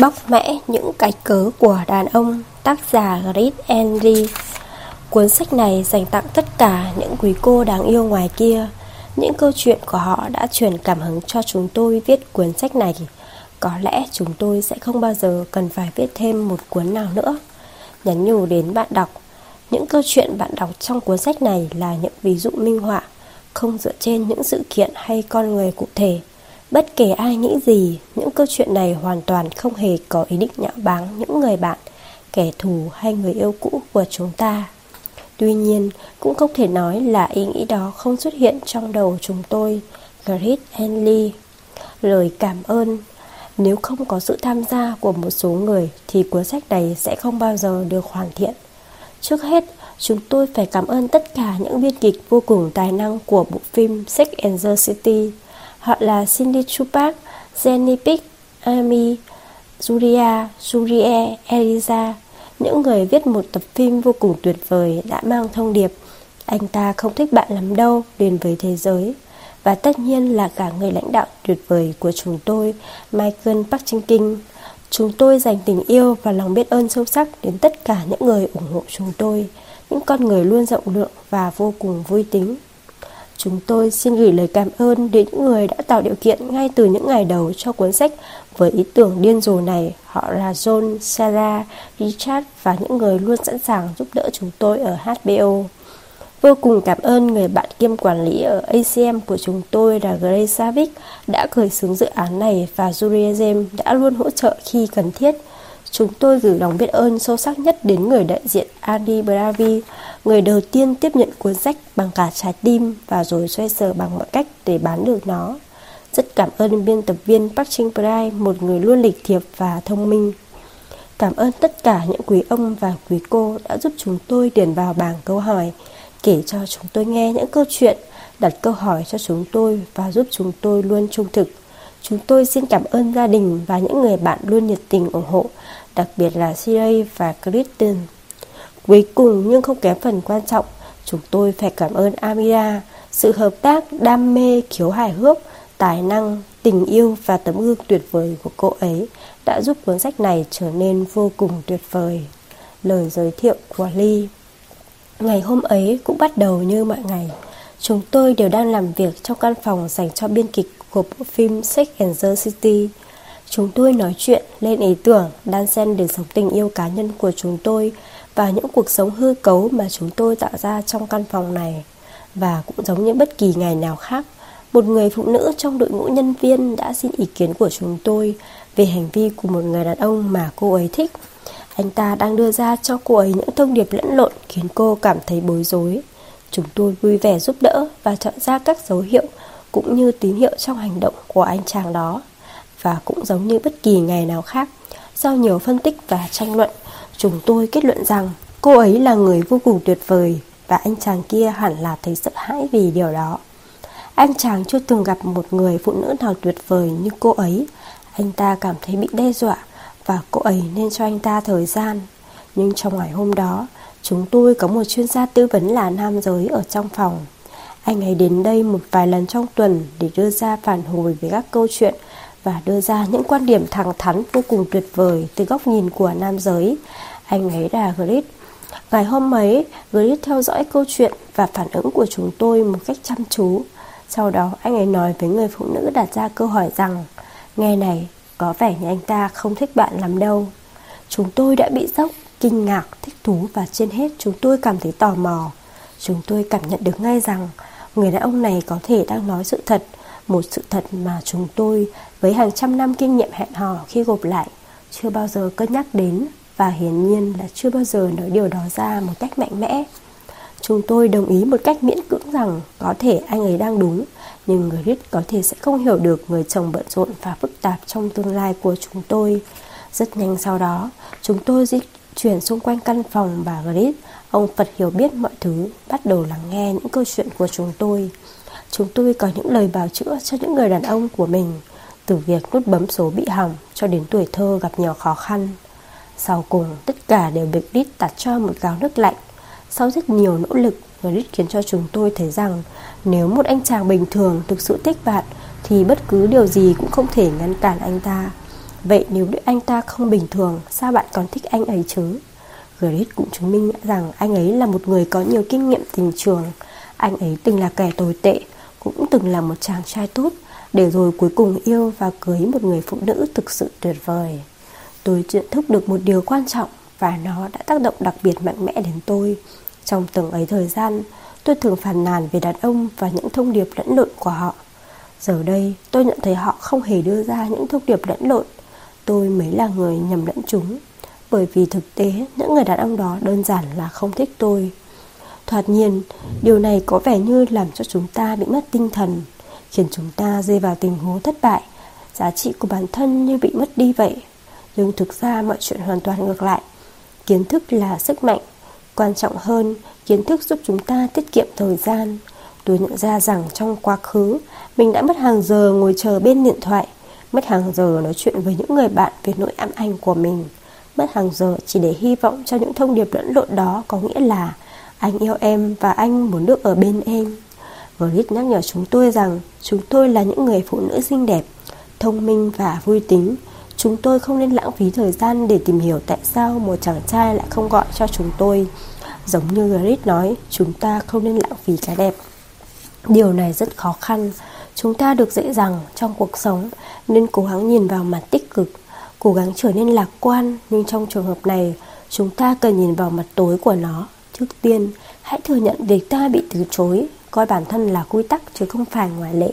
Bóc mẽ những cái cớ của đàn ông, Tác giả Grit Henry Cuốn sách này dành tặng tất cả những quý cô đáng yêu ngoài kia. Những câu chuyện của họ đã truyền cảm hứng cho chúng tôi viết cuốn sách này. Có lẽ chúng tôi sẽ không bao giờ cần phải viết thêm một cuốn nào nữa. Nhắn nhủ đến bạn đọc, Những câu chuyện bạn đọc trong cuốn sách này là những ví dụ minh họa, Không dựa trên những sự kiện hay con người cụ thể. Bất kể ai nghĩ gì, những câu chuyện này hoàn toàn không hề có ý định nhạo báng những người bạn, kẻ thù hay người yêu cũ của chúng ta. Tuy nhiên, cũng không thể nói là ý nghĩ đó không xuất hiện trong đầu chúng tôi, Grit Henley. Lời cảm ơn Nếu không có sự tham gia của một số người thì cuốn sách này sẽ không bao giờ được hoàn thiện. Trước hết, chúng tôi phải cảm ơn tất cả những biên kịch vô cùng tài năng của bộ phim Sex and the City Họ là Cindy Chupac, Jenny Pick, Amy, Julia, Julie, Eliza. Những người viết một tập phim vô cùng tuyệt vời đã mang thông điệp Anh ta không thích bạn lắm đâu đến với thế giới. Và tất nhiên là cả người lãnh đạo tuyệt vời của chúng tôi, Michael Park Chúng tôi dành tình yêu và lòng biết ơn sâu sắc đến tất cả những người ủng hộ chúng tôi. Những con người luôn rộng lượng và vô cùng vui tính. Chúng tôi xin gửi lời cảm ơn đến những người đã tạo điều kiện ngay từ những ngày đầu cho cuốn sách với ý tưởng điên rồ này. Họ là John, Sarah, Richard và những người luôn sẵn sàng giúp đỡ chúng tôi ở HBO. Vô cùng cảm ơn người bạn kiêm quản lý ở ACM của chúng tôi là Grace Savic đã khởi xướng dự án này và Julia James đã luôn hỗ trợ khi cần thiết. Chúng tôi gửi lòng biết ơn sâu sắc nhất đến người đại diện Adi Bravi, người đầu tiên tiếp nhận cuốn sách bằng cả trái tim và rồi xoay sở bằng mọi cách để bán được nó. Rất cảm ơn biên tập viên Park Ching Prai, một người luôn lịch thiệp và thông minh. Cảm ơn tất cả những quý ông và quý cô đã giúp chúng tôi điền vào bảng câu hỏi, kể cho chúng tôi nghe những câu chuyện, đặt câu hỏi cho chúng tôi và giúp chúng tôi luôn trung thực. Chúng tôi xin cảm ơn gia đình và những người bạn luôn nhiệt tình ủng hộ đặc biệt là Siri và Kristen. Cuối cùng nhưng không kém phần quan trọng, chúng tôi phải cảm ơn Amira, sự hợp tác, đam mê, khiếu hài hước, tài năng, tình yêu và tấm gương tuyệt vời của cô ấy đã giúp cuốn sách này trở nên vô cùng tuyệt vời. Lời giới thiệu của Lee Ngày hôm ấy cũng bắt đầu như mọi ngày. Chúng tôi đều đang làm việc trong căn phòng dành cho biên kịch của bộ phim Sex and the City. Chúng tôi nói chuyện lên ý tưởng đan xen để sống tình yêu cá nhân của chúng tôi và những cuộc sống hư cấu mà chúng tôi tạo ra trong căn phòng này. Và cũng giống như bất kỳ ngày nào khác, một người phụ nữ trong đội ngũ nhân viên đã xin ý kiến của chúng tôi về hành vi của một người đàn ông mà cô ấy thích. Anh ta đang đưa ra cho cô ấy những thông điệp lẫn lộn khiến cô cảm thấy bối rối. Chúng tôi vui vẻ giúp đỡ và chọn ra các dấu hiệu cũng như tín hiệu trong hành động của anh chàng đó và cũng giống như bất kỳ ngày nào khác. Sau nhiều phân tích và tranh luận, chúng tôi kết luận rằng cô ấy là người vô cùng tuyệt vời và anh chàng kia hẳn là thấy sợ hãi vì điều đó. Anh chàng chưa từng gặp một người phụ nữ nào tuyệt vời như cô ấy. Anh ta cảm thấy bị đe dọa và cô ấy nên cho anh ta thời gian. Nhưng trong ngày hôm đó, chúng tôi có một chuyên gia tư vấn là nam giới ở trong phòng. Anh ấy đến đây một vài lần trong tuần để đưa ra phản hồi về các câu chuyện và đưa ra những quan điểm thẳng thắn vô cùng tuyệt vời từ góc nhìn của nam giới. Anh ấy là Grit. Ngày hôm ấy, Grit theo dõi câu chuyện và phản ứng của chúng tôi một cách chăm chú. Sau đó, anh ấy nói với người phụ nữ đặt ra câu hỏi rằng Nghe này, có vẻ như anh ta không thích bạn lắm đâu. Chúng tôi đã bị sốc, kinh ngạc, thích thú và trên hết chúng tôi cảm thấy tò mò. Chúng tôi cảm nhận được ngay rằng người đàn ông này có thể đang nói sự thật một sự thật mà chúng tôi với hàng trăm năm kinh nghiệm hẹn hò khi gộp lại chưa bao giờ cân nhắc đến và hiển nhiên là chưa bao giờ nói điều đó ra một cách mạnh mẽ. Chúng tôi đồng ý một cách miễn cưỡng rằng có thể anh ấy đang đúng, nhưng người viết có thể sẽ không hiểu được người chồng bận rộn và phức tạp trong tương lai của chúng tôi. Rất nhanh sau đó, chúng tôi di chuyển xung quanh căn phòng và Grit, ông Phật hiểu biết mọi thứ, bắt đầu lắng nghe những câu chuyện của chúng tôi. Chúng tôi có những lời bào chữa cho những người đàn ông của mình từ việc nút bấm số bị hỏng cho đến tuổi thơ gặp nhiều khó khăn. Sau cùng, tất cả đều bị Đít tạt cho một gáo nước lạnh. Sau rất nhiều nỗ lực Đít khiến cho chúng tôi thấy rằng Nếu một anh chàng bình thường thực sự thích bạn, Thì bất cứ điều gì cũng không thể ngăn cản anh ta. Vậy nếu anh ta không bình thường, Sao bạn còn thích anh ấy chứ? Grit cũng chứng minh rằng anh ấy là một người có nhiều kinh nghiệm tình trường. Anh ấy từng là kẻ tồi tệ, Cũng từng là một chàng trai tốt. Để rồi cuối cùng yêu và cưới một người phụ nữ thực sự tuyệt vời. Tôi nhận thức được một điều quan trọng Và nó đã tác động đặc biệt mạnh mẽ đến tôi. Trong từng ấy thời gian, Tôi thường phàn nàn về đàn ông và những thông điệp lẫn lộn của họ. Giờ đây, tôi nhận thấy họ không hề đưa ra những thông điệp lẫn lộn. Tôi mới là người nhầm lẫn chúng, Bởi vì thực tế, những người đàn ông đó đơn giản là không thích tôi. Thoạt nhiên, điều này có vẻ như làm cho chúng ta bị mất tinh thần. Khiến chúng ta rơi vào tình huống thất bại. Giá trị của bản thân như bị mất đi vậy. Nhưng thực ra mọi chuyện hoàn toàn ngược lại. Kiến thức là sức mạnh. Quan trọng hơn, kiến thức giúp chúng ta tiết kiệm thời gian. Tôi nhận ra rằng trong quá khứ Mình đã mất hàng giờ ngồi chờ bên điện thoại Mất hàng giờ nói chuyện với những người bạn về nỗi ám ảnh của mình. Mất hàng giờ chỉ để hy vọng cho những thông điệp lẫn lộn đó có nghĩa là Anh yêu em và anh muốn được ở bên em. Grit nhắc nhở chúng tôi rằng Chúng tôi là những người phụ nữ xinh đẹp Thông minh và vui tính. Chúng tôi không nên lãng phí thời gian để tìm hiểu tại sao một chàng trai lại không gọi cho chúng tôi. Giống như Grit nói, chúng ta không nên lãng phí cái đẹp. Điều này rất khó khăn. Chúng ta được dễ dàng trong cuộc sống Nên cố gắng nhìn vào mặt tích cực Cố gắng trở nên lạc quan. Nhưng trong trường hợp này Chúng ta cần nhìn vào mặt tối của nó. Trước tiên hãy thừa nhận việc ta bị từ chối. Coi bản thân là quy tắc chứ không phải ngoại lệ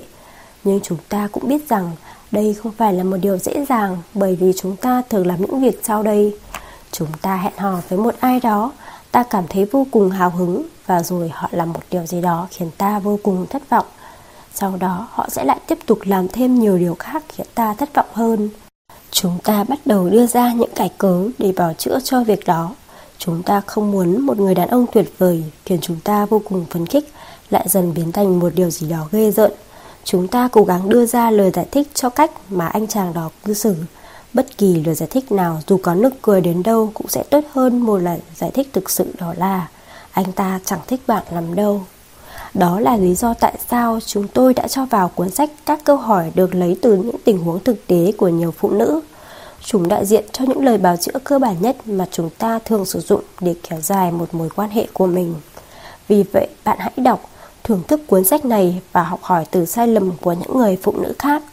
Nhưng chúng ta cũng biết rằng Đây không phải là một điều dễ dàng Bởi vì chúng ta thường làm những việc sau đây Chúng ta hẹn hò với một ai đó, Ta cảm thấy vô cùng hào hứng Và rồi họ làm một điều gì đó khiến ta vô cùng thất vọng sau đó, họ sẽ lại tiếp tục làm thêm nhiều điều khác khiến ta thất vọng hơn. Chúng ta bắt đầu đưa ra những cải cớ để bảo chữa cho việc đó. Chúng ta không muốn một người đàn ông tuyệt vời khiến chúng ta vô cùng phấn khích lại dần biến thành một điều gì đó ghê rợn. Chúng ta cố gắng đưa ra lời giải thích cho cách mà anh chàng đó cư xử. Bất kỳ lời giải thích nào dù có nực cười đến đâu cũng sẽ tốt hơn một lời giải thích thực sự đó là anh ta chẳng thích bạn lắm đâu. Đó là lý do tại sao chúng tôi đã cho vào cuốn sách các câu hỏi được lấy từ những tình huống thực tế của nhiều phụ nữ. Chúng đại diện cho những lời bào chữa cơ bản nhất mà chúng ta thường sử dụng để kéo dài một mối quan hệ của mình. Vì vậy, bạn hãy đọc, thưởng thức cuốn sách này và học hỏi từ sai lầm của những người phụ nữ khác.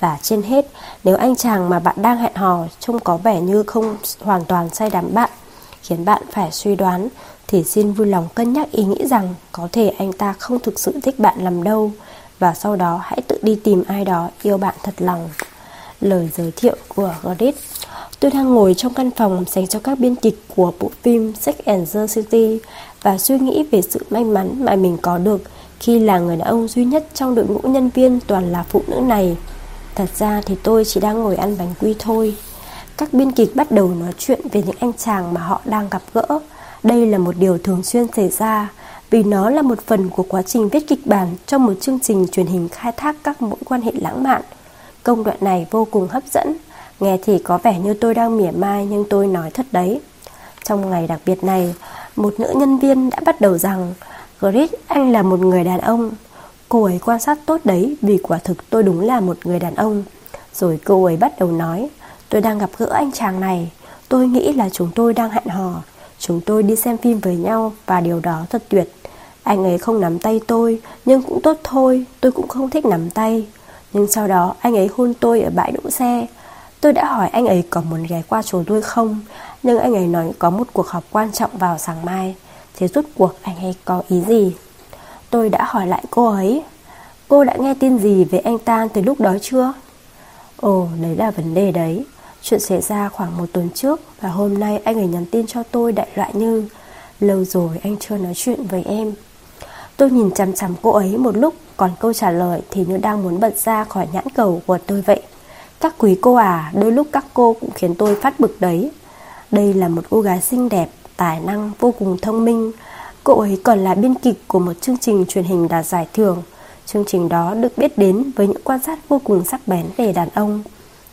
Và trên hết, nếu anh chàng mà bạn đang hẹn hò trông có vẻ như không hoàn toàn say đắm bạn, khiến bạn phải suy đoán thì xin vui lòng cân nhắc ý nghĩ rằng có thể anh ta không thực sự thích bạn làm đâu và sau đó hãy tự đi tìm ai đó yêu bạn thật lòng. Lời giới thiệu của Gordit Tôi đang ngồi trong căn phòng dành cho các biên kịch của bộ phim Sex and the City và suy nghĩ về sự may mắn mà mình có được khi là người đàn ông duy nhất trong đội ngũ nhân viên toàn là phụ nữ này. Thật ra thì tôi chỉ đang ngồi ăn bánh quy thôi. Các biên kịch bắt đầu nói chuyện về những anh chàng mà họ đang gặp gỡ đây là một điều thường xuyên xảy ra vì nó là một phần của quá trình viết kịch bản trong một chương trình truyền hình khai thác các mối quan hệ lãng mạn. Công đoạn này vô cùng hấp dẫn, nghe thì có vẻ như tôi đang mỉa mai nhưng tôi nói thật đấy. Trong ngày đặc biệt này, một nữ nhân viên đã bắt đầu rằng Grit, anh là một người đàn ông. Cô ấy quan sát tốt đấy vì quả thực tôi đúng là một người đàn ông. Rồi cô ấy bắt đầu nói, tôi đang gặp gỡ anh chàng này, tôi nghĩ là chúng tôi đang hẹn hò. Chúng tôi đi xem phim với nhau và điều đó thật tuyệt. Anh ấy không nắm tay tôi, nhưng cũng tốt thôi, tôi cũng không thích nắm tay. Nhưng sau đó anh ấy hôn tôi ở bãi đỗ xe. Tôi đã hỏi anh ấy có muốn ghé qua chỗ tôi không, nhưng anh ấy nói có một cuộc họp quan trọng vào sáng mai. Thế rút cuộc anh ấy có ý gì? Tôi đã hỏi lại cô ấy. Cô đã nghe tin gì về anh ta từ lúc đó chưa? Ồ, đấy là vấn đề đấy. Chuyện xảy ra khoảng một tuần trước Và hôm nay anh ấy nhắn tin cho tôi đại loại như Lâu rồi anh chưa nói chuyện với em Tôi nhìn chằm chằm cô ấy một lúc Còn câu trả lời thì như đang muốn bật ra khỏi nhãn cầu của tôi vậy Các quý cô à Đôi lúc các cô cũng khiến tôi phát bực đấy Đây là một cô gái xinh đẹp Tài năng, vô cùng thông minh. Cô ấy còn là biên kịch của một chương trình truyền hình đạt giải thưởng. Chương trình đó được biết đến với những quan sát vô cùng sắc bén về đàn ông.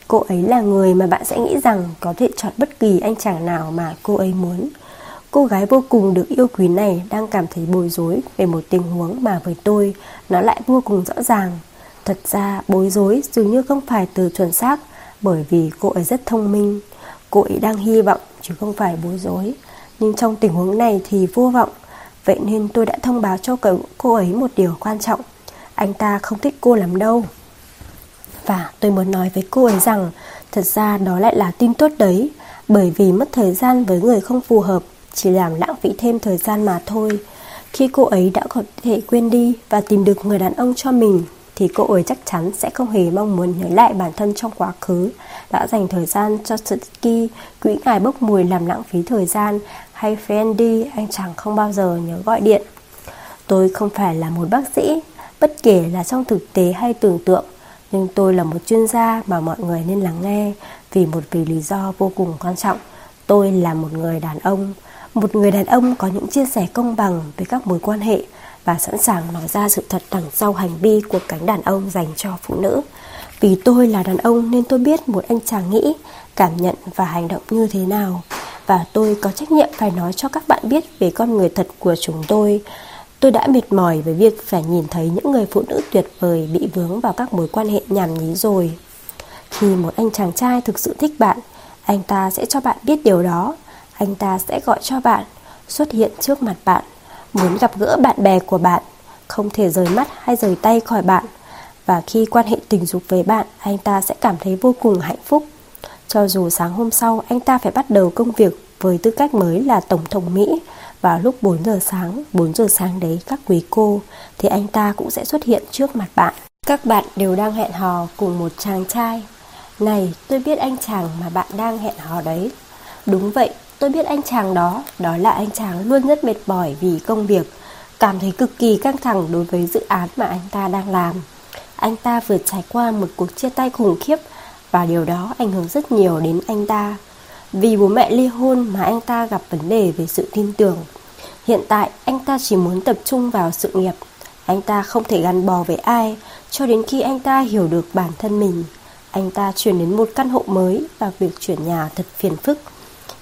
Cô ấy là người mà bạn sẽ nghĩ rằng có thể chọn bất kỳ anh chàng nào mà cô ấy muốn. Cô gái vô cùng được yêu quý này đang cảm thấy bối rối về một tình huống mà với tôi nó lại vô cùng rõ ràng. Thật ra bối rối dường như không phải từ chuẩn xác Bởi vì cô ấy rất thông minh. Cô ấy đang hy vọng chứ không phải bối rối. Nhưng trong tình huống này thì vô vọng. Vậy nên tôi đã thông báo cho cô ấy một điều quan trọng. Anh ta không thích cô lắm đâu. Và tôi muốn nói với cô ấy rằng, Thật ra đó lại là tin tốt đấy. Bởi vì mất thời gian với người không phù hợp, Chỉ làm lãng phí thêm thời gian mà thôi. Khi cô ấy đã có thể quên đi Và tìm được người đàn ông cho mình, Thì cô ấy chắc chắn sẽ không hề mong muốn nhớ lại bản thân trong quá khứ. Đã dành thời gian cho Suzuki Quỹ ngài bốc mùi làm lãng phí thời gian hay Fendi Anh chàng không bao giờ nhớ gọi điện Tôi không phải là một bác sĩ Bất kể là trong thực tế hay tưởng tượng nhưng tôi là một chuyên gia mà mọi người nên lắng nghe vì một vì lý do vô cùng quan trọng. Tôi là một người đàn ông, một người đàn ông có những chia sẻ công bằng với các mối quan hệ và sẵn sàng nói ra sự thật đằng sau hành vi của cánh đàn ông dành cho phụ nữ. Vì tôi là đàn ông nên tôi biết một anh chàng nghĩ, cảm nhận và hành động như thế nào. Và tôi có trách nhiệm phải nói cho các bạn biết về con người thật của chúng tôi Tôi đã mệt mỏi với việc phải nhìn thấy những người phụ nữ tuyệt vời bị vướng vào các mối quan hệ nhảm nhí rồi. Khi một anh chàng trai thực sự thích bạn, anh ta sẽ cho bạn biết điều đó. Anh ta sẽ gọi cho bạn, xuất hiện trước mặt bạn, muốn gặp gỡ bạn bè của bạn, không thể rời mắt hay rời tay khỏi bạn. Và khi quan hệ tình dục với bạn, anh ta sẽ cảm thấy vô cùng hạnh phúc. Cho dù sáng hôm sau anh ta phải bắt đầu công việc với tư cách mới là Tổng thống Mỹ vào lúc 4 giờ sáng, 4 giờ sáng đấy các quý cô thì anh ta cũng sẽ xuất hiện trước mặt bạn. Các bạn đều đang hẹn hò cùng một chàng trai. Này, tôi biết anh chàng mà bạn đang hẹn hò đấy. Đúng vậy, tôi biết anh chàng đó, đó là anh chàng luôn rất mệt mỏi vì công việc, cảm thấy cực kỳ căng thẳng đối với dự án mà anh ta đang làm. Anh ta vừa trải qua một cuộc chia tay khủng khiếp và điều đó ảnh hưởng rất nhiều đến anh ta. Vì bố mẹ ly hôn mà anh ta gặp vấn đề về sự tin tưởng. Hiện tại, anh ta chỉ muốn tập trung vào sự nghiệp. Anh ta không thể gắn bó với ai Cho đến khi anh ta hiểu được bản thân mình. Anh ta chuyển đến một căn hộ mới Và việc chuyển nhà thật phiền phức.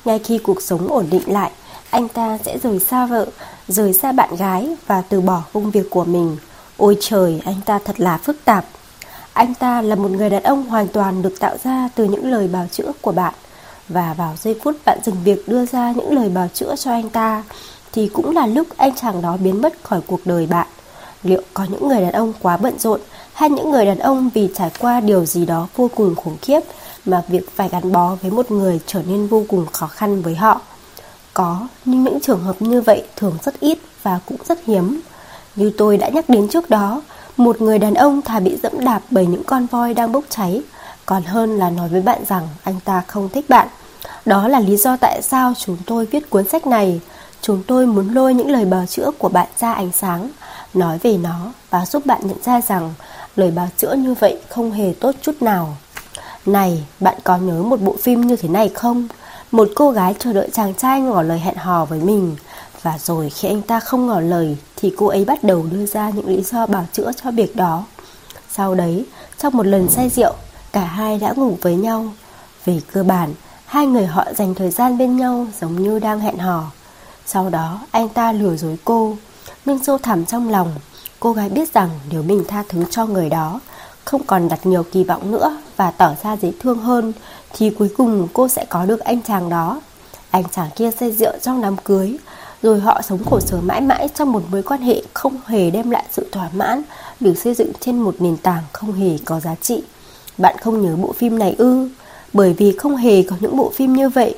Ngay khi cuộc sống ổn định lại, Anh ta sẽ rời xa vợ, Rời xa bạn gái Và từ bỏ công việc của mình. Ôi trời, anh ta thật là phức tạp. Anh ta là một người đàn ông hoàn toàn được tạo ra từ những lời bào chữa của bạn. Và vào giây phút bạn dừng việc đưa ra những lời bào chữa cho anh ta Thì cũng là lúc anh chàng đó biến mất khỏi cuộc đời bạn. Liệu có những người đàn ông quá bận rộn Hay những người đàn ông vì trải qua điều gì đó vô cùng khủng khiếp Mà việc phải gắn bó với một người trở nên vô cùng khó khăn với họ? Có, nhưng những trường hợp như vậy thường rất ít và cũng rất hiếm. Như tôi đã nhắc đến trước đó một người đàn ông thà bị dẫm đạp bởi những con voi đang bốc cháy Còn hơn là nói với bạn rằng anh ta không thích bạn đó là lý do tại sao chúng tôi viết cuốn sách này. Chúng tôi muốn lôi những lời bào chữa của bạn ra ánh sáng, nói về nó và giúp bạn nhận ra rằng lời bào chữa như vậy không hề tốt chút nào. Này, bạn có nhớ một bộ phim như thế này không? Một cô gái chờ đợi chàng trai ngỏ lời hẹn hò với mình và rồi khi anh ta không ngỏ lời Thì cô ấy bắt đầu đưa ra những lý do bảo chữa cho việc đó. Sau đấy, trong một lần say rượu Cả hai đã ngủ với nhau. Về cơ bản, Hai người họ dành thời gian bên nhau giống như đang hẹn hò. Sau đó anh ta lừa dối cô Nhưng sâu thẳm trong lòng Cô gái biết rằng nếu mình tha thứ cho người đó Không còn đặt nhiều kỳ vọng nữa Và tỏ ra dễ thương hơn Thì cuối cùng cô sẽ có được anh chàng đó. Anh chàng kia say rượu trong đám cưới rồi họ sống khổ sở mãi mãi Trong một mối quan hệ không hề đem lại sự thỏa mãn, Được xây dựng trên một nền tảng không hề có giá trị Bạn không nhớ bộ phim này ư bởi vì không hề có những bộ phim như vậy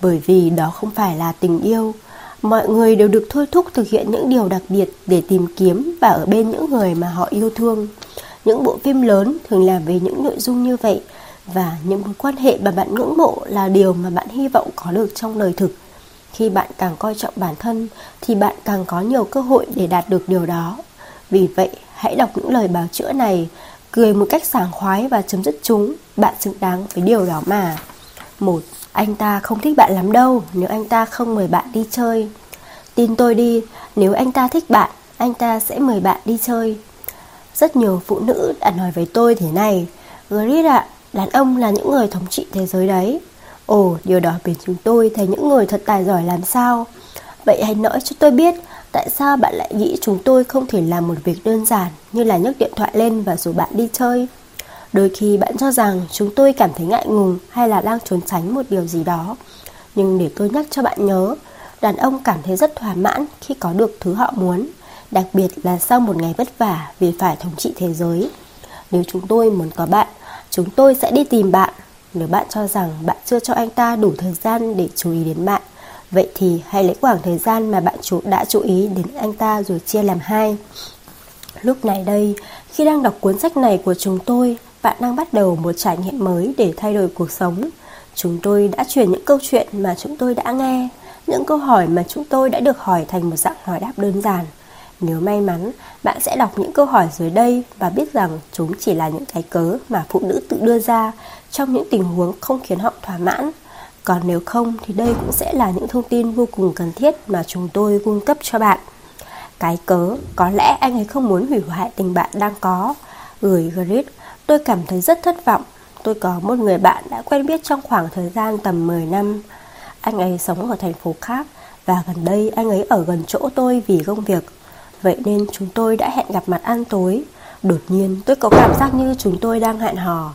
Bởi vì đó không phải là tình yêu Mọi người đều được thôi thúc thực hiện những điều đặc biệt để tìm kiếm và ở bên những người mà họ yêu thương. Những bộ phim lớn thường làm về những nội dung như vậy và những mối quan hệ mà bạn ngưỡng mộ là điều mà bạn hy vọng có được trong đời thực. Khi bạn càng coi trọng bản thân thì bạn càng có nhiều cơ hội để đạt được điều đó. Vì vậy, hãy đọc những lời báo chữa này cười một cách sảng khoái và chấm dứt chúng. Bạn xứng đáng với điều đó mà. Một anh ta không thích bạn lắm đâu nếu anh ta không mời bạn đi chơi. Tin tôi đi nếu anh ta thích bạn anh ta sẽ mời bạn đi chơi. Rất nhiều phụ nữ đã nói với tôi thế này Grit ạ đàn ông là những người thống trị thế giới đấy ồ điều đó khiến chúng tôi thấy những người thật tài giỏi làm sao vậy hãy nói cho tôi biết Tại sao bạn lại nghĩ chúng tôi không thể làm một việc đơn giản như là nhấc điện thoại lên và rủ bạn đi chơi? Đôi khi bạn cho rằng chúng tôi cảm thấy ngại ngùng hay là đang trốn tránh một điều gì đó. Nhưng để tôi nhắc cho bạn nhớ, đàn ông cảm thấy rất thỏa mãn khi có được thứ họ muốn, đặc biệt là sau một ngày vất vả vì phải thống trị thế giới. Nếu chúng tôi muốn có bạn, chúng tôi sẽ đi tìm bạn. Nếu bạn cho rằng bạn chưa cho anh ta đủ thời gian để chú ý đến bạn, vậy thì hãy lấy khoảng thời gian mà bạn chú đã chú ý đến anh ta rồi chia làm hai. Lúc này đây, khi đang đọc cuốn sách này của chúng tôi, bạn đang bắt đầu một trải nghiệm mới để thay đổi cuộc sống. Chúng tôi đã chuyển những câu chuyện mà chúng tôi đã nghe, những câu hỏi mà chúng tôi đã được hỏi thành một dạng hỏi đáp đơn giản. Nếu may mắn, bạn sẽ đọc những câu hỏi dưới đây và biết rằng chúng chỉ là những cái cớ mà phụ nữ tự đưa ra trong những tình huống không khiến họ thỏa mãn. Còn nếu không thì đây cũng sẽ là những thông tin vô cùng cần thiết mà chúng tôi cung cấp cho bạn. Cái cớ, có lẽ anh ấy không muốn hủy hoại tình bạn đang có. Gửi Grit, tôi cảm thấy rất thất vọng. Tôi có một người bạn đã quen biết trong khoảng thời gian tầm 10 năm. Anh ấy sống ở thành phố khác và gần đây anh ấy ở gần chỗ tôi vì công việc. Vậy nên chúng tôi đã hẹn gặp mặt ăn tối. Đột nhiên tôi có cảm giác như chúng tôi đang hẹn hò.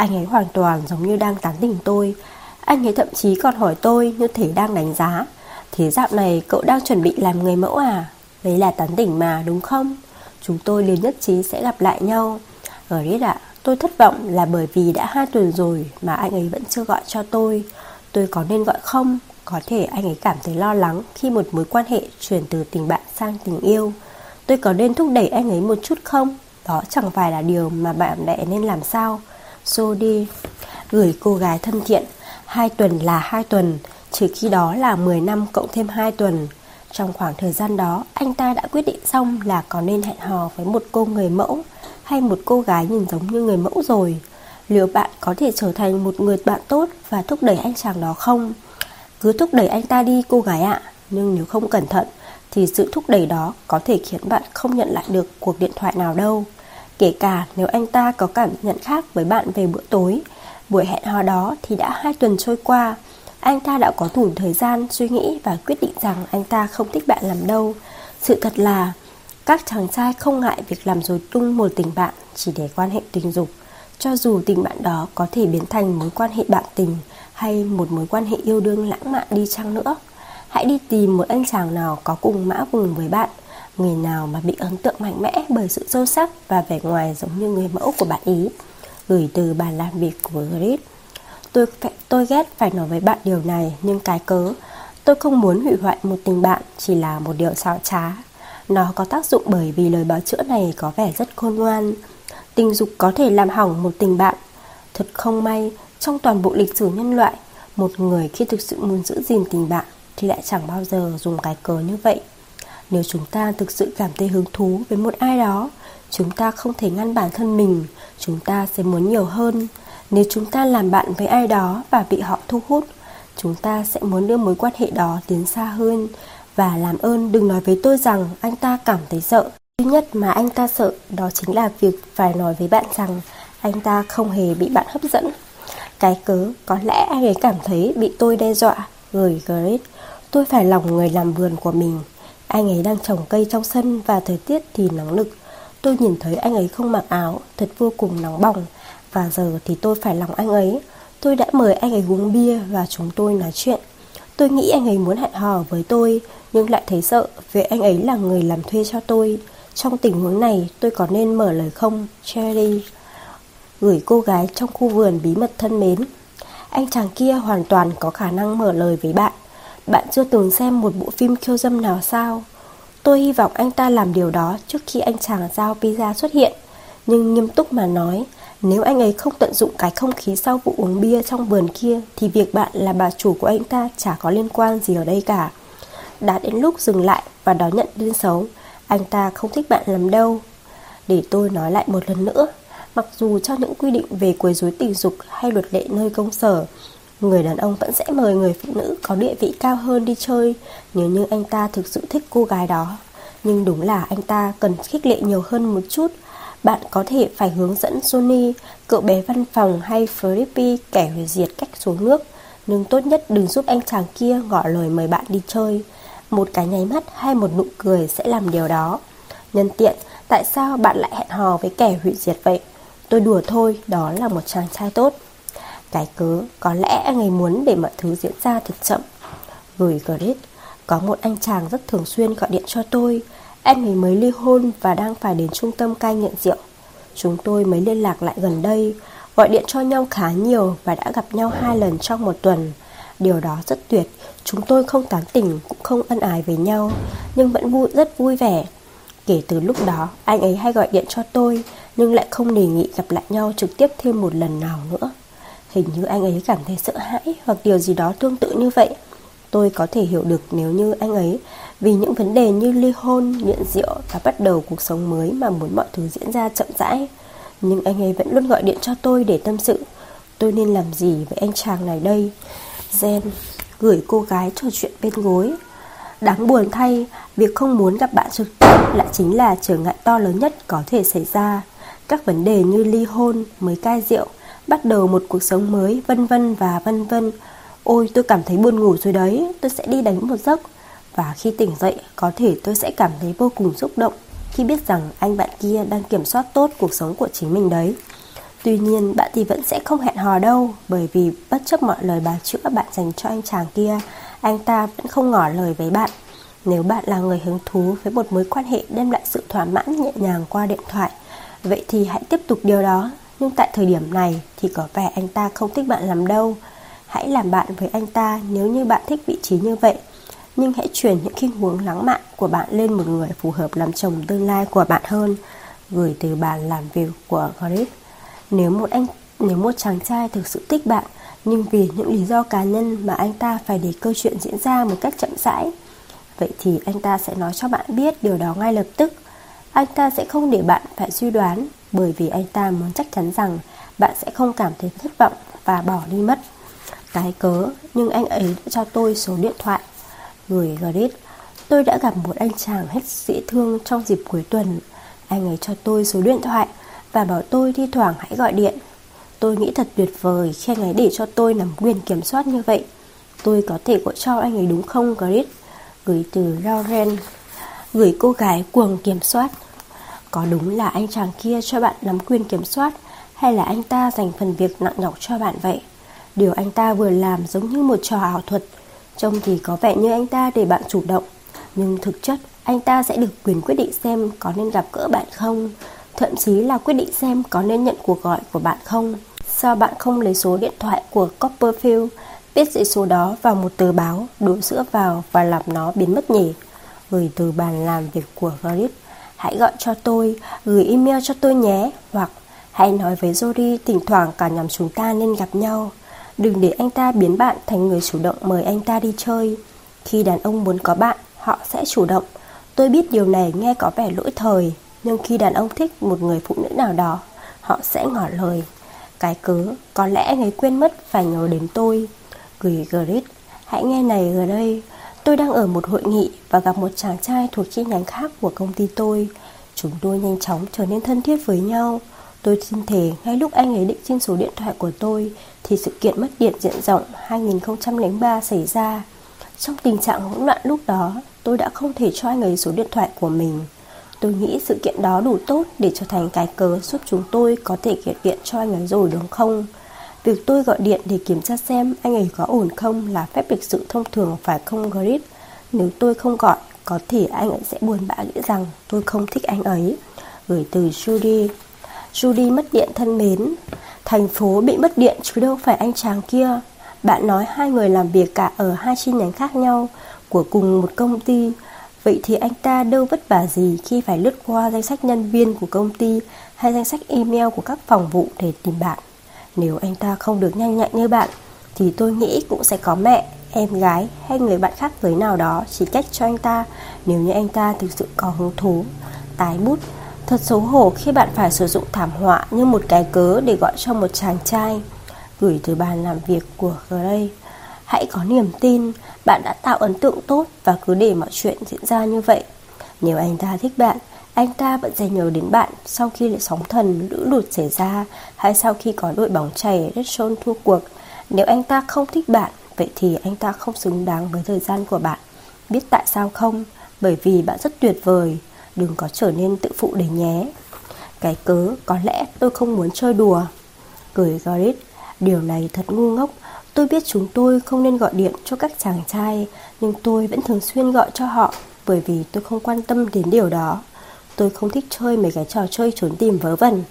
Anh ấy hoàn toàn giống như đang tán tỉnh tôi. Anh ấy thậm chí còn hỏi tôi như thể đang đánh giá. Thế dạo này cậu đang chuẩn bị làm người mẫu à? Đấy là tán tỉnh mà đúng không? Chúng tôi liền nhất trí sẽ gặp lại nhau. Ờ, Grit ạ, tôi thất vọng là bởi vì đã hai tuần rồi mà anh ấy vẫn chưa gọi cho tôi. Tôi có nên gọi không? Có thể anh ấy cảm thấy lo lắng khi một mối quan hệ chuyển từ tình bạn sang tình yêu. Tôi có nên thúc đẩy anh ấy một chút không? Đó chẳng phải là điều mà bạn bè nên làm sao. Jody gửi cô gái thân thiện. Hai tuần là hai tuần, trừ khi đó là 10 năm cộng thêm 2 tuần. Trong khoảng thời gian đó, anh ta đã quyết định xong là có nên hẹn hò với một cô người mẫu hay một cô gái nhìn giống như người mẫu rồi. Liệu bạn có thể trở thành một người bạn tốt và thúc đẩy anh chàng đó không? Cứ thúc đẩy anh ta đi cô gái ạ, nhưng nếu không cẩn thận thì sự thúc đẩy đó có thể khiến bạn không nhận lại được cuộc điện thoại nào đâu. Kể cả nếu anh ta có cảm nhận khác với bạn về bữa tối, buổi hẹn hò đó thì đã hai tuần trôi qua, anh ta đã có đủ thời gian suy nghĩ và quyết định rằng anh ta không thích bạn làm đâu. Sự thật là các chàng trai không ngại việc làm dối tung một tình bạn chỉ để quan hệ tình dục, cho dù tình bạn đó có thể biến thành mối quan hệ bạn tình hay một mối quan hệ yêu đương lãng mạn đi chăng nữa. Hãy đi tìm một anh chàng nào có cùng mã vùng với bạn, người nào mà bị ấn tượng mạnh mẽ bởi sự sâu sắc và vẻ ngoài giống như người mẫu của bạn ý. Gửi từ bàn làm việc của Grit. Tôi tôi ghét phải nói với bạn điều này nhưng cái cớ tôi không muốn hủy hoại một tình bạn chỉ là một điều xảo trá. Nó có tác dụng bởi vì lời báo chữa này có vẻ rất khôn ngoan. Tình dục có thể làm hỏng một tình bạn. Thật không may, trong toàn bộ lịch sử nhân loại, một người khi thực sự muốn giữ gìn tình bạn thì lại chẳng bao giờ dùng cái cớ như vậy. Nếu chúng ta thực sự cảm thấy hứng thú với một ai đó, chúng ta không thể ngăn bản thân mình, chúng ta sẽ muốn nhiều hơn. Nếu chúng ta làm bạn với ai đó và bị họ thu hút, chúng ta sẽ muốn đưa mối quan hệ đó tiến xa hơn. Và làm ơn đừng nói với tôi rằng anh ta cảm thấy sợ. Duy nhất mà anh ta sợ đó chính là việc phải nói với bạn rằng anh ta không hề bị bạn hấp dẫn. Cái cớ có lẽ anh ấy cảm thấy bị tôi đe dọa, gửi Grit. Tôi phải lòng người làm vườn của mình. Anh ấy đang trồng cây trong sân và thời tiết thì nóng nực. Tôi nhìn thấy anh ấy không mặc áo, thật vô cùng nóng bỏng. Và giờ thì tôi phải lòng anh ấy. Tôi đã mời anh ấy uống bia và chúng tôi nói chuyện. Tôi nghĩ anh ấy muốn hẹn hò với tôi Nhưng lại thấy sợ vì anh ấy là người làm thuê cho tôi. Trong tình huống này tôi có nên mở lời không Cherry Gửi cô gái trong khu vườn bí mật thân mến. Anh chàng kia hoàn toàn có khả năng mở lời với bạn. Bạn chưa từng xem một bộ phim khiêu dâm nào sao? Tôi hy vọng anh ta làm điều đó trước khi anh chàng giao pizza xuất hiện. Nhưng nghiêm túc mà nói, nếu anh ấy không tận dụng cái không khí sau vụ uống bia trong vườn kia, Thì việc bạn là bà chủ của anh ta chả có liên quan gì ở đây cả. Đã đến lúc dừng lại và đón nhận tin xấu, Anh ta không thích bạn lắm đâu. Để tôi nói lại một lần nữa, Mặc dù cho những quy định về quấy rối tình dục hay luật lệ nơi công sở Người đàn ông vẫn sẽ mời người phụ nữ có địa vị cao hơn đi chơi Nếu như anh ta thực sự thích cô gái đó Nhưng đúng là anh ta cần khích lệ nhiều hơn một chút bạn có thể phải hướng dẫn Johnny, cậu bé văn phòng hay Flippy kẻ hủy diệt cách xuống nước. Nhưng tốt nhất đừng giúp anh chàng kia ngỏ lời mời bạn đi chơi. Một cái nháy mắt hay một nụ cười sẽ làm điều đó. Nhân tiện, tại sao bạn lại hẹn hò với kẻ hủy diệt vậy? Tôi đùa thôi, đó là một chàng trai tốt cái cớ, có lẽ anh ấy muốn để mọi thứ diễn ra thật chậm. Gửi Grit Có một anh chàng rất thường xuyên gọi điện cho tôi. Anh ấy mới ly hôn và đang phải đến trung tâm cai nghiện rượu. Chúng tôi mới liên lạc lại gần đây Gọi điện cho nhau khá nhiều và đã gặp nhau hai lần trong một tuần. Điều đó rất tuyệt Chúng tôi không tán tỉnh cũng không ân ái với nhau Nhưng vẫn vui rất vui vẻ. Kể từ lúc đó anh ấy hay gọi điện cho tôi Nhưng lại không đề nghị gặp lại nhau trực tiếp thêm một lần nào nữa. Hình như anh ấy cảm thấy sợ hãi Hoặc điều gì đó tương tự như vậy. Tôi có thể hiểu được nếu như anh ấy Vì những vấn đề như ly hôn, nghiện rượu Và bắt đầu cuộc sống mới mà muốn mọi thứ diễn ra chậm rãi. Nhưng anh ấy vẫn luôn gọi điện cho tôi để tâm sự. Tôi nên làm gì với anh chàng này đây? Jen gửi cô gái trò chuyện bên gối. Đáng buồn thay, việc không muốn gặp bạn trực tiếp lại chính là trở ngại to lớn nhất có thể xảy ra. Các vấn đề như ly hôn, mới cai rượu, bắt đầu một cuộc sống mới, vân vân và vân vân. Ôi, tôi cảm thấy buồn ngủ rồi đấy, tôi sẽ đi đánh một giấc. Và khi tỉnh dậy, có thể tôi sẽ cảm thấy vô cùng xúc động khi biết rằng anh bạn kia đang kiểm soát tốt cuộc sống của chính mình đấy. Tuy nhiên, bạn thì vẫn sẽ không hẹn hò đâu, bởi vì bất chấp mọi lời bà chữa bạn dành cho anh chàng kia, anh ta vẫn không ngỏ lời với bạn. Nếu bạn là người hứng thú với một mối quan hệ đem lại sự thỏa mãn nhẹ nhàng qua điện thoại, vậy thì hãy tiếp tục điều đó. Nhưng tại thời điểm này thì có vẻ anh ta không thích bạn lắm đâu. Hãy làm bạn với anh ta nếu như bạn thích vị trí như vậy. Nhưng hãy chuyển những kinh huống lãng mạn của bạn lên một người phù hợp làm chồng tương lai của bạn hơn. Gửi từ bàn làm việc của Grip. Nếu một anh, nếu một chàng trai thực sự thích bạn, nhưng vì những lý do cá nhân mà anh ta phải để câu chuyện diễn ra một cách chậm rãi, Vậy thì anh ta sẽ nói cho bạn biết điều đó ngay lập tức Anh ta sẽ không để bạn phải suy đoán bởi vì anh ta muốn chắc chắn rằng bạn sẽ không cảm thấy thất vọng và bỏ đi mất. Cái cớ, nhưng anh ấy đã cho tôi số điện thoại Gửi Grit Tôi đã gặp một anh chàng hết dễ thương trong dịp cuối tuần. Anh ấy cho tôi số điện thoại Và bảo tôi thi thoảng hãy gọi điện. Tôi nghĩ thật tuyệt vời khi anh ấy để cho tôi nắm quyền kiểm soát như vậy. Tôi có thể gọi cho anh ấy đúng không Grit Gửi từ Lauren. Gửi cô gái cuồng kiểm soát. Có đúng là anh chàng kia cho bạn nắm quyền kiểm soát, Hay là anh ta dành phần việc nặng nhọc cho bạn vậy? Điều anh ta vừa làm giống như một trò ảo thuật, Trông thì có vẻ như anh ta để bạn chủ động. Nhưng thực chất, anh ta sẽ được quyền quyết định xem có nên gặp gỡ bạn không, Thậm chí là quyết định xem có nên nhận cuộc gọi của bạn không. Sao bạn không lấy số điện thoại của Copperfield Viết dãy số đó vào một tờ báo, Đổ sữa vào và làm nó biến mất nhỉ? Gửi từ bàn làm việc của Grip Hãy gọi cho tôi, Gửi email cho tôi nhé, Hoặc hãy nói với Jory, Thỉnh thoảng cả nhóm chúng ta nên gặp nhau. Đừng để anh ta biến bạn thành người chủ động mời anh ta đi chơi. Khi đàn ông muốn có bạn, Họ sẽ chủ động. Tôi biết điều này nghe có vẻ lỗi thời, Nhưng khi đàn ông thích một người phụ nữ nào đó, Họ sẽ ngỏ lời. Cái cớ, Có lẽ anh ấy quên mất phải nhớ đến tôi. Gửi Grit, Hãy nghe này ở đây. Tôi đang ở một hội nghị và gặp một chàng trai thuộc chi nhánh khác của công ty tôi. Chúng tôi nhanh chóng trở nên thân thiết với nhau. Tôi xin thề, ngay lúc anh ấy định xin số điện thoại của tôi, Thì sự kiện mất điện diện rộng 2003 xảy ra. Trong tình trạng hỗn loạn lúc đó, Tôi đã không thể cho anh ấy số điện thoại của mình. Tôi nghĩ sự kiện đó đủ tốt để trở thành cái cớ giúp chúng tôi có thể kiện viện cho anh ấy rồi, đúng không? Việc tôi gọi điện để kiểm tra xem anh ấy có ổn không là phép lịch sự thông thường phải không Grit? Nếu tôi không gọi, có thể anh ấy sẽ buồn bã nghĩ rằng tôi không thích anh ấy. Gửi từ Judy. Judy mất điện thân mến. Thành phố bị mất điện chứ đâu phải anh chàng kia. Bạn nói hai người làm việc cả ở hai chi nhánh khác nhau của cùng một công ty Vậy thì anh ta đâu vất vả gì khi phải lướt qua danh sách nhân viên của công ty hay danh sách email của các phòng vụ để tìm bạn. Nếu anh ta không được nhanh nhạy như bạn, thì tôi nghĩ cũng sẽ có mẹ, em gái hay người bạn khác giới nào đó chỉ cách cho anh ta nếu như anh ta thực sự có hứng thú. Tái bút, thật xấu hổ khi bạn phải sử dụng thảm họa như một cái cớ để gọi cho một chàng trai. Gửi từ bàn làm việc của Gray. Hãy có niềm tin, bạn đã tạo ấn tượng tốt và cứ để mọi chuyện diễn ra như vậy. Nếu anh ta thích bạn, anh ta vẫn dành nhớ đến bạn sau khi sóng thần lũ lụt xảy ra hay sau khi có đội bóng chày Redstone thua cuộc. Nếu anh ta không thích bạn, vậy thì anh ta không xứng đáng với thời gian của bạn. Biết tại sao không? Bởi vì bạn rất tuyệt vời, đừng có trở nên tự phụ đấy nhé. Cái cớ có lẽ tôi không muốn chơi đùa Cười Garrett, Điều này thật ngu ngốc Tôi biết chúng tôi không nên gọi điện cho các chàng trai Nhưng tôi vẫn thường xuyên gọi cho họ Bởi vì tôi không quan tâm đến điều đó Tôi không thích chơi mấy cái trò chơi trốn tìm vớ vẩn.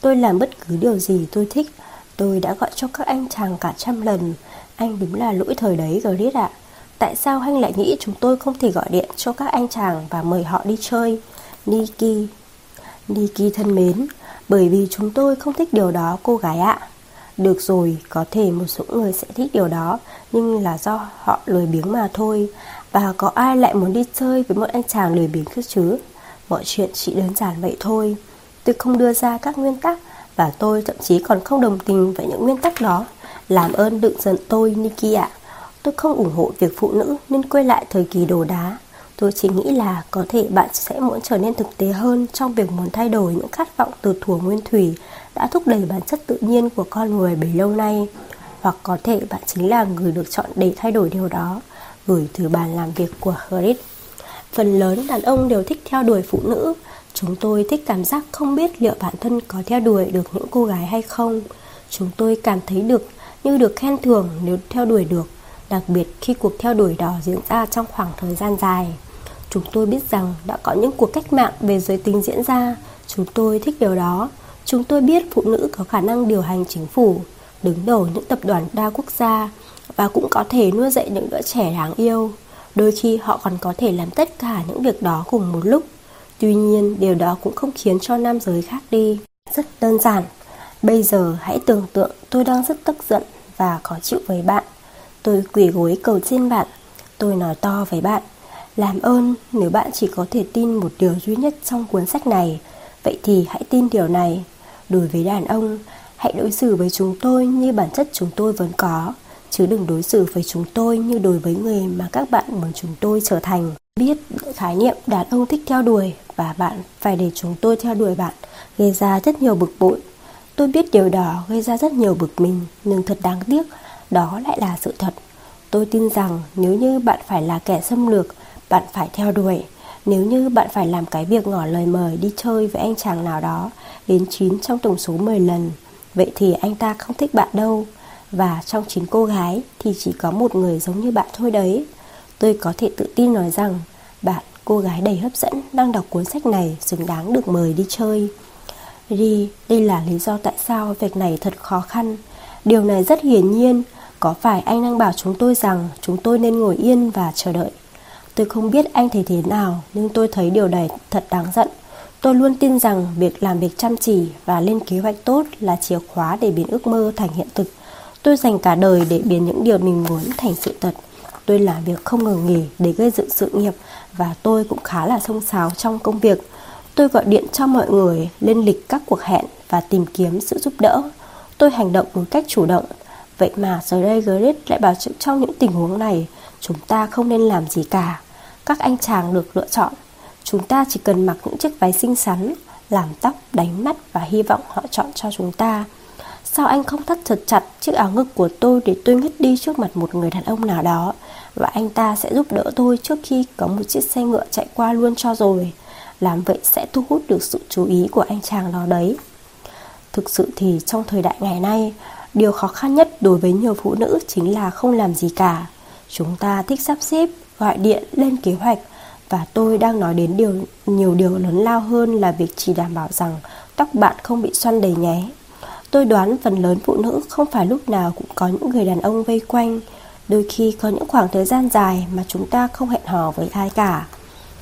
Tôi làm bất cứ điều gì tôi thích. Tôi đã gọi cho các anh chàng cả trăm lần. Anh đúng là lỗi thời đấy Grit ạ. Tại sao anh lại nghĩ chúng tôi không thể gọi điện cho các anh chàng và mời họ đi chơi? Niki Niki thân mến Bởi vì chúng tôi không thích điều đó cô gái ạ. Được rồi, có thể một số người sẽ thích điều đó Nhưng là do họ lười biếng mà thôi. Và có ai lại muốn đi chơi với một anh chàng lười biếng cơ chứ? Mọi chuyện chỉ đơn giản vậy thôi Tôi không đưa ra các nguyên tắc Và tôi thậm chí còn không đồng tình với những nguyên tắc đó Làm ơn đừng giận tôi Nikki ạ Tôi không ủng hộ việc phụ nữ nên quay lại thời kỳ đồ đá Tôi chỉ nghĩ là có thể bạn sẽ muốn trở nên thực tế hơn trong việc muốn thay đổi những khát vọng từ thuở nguyên thủy đã thúc đẩy bản chất tự nhiên của con người bấy lâu nay. Hoặc có thể bạn chính là người được chọn để thay đổi điều đó, gửi từ bàn làm việc của Grit. Phần lớn đàn ông đều thích theo đuổi phụ nữ. Chúng tôi thích cảm giác không biết liệu bản thân có theo đuổi được những cô gái hay không. Chúng tôi cảm thấy được như được khen thưởng nếu theo đuổi được, đặc biệt khi cuộc theo đuổi đó diễn ra trong khoảng thời gian dài. Chúng tôi biết rằng đã có những cuộc cách mạng về giới tính diễn ra. Chúng tôi thích điều đó. Chúng tôi biết phụ nữ có khả năng điều hành chính phủ, đứng đầu những tập đoàn đa quốc gia và cũng có thể nuôi dạy những đứa trẻ đáng yêu. Đôi khi họ còn có thể làm tất cả những việc đó cùng một lúc. Tuy nhiên, điều đó cũng không khiến cho nam giới khác đi. Rất đơn giản. Bây giờ hãy tưởng tượng tôi đang rất tức giận và khó chịu với bạn. Tôi quỳ gối cầu xin bạn. Tôi nói to với bạn. Làm ơn, nếu bạn chỉ có thể tin một điều duy nhất trong cuốn sách này, vậy thì hãy tin điều này. Đối với đàn ông, hãy đối xử với chúng tôi như bản chất chúng tôi vốn có, chứ đừng đối xử với chúng tôi như đối với người mà các bạn muốn chúng tôi trở thành. Biết khái niệm đàn ông thích theo đuổi và bạn phải để chúng tôi theo đuổi bạn gây ra rất nhiều bực bội. Tôi biết điều đó gây ra rất nhiều bực mình, nhưng thật đáng tiếc, đó lại là sự thật. Tôi tin rằng nếu như bạn phải là kẻ xâm lược, bạn phải theo đuổi. Nếu như bạn phải làm cái việc ngỏ lời mời đi chơi với anh chàng nào đó đến 9 trong tổng số 10 lần, vậy thì anh ta không thích bạn đâu. Và trong chín cô gái thì chỉ có một người giống như bạn thôi đấy. Tôi có thể tự tin nói rằng bạn, cô gái đầy hấp dẫn đang đọc cuốn sách này xứng đáng được mời đi chơi. Ri, đây là lý do tại sao việc này thật khó khăn. Điều này rất hiển nhiên, có phải anh đang bảo chúng tôi rằng chúng tôi nên ngồi yên và chờ đợi Tôi không biết anh thấy thế nào, nhưng tôi thấy điều này thật đáng giận. Tôi luôn tin rằng việc làm việc chăm chỉ và lên kế hoạch tốt là chìa khóa để biến ước mơ thành hiện thực. Tôi dành cả đời để biến những điều mình muốn thành sự thật. Tôi làm việc không ngừng nghỉ để gây dựng sự nghiệp và tôi cũng khá là sông sáo trong công việc. Tôi gọi điện cho mọi người, lên lịch các cuộc hẹn và tìm kiếm sự giúp đỡ. Tôi hành động một cách chủ động. Vậy mà giờ đây Grit lại bảo trong những tình huống này, chúng ta không nên làm gì cả các anh chàng được lựa chọn. Chúng ta chỉ cần mặc những chiếc váy xinh xắn, làm tóc, đánh mắt và hy vọng họ chọn cho chúng ta. Sao anh không thắt thật chặt chiếc áo ngực của tôi để tôi ngất đi trước mặt một người đàn ông nào đó và anh ta sẽ giúp đỡ tôi trước khi có một chiếc xe ngựa chạy qua luôn cho rồi. Làm vậy sẽ thu hút được sự chú ý của anh chàng đó đấy. Thực sự thì trong thời đại ngày nay, điều khó khăn nhất đối với nhiều phụ nữ chính là không làm gì cả. Chúng ta thích sắp xếp, gọi điện lên kế hoạch và tôi đang nói đến điều nhiều điều lớn lao hơn là việc chỉ đảm bảo rằng tóc bạn không bị xoăn đầy nhé. Tôi đoán phần lớn phụ nữ không phải lúc nào cũng có những người đàn ông vây quanh, đôi khi có những khoảng thời gian dài mà chúng ta không hẹn hò với ai cả.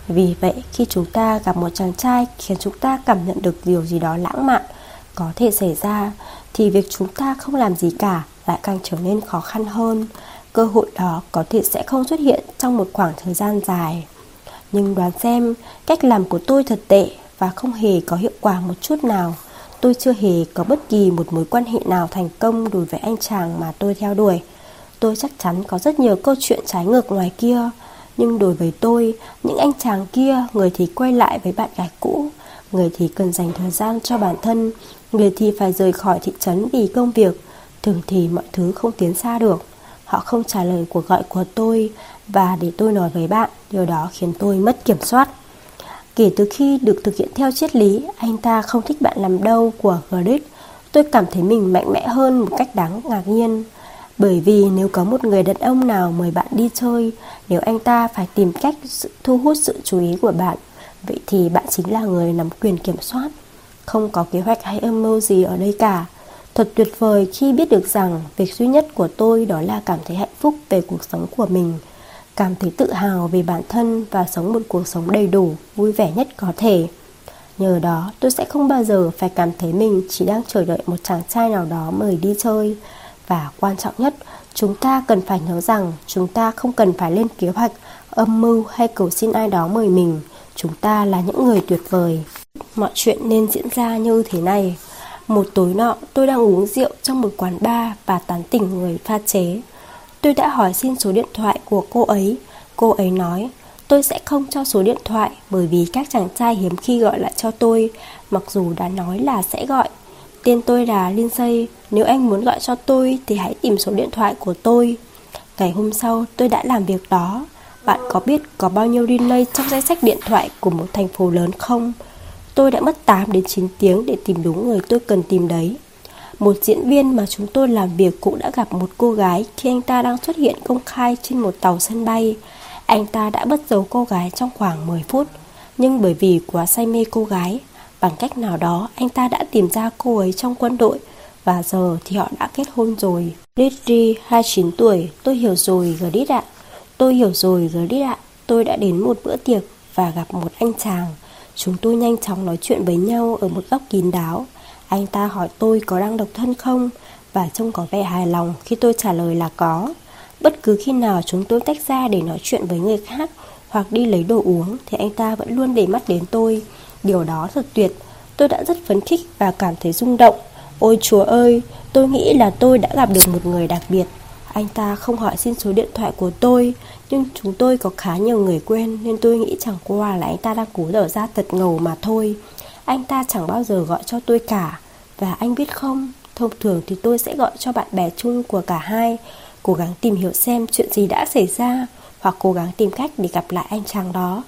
Vì vậy, khi chúng ta gặp một chàng trai khiến chúng ta cảm nhận được điều gì đó lãng mạn có thể xảy ra, thì việc chúng ta không làm gì cả lại càng trở nên khó khăn hơn cơ hội đó có thể sẽ không xuất hiện trong một khoảng thời gian dài. Nhưng đoán xem, cách làm của tôi thật tệ và không hề có hiệu quả một chút nào. Tôi chưa hề có bất kỳ một mối quan hệ nào thành công đối với anh chàng mà tôi theo đuổi. Tôi chắc chắn có rất nhiều câu chuyện trái ngược ngoài kia, nhưng đối với tôi, những anh chàng kia, người thì quay lại với bạn gái cũ, người thì cần dành thời gian cho bản thân, người thì phải rời khỏi thị trấn vì công việc, thường thì mọi thứ không tiến xa được. Họ không trả lời cuộc gọi của tôi và để tôi nói với bạn, điều đó khiến tôi mất kiểm soát. Kể từ khi được thực hiện theo triết lý, Anh ta không thích bạn làm đâu của Grit. Tôi cảm thấy mình mạnh mẽ hơn một cách đáng ngạc nhiên. Bởi vì nếu có một người đàn ông nào mời bạn đi chơi, Nếu anh ta phải tìm cách thu hút sự chú ý của bạn, Vậy thì bạn chính là người nắm quyền kiểm soát. Không có kế hoạch hay âm mưu gì ở đây cả. Thật tuyệt vời khi biết được rằng Việc duy nhất của tôi đó là cảm thấy hạnh phúc về cuộc sống của mình. Cảm thấy tự hào về bản thân Và sống một cuộc sống đầy đủ, vui vẻ nhất có thể. Nhờ đó tôi sẽ không bao giờ phải cảm thấy mình chỉ đang chờ đợi một chàng trai nào đó mời đi chơi. Và quan trọng nhất, chúng ta cần phải nhớ rằng chúng ta không cần phải lên kế hoạch, âm mưu hay cầu xin ai đó mời mình. Chúng ta là những người tuyệt vời. Mọi chuyện nên diễn ra như thế này. Một tối nọ tôi đang uống rượu trong một quán bar và tán tỉnh người pha chế. Tôi đã hỏi xin số điện thoại của cô ấy Cô ấy nói Tôi sẽ không cho số điện thoại bởi vì các chàng trai hiếm khi gọi lại cho tôi, mặc dù đã nói là sẽ gọi. Tên tôi là Lindsay, nếu anh muốn gọi cho tôi thì hãy tìm số điện thoại của tôi. Ngày hôm sau tôi đã làm việc đó. Bạn có biết có bao nhiêu relay trong danh sách điện thoại của một thành phố lớn không? Tôi đã mất 8 đến 9 tiếng để tìm đúng người tôi cần tìm đấy. Một diễn viên mà chúng tôi làm việc cũng đã gặp một cô gái khi anh ta đang xuất hiện công khai trên một tàu sân bay. Anh ta đã bất giấu cô gái trong khoảng 10 phút. Nhưng bởi vì quá say mê cô gái, Bằng cách nào đó anh ta đã tìm ra cô ấy trong quân đội Và giờ thì họ đã kết hôn rồi. Lidri 29 tuổi, Tôi hiểu rồi Grit ạ. Tôi hiểu rồi Grit ạ. Tôi đã đến một bữa tiệc và gặp một anh chàng. Chúng tôi nhanh chóng nói chuyện với nhau ở một góc kín đáo. Anh ta hỏi tôi có đang độc thân không Và trông có vẻ hài lòng khi tôi trả lời là có Bất cứ khi nào chúng tôi tách ra để nói chuyện với người khác hoặc đi lấy đồ uống thì anh ta vẫn luôn để mắt đến tôi. Điều đó thật tuyệt. Tôi đã rất phấn khích và cảm thấy rung động. Ôi chúa ơi, tôi nghĩ là tôi đã gặp được một người đặc biệt. Anh ta không hỏi xin số điện thoại của tôi, nhưng chúng tôi có khá nhiều người quen nên tôi nghĩ chẳng qua là anh ta đang cố dở ra thật ngầu mà thôi. Anh ta chẳng bao giờ gọi cho tôi cả. Và anh biết không, thông thường thì tôi sẽ gọi cho bạn bè chung của cả hai cố gắng tìm hiểu xem chuyện gì đã xảy ra hoặc cố gắng tìm cách để gặp lại anh chàng đó.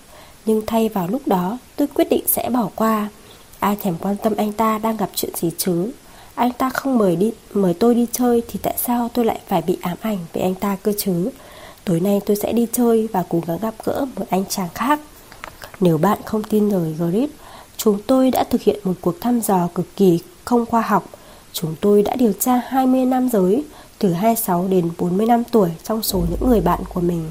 Nhưng thay vào lúc đó, tôi quyết định sẽ bỏ qua. Ai thèm quan tâm anh ta đang gặp chuyện gì chứ? Anh ta không mời đi mời tôi đi chơi thì tại sao tôi lại phải bị ám ảnh về anh ta cơ chứ? Tối nay tôi sẽ đi chơi và cố gắng gặp gỡ một anh chàng khác. Nếu bạn không tin lời Grit, chúng tôi đã thực hiện một cuộc thăm dò cực kỳ không khoa học. Chúng tôi đã điều tra 20 nam giới, từ 26 đến 40 năm tuổi trong số những người bạn của mình.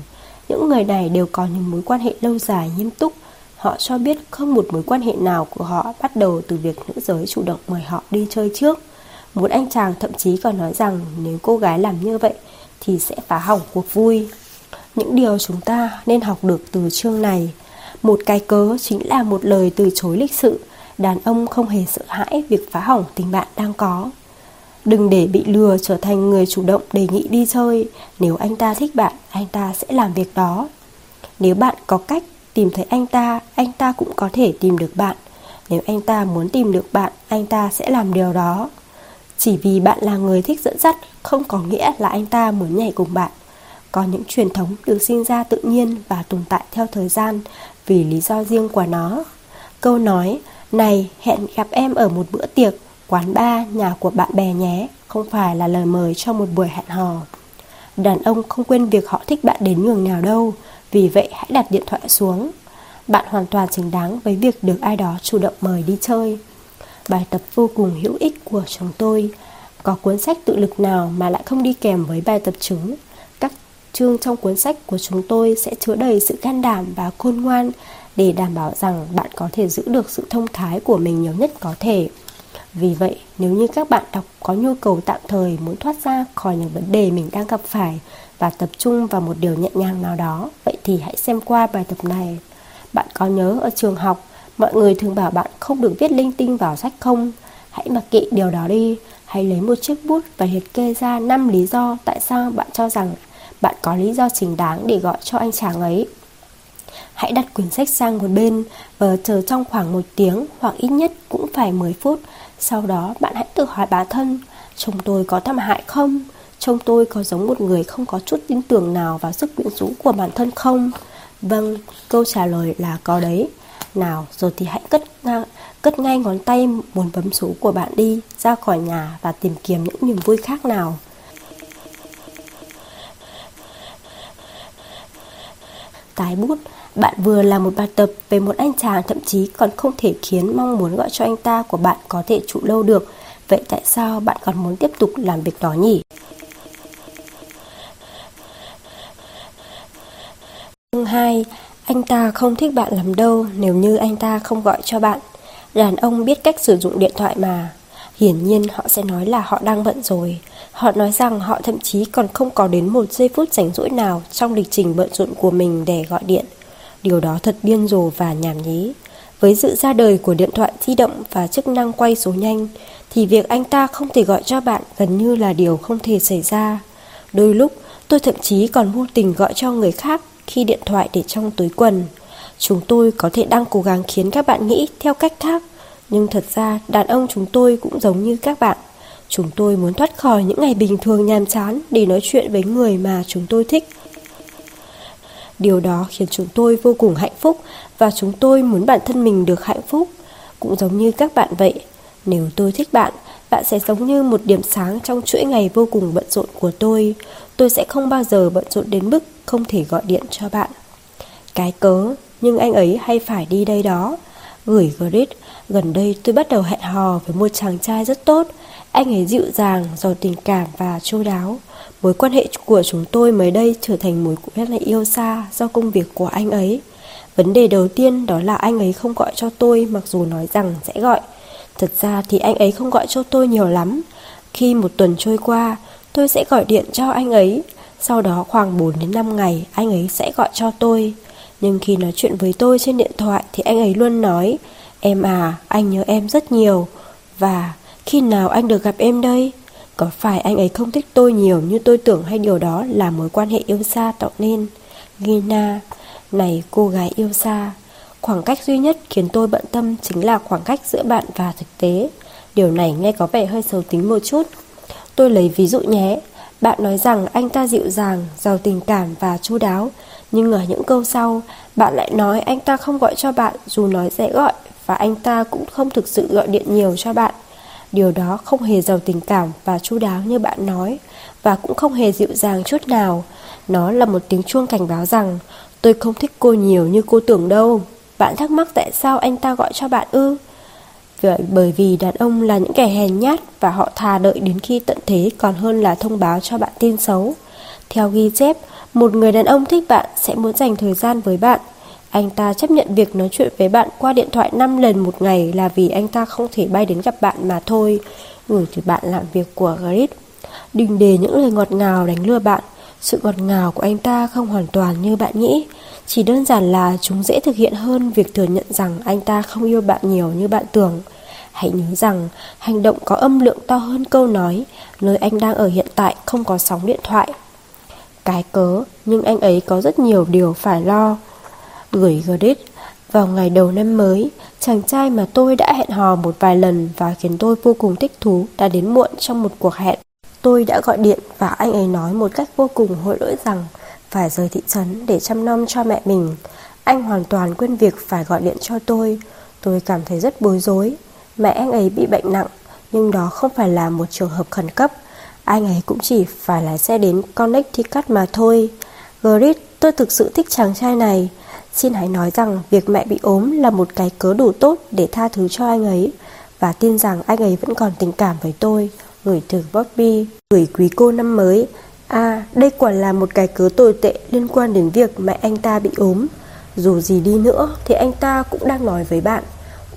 Những người này đều có những mối quan hệ lâu dài, nghiêm túc. Họ cho biết không một mối quan hệ nào của họ bắt đầu từ việc nữ giới chủ động mời họ đi chơi trước. Một anh chàng thậm chí còn nói rằng nếu cô gái làm như vậy thì sẽ phá hỏng cuộc vui. Những điều chúng ta nên học được từ chương này. Một cái cớ chính là một lời từ chối lịch sự. Đàn ông không hề sợ hãi việc phá hỏng tình bạn đang có. Đừng để bị lừa trở thành người chủ động đề nghị đi chơi. Nếu anh ta thích bạn, anh ta sẽ làm việc đó. Nếu bạn có cách tìm thấy anh ta, anh ta cũng có thể tìm được bạn. Nếu anh ta muốn tìm được bạn, anh ta sẽ làm điều đó. Chỉ vì bạn là người thích dẫn dắt Không có nghĩa là anh ta muốn nhảy cùng bạn. Có những truyền thống được sinh ra tự nhiên và tồn tại theo thời gian. Vì lý do riêng của nó Câu nói Này hẹn gặp em ở một bữa tiệc Quán bar, nhà của bạn bè nhé, không phải là lời mời cho một buổi hẹn hò. Đàn ông không quên việc họ thích bạn đến nhường nào đâu, vì vậy hãy đặt điện thoại xuống. Bạn hoàn toàn xứng đáng với việc được ai đó chủ động mời đi chơi. Bài tập vô cùng hữu ích của chúng tôi. Có cuốn sách tự lực nào mà lại không đi kèm với bài tập chứng. Chương trong cuốn sách của chúng tôi sẽ chứa đầy sự can đảm và khôn ngoan để đảm bảo rằng bạn có thể giữ được sự thông thái của mình nhiều nhất có thể. Vì vậy, nếu như các bạn đọc có nhu cầu tạm thời muốn thoát ra khỏi những vấn đề mình đang gặp phải và tập trung vào một điều nhẹ nhàng nào đó, vậy thì hãy xem qua bài tập này. Bạn có nhớ ở trường học, mọi người thường bảo bạn không được viết linh tinh vào sách không? Hãy mặc kệ điều đó đi, hãy lấy một chiếc bút và liệt kê ra 5 lý do tại sao bạn cho rằng bạn có lý do chính đáng để gọi cho anh chàng ấy. Hãy đặt quyển sách sang một bên và chờ trong khoảng một tiếng hoặc ít nhất cũng phải 10 phút sau đó bạn hãy tự hỏi bản thân Chồng tôi có thâm hại không? Chồng tôi có giống một người không có chút tin tưởng nào vào sức quyến rũ của bản thân không? Vâng, câu trả lời là có đấy Nào rồi thì hãy cất ngang, cất ngay ngón tay muốn bấm số của bạn đi ra khỏi nhà và tìm kiếm những niềm vui khác nào. Tái bút, bạn vừa làm một bài tập về một anh chàng thậm chí còn không thể khiến mong muốn gọi cho anh ta của bạn có thể trụ lâu được. Vậy tại sao bạn còn muốn tiếp tục làm việc đó nhỉ? Chương 2 Anh ta không thích bạn lắm đâu nếu như anh ta không gọi cho bạn. Đàn ông biết cách sử dụng điện thoại mà. Hiển nhiên họ sẽ nói là họ đang bận rồi. Họ nói rằng họ thậm chí còn không có đến một giây phút rảnh rỗi nào trong lịch trình bận rộn của mình để gọi điện. Điều đó thật điên rồ và nhảm nhí. Với sự ra đời của điện thoại di động và chức năng quay số nhanh, thì việc anh ta không thể gọi cho bạn gần như là điều không thể xảy ra. Đôi lúc, tôi thậm chí còn vô tình gọi cho người khác khi điện thoại để trong túi quần. Chúng tôi có thể đang cố gắng khiến các bạn nghĩ theo cách khác, nhưng thật ra đàn ông chúng tôi cũng giống như các bạn. Chúng tôi muốn thoát khỏi những ngày bình thường nhàm chán để nói chuyện với người mà chúng tôi thích. Điều đó khiến chúng tôi vô cùng hạnh phúc và chúng tôi muốn bản thân mình được hạnh phúc. Cũng giống như các bạn vậy, nếu tôi thích bạn, bạn sẽ giống như một điểm sáng trong chuỗi ngày vô cùng bận rộn của tôi. Tôi sẽ không bao giờ bận rộn đến mức không thể gọi điện cho bạn. Cái cớ, nhưng anh ấy hay phải đi đây đó. Gửi grid, gần đây tôi bắt đầu hẹn hò với một chàng trai rất tốt. Anh ấy dịu dàng, giàu tình cảm và chu đáo. Mối quan hệ của chúng tôi mới đây trở thành mối quan hệ yêu xa do công việc của anh ấy. Vấn đề đầu tiên đó là anh ấy không gọi cho tôi mặc dù nói rằng sẽ gọi. Thật ra thì anh ấy không gọi cho tôi nhiều lắm. Khi một tuần trôi qua, tôi sẽ gọi điện cho anh ấy. Sau đó khoảng 4 đến 5 ngày anh ấy sẽ gọi cho tôi. Nhưng khi nói chuyện với tôi trên điện thoại thì anh ấy luôn nói Em à, anh nhớ em rất nhiều. Và khi nào anh được gặp em đây? Có phải anh ấy không thích tôi nhiều như tôi tưởng hay điều đó là mối quan hệ yêu xa tạo nên? Gina, này cô gái yêu xa, khoảng cách duy nhất khiến tôi bận tâm chính là khoảng cách giữa bạn và thực tế. Điều này nghe có vẻ hơi xấu tính một chút. Tôi lấy ví dụ nhé. Bạn nói rằng anh ta dịu dàng, giàu tình cảm và chu đáo, nhưng ở những câu sau, bạn lại nói anh ta không gọi cho bạn dù nói sẽ gọi và anh ta cũng không thực sự gọi điện nhiều cho bạn. Điều đó không hề giàu tình cảm và chu đáo như bạn nói, Và cũng không hề dịu dàng chút nào. Nó là một tiếng chuông cảnh báo rằng, Tôi không thích cô nhiều như cô tưởng đâu. Bạn thắc mắc tại sao anh ta gọi cho bạn ư? Vậy bởi vì đàn ông là những kẻ hèn nhát Và họ thà đợi đến khi tận thế Còn hơn là thông báo cho bạn tin xấu. Theo ghi chép, Một người đàn ông thích bạn sẽ muốn dành thời gian với bạn anh ta chấp nhận việc nói chuyện với bạn qua điện thoại 5 lần một ngày là vì anh ta không thể bay đến gặp bạn mà thôi. Ừ, Gửi từ bạn làm việc của Grit. Đừng để những lời ngọt ngào đánh lừa bạn. Sự ngọt ngào của anh ta không hoàn toàn như bạn nghĩ. Chỉ đơn giản là chúng dễ thực hiện hơn việc thừa nhận rằng anh ta không yêu bạn nhiều như bạn tưởng. Hãy nhớ rằng hành động có âm lượng to hơn câu nói, nơi anh đang ở hiện tại không có sóng điện thoại. Cái cớ, nhưng anh ấy có rất nhiều điều phải lo gửi Grit vào ngày đầu năm mới, chàng trai mà tôi đã hẹn hò một vài lần và khiến tôi vô cùng thích thú đã đến muộn trong một cuộc hẹn. Tôi đã gọi điện và anh ấy nói một cách vô cùng hối lỗi rằng phải rời thị trấn để chăm nom cho mẹ mình. Anh hoàn toàn quên việc phải gọi điện cho tôi. Tôi cảm thấy rất bối rối. Mẹ anh ấy bị bệnh nặng, nhưng đó không phải là một trường hợp khẩn cấp. Anh ấy cũng chỉ phải lái xe đến Connecticut mà thôi. Grit, tôi thực sự thích chàng trai này. Xin hãy nói rằng việc mẹ bị ốm là một cái cớ đủ tốt để tha thứ cho anh ấy và tin rằng anh ấy vẫn còn tình cảm với tôi. Gửi từ Bobby, gửi quý cô năm mới. À, đây quả là một cái cớ tồi tệ liên quan đến việc mẹ anh ta bị ốm. Dù gì đi nữa thì anh ta cũng đang nói với bạn.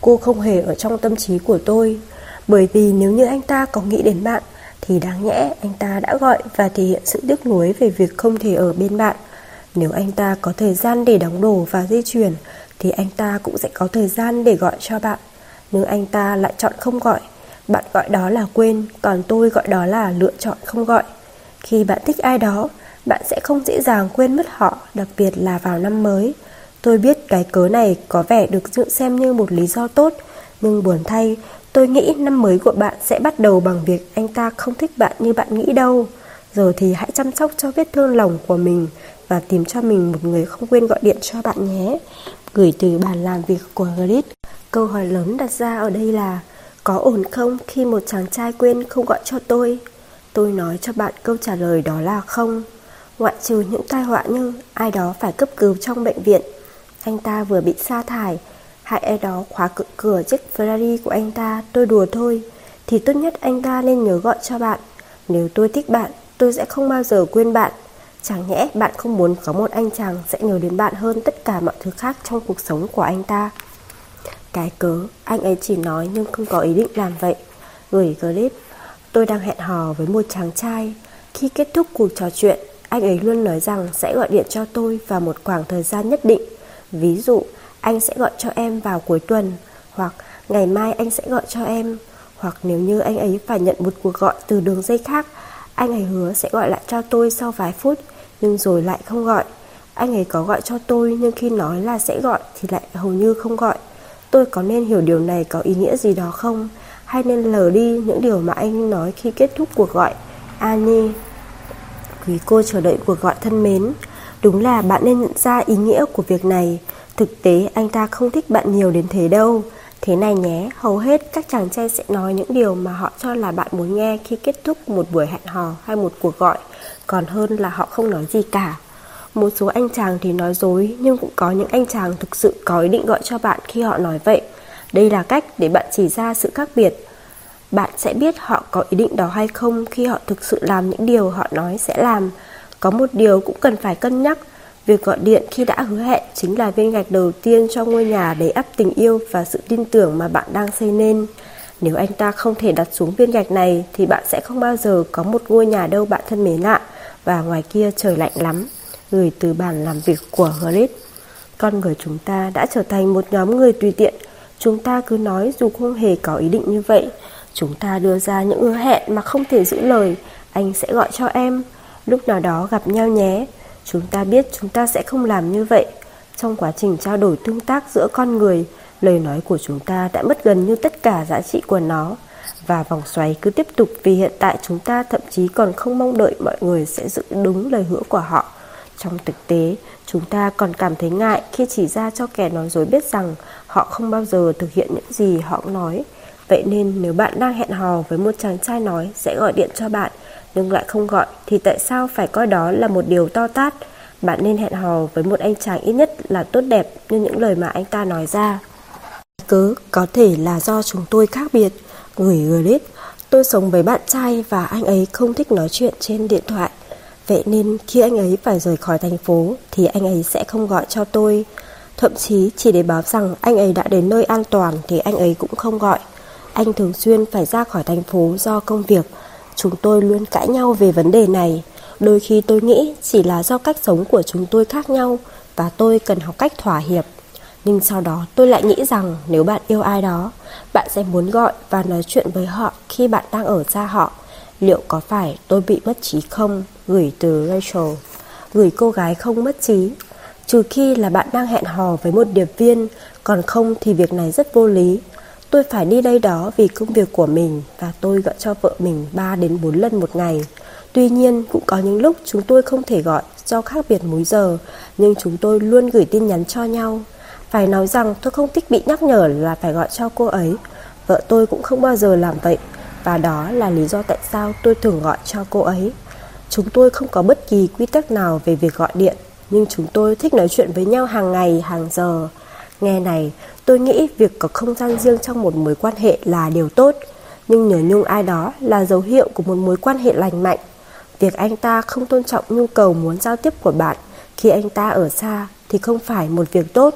Cô không hề ở trong tâm trí của tôi. Bởi vì nếu như anh ta có nghĩ đến bạn thì đáng nhẽ anh ta đã gọi và thể hiện sự tiếc nuối về việc không thể ở bên bạn. Nếu anh ta có thời gian để đóng đồ và di chuyển, Thì anh ta cũng sẽ có thời gian để gọi cho bạn. Nhưng anh ta lại chọn không gọi. Bạn gọi đó là quên, Còn tôi gọi đó là lựa chọn không gọi. Khi bạn thích ai đó, Bạn sẽ không dễ dàng quên mất họ, Đặc biệt là vào năm mới. Tôi biết cái cớ này có vẻ được dự xem như một lý do tốt, Nhưng buồn thay, Tôi nghĩ năm mới của bạn sẽ bắt đầu bằng việc anh ta không thích bạn như bạn nghĩ đâu. Giờ thì hãy chăm sóc cho vết thương lòng của mình và tìm cho mình một người không quên gọi điện cho bạn nhé. Gửi từ bàn làm việc của Grit. Câu hỏi lớn đặt ra ở đây là Có ổn không khi một chàng trai quên không gọi cho tôi? Tôi nói cho bạn câu trả lời đó là không. Ngoại trừ những tai họa như ai đó phải cấp cứu trong bệnh viện. Anh ta vừa bị sa thải hại ai đó khóa cửa, cửa chiếc Ferrari của anh ta Tôi đùa thôi. Thì tốt nhất anh ta nên nhớ gọi cho bạn. Nếu tôi thích bạn Tôi sẽ không bao giờ quên bạn. Chẳng nhẽ bạn không muốn có một anh chàng sẽ nhớ đến bạn hơn tất cả mọi thứ khác trong cuộc sống của anh ta? Cái cớ, anh ấy chỉ nói nhưng không có ý định làm vậy. Gửi clip Tôi đang hẹn hò với một chàng trai. Khi kết thúc cuộc trò chuyện Anh ấy luôn nói rằng sẽ gọi điện cho tôi vào một khoảng thời gian nhất định. Ví dụ, anh sẽ gọi cho em vào cuối tuần Hoặc ngày mai anh sẽ gọi cho em. Hoặc nếu như anh ấy phải nhận một cuộc gọi từ đường dây khác anh ấy hứa sẽ gọi lại cho tôi sau vài phút, Nhưng rồi lại không gọi. Anh ấy có gọi cho tôi, Nhưng khi nói là sẽ gọi Thì lại hầu như không gọi. Tôi có nên hiểu điều này có ý nghĩa gì đó không? Hay nên lờ đi những điều mà anh nói khi kết thúc cuộc gọi? Annie Quý cô chờ đợi cuộc gọi thân mến. Đúng là bạn nên nhận ra ý nghĩa của việc này. Thực tế, anh ta không thích bạn nhiều đến thế đâu. Thế này nhé, hầu hết các chàng trai sẽ nói những điều mà họ cho là bạn muốn nghe khi kết thúc một buổi hẹn hò hay một cuộc gọi Còn hơn là họ không nói gì cả Một số anh chàng thì nói dối Nhưng cũng có những anh chàng thực sự có ý định gọi cho bạn khi họ nói vậy đây là cách để bạn chỉ ra sự khác biệt. Bạn sẽ biết họ có ý định đó hay không khi họ thực sự làm những điều họ nói sẽ làm. Có một điều cũng cần phải cân nhắc, việc gọi điện khi đã hứa hẹn chính là viên gạch đầu tiên cho ngôi nhà đầy ắp tình yêu và sự tin tưởng mà bạn đang xây nên. Nếu anh ta không thể đặt xuống viên gạch này, thì bạn sẽ không bao giờ có một ngôi nhà đâu bạn thân mến ạ. Và ngoài kia trời lạnh lắm. Gửi từ bàn làm việc của Grit. Con người chúng ta đã trở thành một nhóm người tùy tiện Chúng ta cứ nói dù không hề có ý định như vậy Chúng ta đưa ra những hứa hẹn mà không thể giữ lời Anh sẽ gọi cho em Lúc nào đó gặp nhau nhé Chúng ta biết chúng ta sẽ không làm như vậy. Trong quá trình trao đổi tương tác giữa con người Lời nói của chúng ta đã mất gần như tất cả giá trị của nó. Và vòng xoáy cứ tiếp tục vì hiện tại chúng ta thậm chí còn không mong đợi mọi người sẽ giữ đúng lời hứa của họ. Trong thực tế, chúng ta còn cảm thấy ngại khi chỉ ra cho kẻ nói dối biết rằng họ không bao giờ thực hiện những gì họ nói. Vậy nên nếu bạn đang hẹn hò với một chàng trai nói sẽ gọi điện cho bạn nhưng lại không gọi thì tại sao phải coi đó là một điều to tát? Bạn nên hẹn hò với một anh chàng ít nhất là tốt đẹp như những lời mà anh ta nói ra. Cớ có thể là do chúng tôi khác biệt. Gửi Grit, tôi sống với bạn trai và anh ấy không thích nói chuyện trên điện thoại. Vậy nên khi anh ấy phải rời khỏi thành phố thì anh ấy sẽ không gọi cho tôi. Thậm chí chỉ để báo rằng anh ấy đã đến nơi an toàn thì anh ấy cũng không gọi. Anh thường xuyên phải ra khỏi thành phố do công việc. Chúng tôi luôn cãi nhau về vấn đề này. Đôi khi tôi nghĩ chỉ là do cách sống của chúng tôi khác nhau và tôi cần học cách thỏa hiệp. Nhưng sau đó tôi lại nghĩ rằng nếu bạn yêu ai đó, bạn sẽ muốn gọi và nói chuyện với họ khi bạn đang ở xa họ. Liệu có phải tôi bị mất trí không? Gửi từ Rachel Gửi cô gái không mất trí Trừ khi là bạn đang hẹn hò với một điệp viên Còn không thì việc này rất vô lý Tôi phải đi đây đó vì công việc của mình Và tôi gọi cho vợ mình 3 đến 4 lần một ngày. Tuy nhiên cũng có những lúc chúng tôi không thể gọi do khác biệt múi giờ Nhưng chúng tôi luôn gửi tin nhắn cho nhau. Phải nói rằng tôi không thích bị nhắc nhở là phải gọi cho cô ấy. Vợ tôi cũng không bao giờ làm vậy Và đó là lý do tại sao tôi thường gọi cho cô ấy. Chúng tôi không có bất kỳ quy tắc nào về việc gọi điện, nhưng chúng tôi thích nói chuyện với nhau hàng ngày, hàng giờ. Nghe này, tôi nghĩ việc có không gian riêng trong một mối quan hệ là điều tốt, nhưng nhớ nhung ai đó là dấu hiệu của một mối quan hệ lành mạnh. Việc anh ta không tôn trọng nhu cầu muốn giao tiếp của bạn khi anh ta ở xa thì không phải một việc tốt.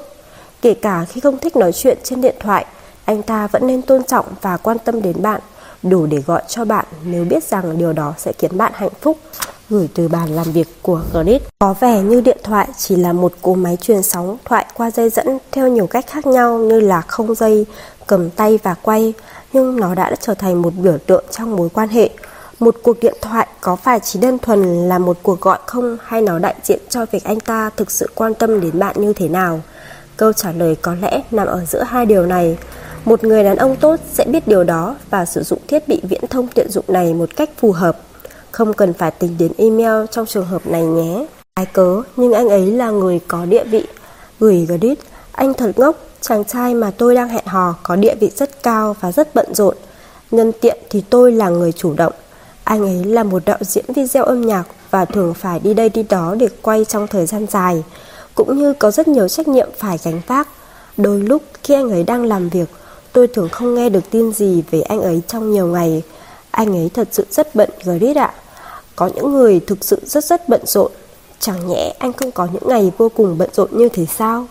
Kể cả khi không thích nói chuyện trên điện thoại, anh ta vẫn nên tôn trọng và quan tâm đến bạn đủ để gọi cho bạn nếu biết rằng điều đó sẽ khiến bạn hạnh phúc. Gửi từ bàn làm việc của Grit Có vẻ như điện thoại chỉ là một cỗ máy truyền sóng thoại qua dây dẫn theo nhiều cách khác nhau như là không dây, cầm tay và quay, nhưng nó đã trở thành một biểu tượng trong mối quan hệ. Một cuộc điện thoại có phải chỉ đơn thuần là một cuộc gọi không hay nó đại diện cho việc anh ta thực sự quan tâm đến bạn như thế nào? Câu trả lời có lẽ nằm ở giữa hai điều này. Một người đàn ông tốt sẽ biết điều đó và sử dụng thiết bị viễn thông tiện dụng này một cách phù hợp. Không cần phải tính đến email trong trường hợp này nhé. Ai cớ, nhưng anh ấy là người có địa vị. Gửi Grit, Anh thật ngốc, chàng trai mà tôi đang hẹn hò có địa vị rất cao và rất bận rộn. Nhân tiện thì tôi là người chủ động. Anh ấy là một đạo diễn video âm nhạc và thường phải đi đây đi đó để quay trong thời gian dài, cũng như có rất nhiều trách nhiệm phải gánh vác. Đôi lúc khi anh ấy đang làm việc, tôi thường không nghe được tin gì về anh ấy trong nhiều ngày. Anh ấy thật sự rất bận rồi đấy ạ. Có những người thực sự rất rất bận rộn. Chẳng nhẽ anh không có những ngày vô cùng bận rộn như thế sao?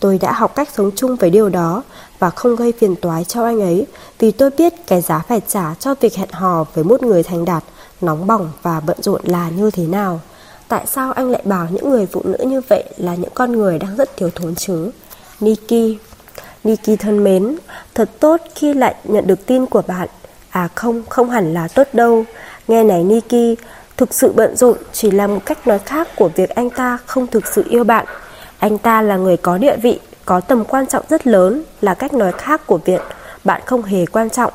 Tôi đã học cách sống chung với điều đó và không gây phiền toái cho anh ấy vì tôi biết cái giá phải trả cho việc hẹn hò với một người thành đạt, nóng bỏng và bận rộn là như thế nào. Tại sao anh lại bảo những người phụ nữ như vậy là những con người đang rất thiếu thốn chứ? Nikki Nikki thân mến, thật tốt khi lại nhận được tin của bạn. À không, không hẳn là tốt đâu. Nghe này Nikki, thực sự bận rộn chỉ là một cách nói khác của việc anh ta không thực sự yêu bạn. Anh ta là người có địa vị, có tầm quan trọng rất lớn, là cách nói khác của việc bạn không hề quan trọng.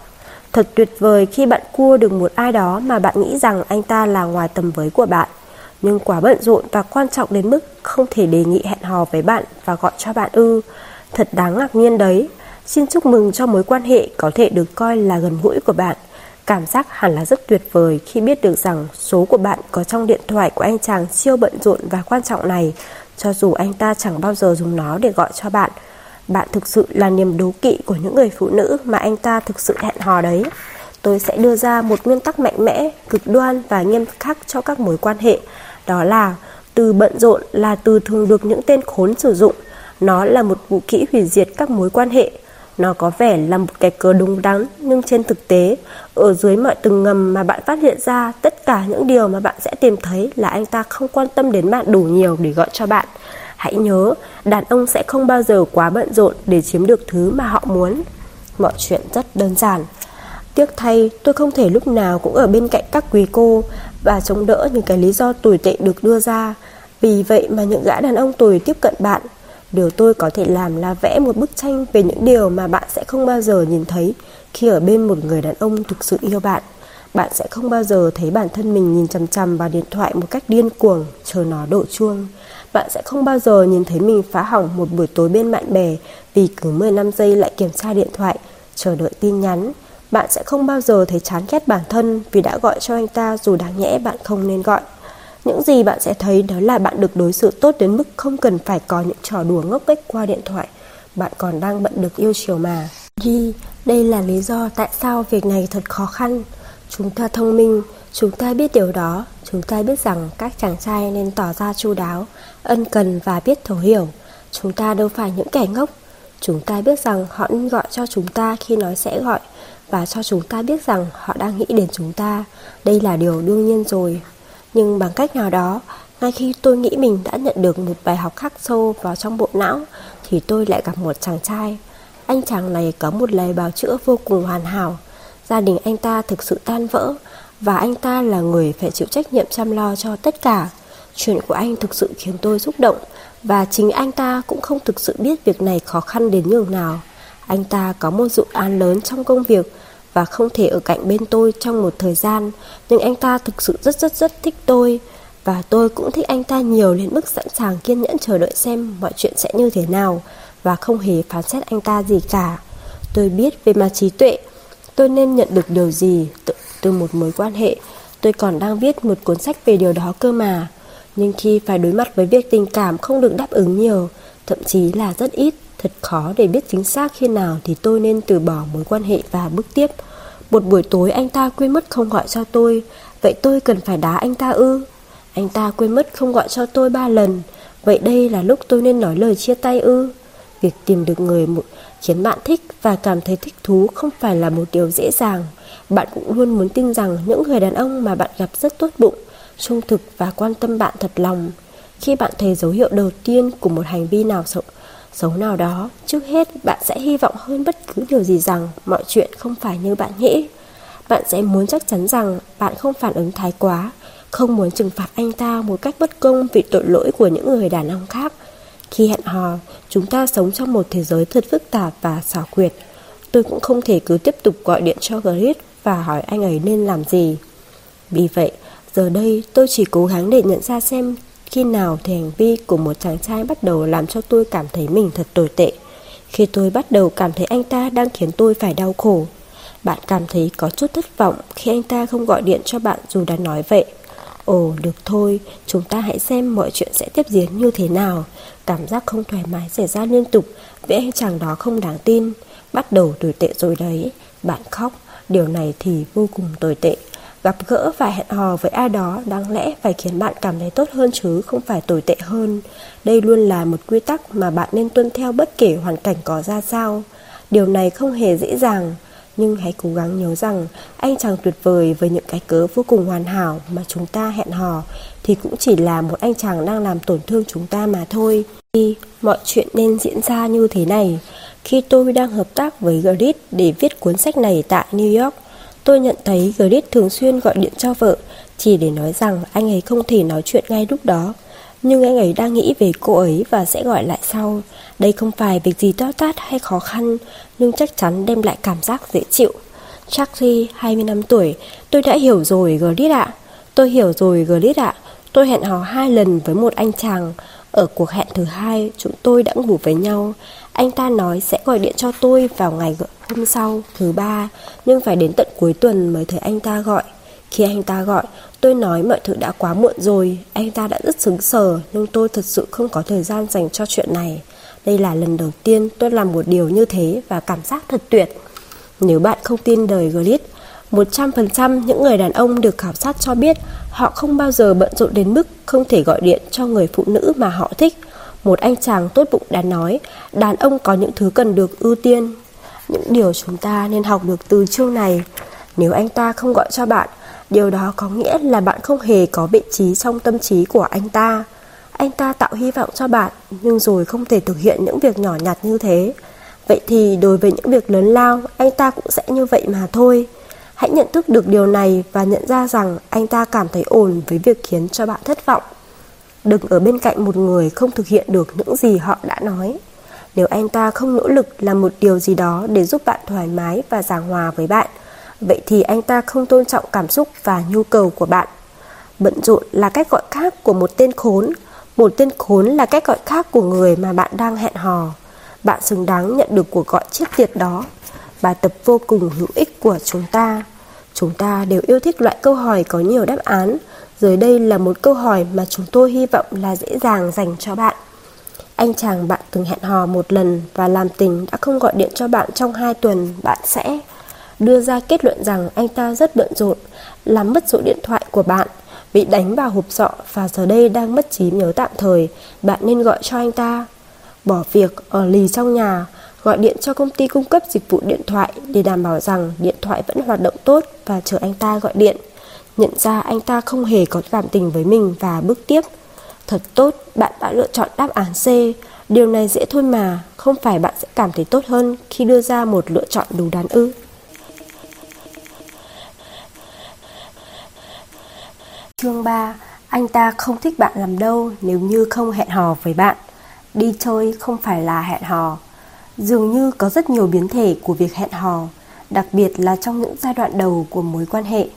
Thật tuyệt vời khi bạn cua được một ai đó mà bạn nghĩ rằng anh ta là ngoài tầm với của bạn. Nhưng quá bận rộn và quan trọng đến mức không thể đề nghị hẹn hò với bạn và gọi cho bạn ư. Thật đáng ngạc nhiên đấy. Xin chúc mừng cho mối quan hệ có thể được coi là gần gũi của bạn. Cảm giác hẳn là rất tuyệt vời khi biết được rằng số của bạn có trong điện thoại của anh chàng siêu bận rộn và quan trọng này cho dù anh ta chẳng bao giờ dùng nó để gọi cho bạn. Bạn thực sự là niềm đố kỵ của những người phụ nữ mà anh ta thực sự hẹn hò đấy. Tôi sẽ đưa ra một nguyên tắc mạnh mẽ, cực đoan và nghiêm khắc cho các mối quan hệ. Đó là từ bận rộn là từ thường được những tên khốn sử dụng. Nó là một vũ khí hủy diệt các mối quan hệ. Nó có vẻ là một cái cớ đúng đắn, nhưng trên thực tế, ở dưới mọi từng ngầm mà bạn phát hiện ra, tất cả những điều mà bạn sẽ tìm thấy là anh ta không quan tâm đến bạn đủ nhiều để gọi cho bạn. Hãy nhớ, đàn ông sẽ không bao giờ quá bận rộn để chiếm được thứ mà họ muốn. Mọi chuyện rất đơn giản. Tiếc thay, tôi không thể lúc nào cũng ở bên cạnh các quý cô và chống đỡ những cái lý do tồi tệ được đưa ra. Vì vậy mà những gã đàn ông tồi tiếp cận bạn Điều tôi có thể làm là vẽ một bức tranh về những điều mà bạn sẽ không bao giờ nhìn thấy khi ở bên một người đàn ông thực sự yêu bạn. Bạn sẽ không bao giờ thấy bản thân mình nhìn chằm chằm vào điện thoại một cách điên cuồng, chờ nó đổ chuông. Bạn sẽ không bao giờ nhìn thấy mình phá hỏng một buổi tối bên bạn bè vì cứ 15 giây lại kiểm tra điện thoại, chờ đợi tin nhắn. Bạn sẽ không bao giờ thấy chán ghét bản thân vì đã gọi cho anh ta dù đáng nhẽ bạn không nên gọi. Những gì bạn sẽ thấy đó là bạn được đối xử tốt đến mức không cần phải có những trò đùa ngốc nghếch qua điện thoại. Bạn còn đang bận được yêu chiều mà. Đi, đây là lý do tại sao việc này thật khó khăn. Chúng ta thông minh, chúng ta biết điều đó, chúng ta biết rằng các chàng trai nên tỏ ra chu đáo, ân cần và biết thấu hiểu. Chúng ta đâu phải những kẻ ngốc. Chúng ta biết rằng họ nên gọi cho chúng ta khi nói sẽ gọi và cho chúng ta biết rằng họ đang nghĩ đến chúng ta. Đây là điều đương nhiên rồi. Nhưng bằng cách nào đó, ngay khi tôi nghĩ mình đã nhận được một bài học khắc sâu vào trong bộ não, thì tôi lại gặp một chàng trai. Anh chàng này có một lời bào chữa vô cùng hoàn hảo. Gia đình anh ta thực sự tan vỡ, và anh ta là người phải chịu trách nhiệm chăm lo cho tất cả. Chuyện của anh thực sự khiến tôi xúc động, và chính anh ta cũng không thực sự biết việc này khó khăn đến nhường nào. Anh ta có một dự án lớn trong công việc, và không thể ở cạnh bên tôi trong một thời gian, nhưng anh ta thực sự rất rất rất thích tôi và tôi cũng thích anh ta nhiều đến mức sẵn sàng kiên nhẫn chờ đợi xem mọi chuyện sẽ như thế nào và không hề phán xét anh ta gì cả. Tôi biết về mặt trí tuệ, tôi nên nhận được điều gì từ, từ một mối quan hệ. Tôi còn đang viết một cuốn sách về điều đó cơ mà. Nhưng khi phải đối mặt với việc tình cảm không được đáp ứng nhiều, thậm chí là rất ít, thật khó để biết chính xác khi nào thì tôi nên từ bỏ mối quan hệ và bước tiếp. Một buổi tối anh ta quên mất không gọi cho tôi. Vậy tôi cần phải đá anh ta ư? Anh ta quên mất không gọi cho tôi ba lần. Vậy đây là lúc tôi nên nói lời chia tay ư? Việc tìm được người khiến bạn thích và cảm thấy thích thú không phải là một điều dễ dàng. Bạn cũng luôn muốn tin rằng những người đàn ông mà bạn gặp rất tốt bụng, Trung thực và quan tâm bạn thật lòng. Khi bạn thấy dấu hiệu đầu tiên của một hành vi nào xấu xấu nào đó, trước hết bạn sẽ hy vọng hơn bất cứ điều gì rằng mọi chuyện không phải như bạn nghĩ. Bạn sẽ muốn chắc chắn rằng bạn không phản ứng thái quá, không muốn trừng phạt anh ta một cách bất công vì tội lỗi của những người đàn ông khác. Khi hẹn hò, chúng ta sống trong một thế giới thật phức tạp và xảo quyệt. Tôi cũng không thể cứ tiếp tục gọi điện cho Grit và hỏi anh ấy nên làm gì. Vì vậy, giờ đây tôi chỉ cố gắng để nhận ra xem khi nào thì hành vi của một chàng trai bắt đầu làm cho tôi cảm thấy mình thật tồi tệ. Khi tôi bắt đầu cảm thấy anh ta đang khiến tôi phải đau khổ. Bạn cảm thấy có chút thất vọng khi anh ta không gọi điện cho bạn dù đã nói vậy. Ồ, được thôi, chúng ta hãy xem mọi chuyện sẽ tiếp diễn như thế nào. Cảm giác không thoải mái xảy ra liên tục, vì anh chàng đó không đáng tin. Bắt đầu tồi tệ rồi đấy. Bạn khóc, điều này thì vô cùng tồi tệ. Gặp gỡ và hẹn hò với ai đó đáng lẽ phải khiến bạn cảm thấy tốt hơn chứ không phải tồi tệ hơn. Đây luôn là một quy tắc mà bạn nên tuân theo bất kể hoàn cảnh có ra sao. Điều này không hề dễ dàng, nhưng hãy cố gắng nhớ rằng anh chàng tuyệt vời với những cái cớ vô cùng hoàn hảo mà chúng ta hẹn hò thì cũng chỉ là một anh chàng đang làm tổn thương chúng ta mà thôi. Mọi chuyện nên diễn ra như thế này, khi tôi đang hợp tác với Grit để viết cuốn sách này tại New York, tôi nhận thấy Grit thường xuyên gọi điện cho vợ chỉ để nói rằng anh ấy không thể nói chuyện ngay lúc đó. Nhưng anh ấy đang nghĩ về cô ấy và sẽ gọi lại sau. Đây không phải việc gì to tát hay khó khăn, nhưng chắc chắn đem lại cảm giác dễ chịu. Charlie, 25 tuổi, tôi đã hiểu rồi Grit ạ. Tôi hiểu rồi Grit ạ. Tôi hẹn hò hai lần với một anh chàng. Ở cuộc hẹn thứ hai, chúng tôi đã ngủ với nhau. Anh ta nói sẽ gọi điện cho tôi vào ngày hôm sau, thứ ba, nhưng phải đến tận cuối tuần mới thấy anh ta gọi. Khi anh ta gọi, tôi nói mọi thứ đã quá muộn rồi, anh ta đã rất sững sờ, nhưng tôi thật sự không có thời gian dành cho chuyện này. Đây là lần đầu tiên tôi làm một điều như thế và cảm giác thật tuyệt. Nếu bạn không tin đời Glit, 100% những người đàn ông được khảo sát cho biết họ không bao giờ bận rộn đến mức không thể gọi điện cho người phụ nữ mà họ thích. Một anh chàng tốt bụng đã nói, đàn ông có những thứ cần được ưu tiên. Những điều chúng ta nên học được từ chương này. Nếu anh ta không gọi cho bạn, điều đó có nghĩa là bạn không hề có vị trí trong tâm trí của anh ta. Anh ta tạo hy vọng cho bạn, nhưng rồi không thể thực hiện những việc nhỏ nhặt như thế. Vậy thì đối với những việc lớn lao, anh ta cũng sẽ như vậy mà thôi. Hãy nhận thức được điều này và nhận ra rằng anh ta cảm thấy ổn với việc khiến cho bạn thất vọng. Đừng ở bên cạnh một người không thực hiện được những gì họ đã nói. Nếu anh ta không nỗ lực làm một điều gì đó để giúp bạn thoải mái và giảng hòa với bạn, vậy thì anh ta không tôn trọng cảm xúc và nhu cầu của bạn. Bận rộn là cách gọi khác của một tên khốn, một tên khốn là cách gọi khác của người mà bạn đang hẹn hò. Bạn xứng đáng nhận được cuộc gọi chiếc tiệt đó. Bài tập vô cùng hữu ích của chúng ta. Chúng ta đều yêu thích loại câu hỏi có nhiều đáp án. Dưới đây là một câu hỏi mà chúng tôi hy vọng là dễ dàng dành cho bạn. Anh chàng bạn từng hẹn hò một lần và làm tình đã không gọi điện cho bạn trong hai tuần, bạn sẽ đưa ra kết luận rằng anh ta rất bận rộn, làm mất số điện thoại của bạn, bị đánh vào hộp sọ và giờ đây đang mất trí nhớ tạm thời, bạn nên gọi cho anh ta. Bỏ việc ở lì trong nhà, gọi điện cho công ty cung cấp dịch vụ điện thoại để đảm bảo rằng điện thoại vẫn hoạt động tốt và chờ anh ta gọi điện. Nhận ra anh ta không hề có cảm tình với mình và bước tiếp. Thật tốt, bạn đã lựa chọn đáp án C. Điều này dễ thôi mà, không phải bạn sẽ cảm thấy tốt hơn khi đưa ra một lựa chọn đúng đắn ư. Chương 3 Anh ta không thích bạn làm đâu nếu như không hẹn hò với bạn. Đi chơi không phải là hẹn hò. Dường như có rất nhiều biến thể của việc hẹn hò, đặc biệt là trong những giai đoạn đầu của mối quan hệ.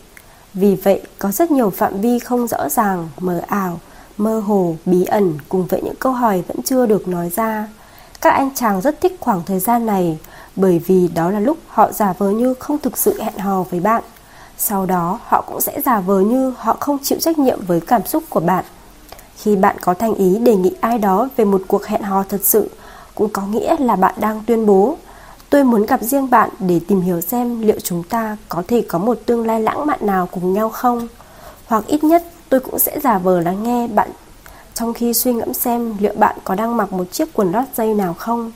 Vì vậy, có rất nhiều phạm vi không rõ ràng, mờ ảo, mơ hồ, bí ẩn cùng với những câu hỏi vẫn chưa được nói ra. Các anh chàng rất thích khoảng thời gian này bởi vì đó là lúc họ giả vờ như không thực sự hẹn hò với bạn. Sau đó, họ cũng sẽ giả vờ như họ không chịu trách nhiệm với cảm xúc của bạn. Khi bạn có thành ý đề nghị ai đó về một cuộc hẹn hò thật sự, cũng có nghĩa là bạn đang tuyên bố Tôi muốn gặp riêng bạn để tìm hiểu xem liệu chúng ta có thể có một tương lai lãng mạn nào cùng nhau không. Hoặc ít nhất tôi cũng sẽ giả vờ lắng nghe bạn trong khi suy ngẫm xem liệu bạn có đang mặc một chiếc quần lót dây nào không.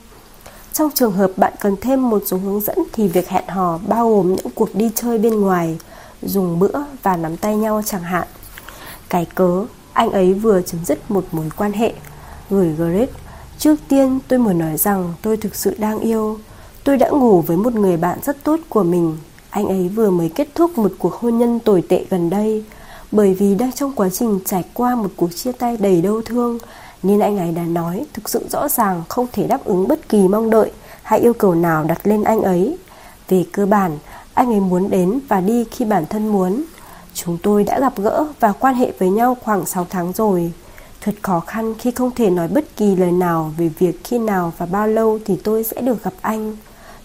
Trong trường hợp bạn cần thêm một số hướng dẫn thì việc hẹn hò bao gồm những cuộc đi chơi bên ngoài, dùng bữa và nắm tay nhau chẳng hạn. Cái cớ, anh ấy vừa chấm dứt một mối quan hệ, gửi gret Trước tiên tôi muốn nói rằng tôi thực sự đang yêu. Tôi đã ngủ với một người bạn rất tốt của mình. Anh ấy vừa mới kết thúc một cuộc hôn nhân tồi tệ gần đây bởi vì đang trong quá trình trải qua một cuộc chia tay đầy đau thương nên anh ấy đã nói thực sự rõ ràng không thể đáp ứng bất kỳ mong đợi hay yêu cầu nào đặt lên anh ấy. Về cơ bản, anh ấy muốn đến và đi khi bản thân muốn. Chúng tôi đã gặp gỡ và quan hệ với nhau khoảng 6 tháng rồi. Thật khó khăn khi không thể nói bất kỳ lời nào về việc khi nào và bao lâu thì tôi sẽ được gặp anh.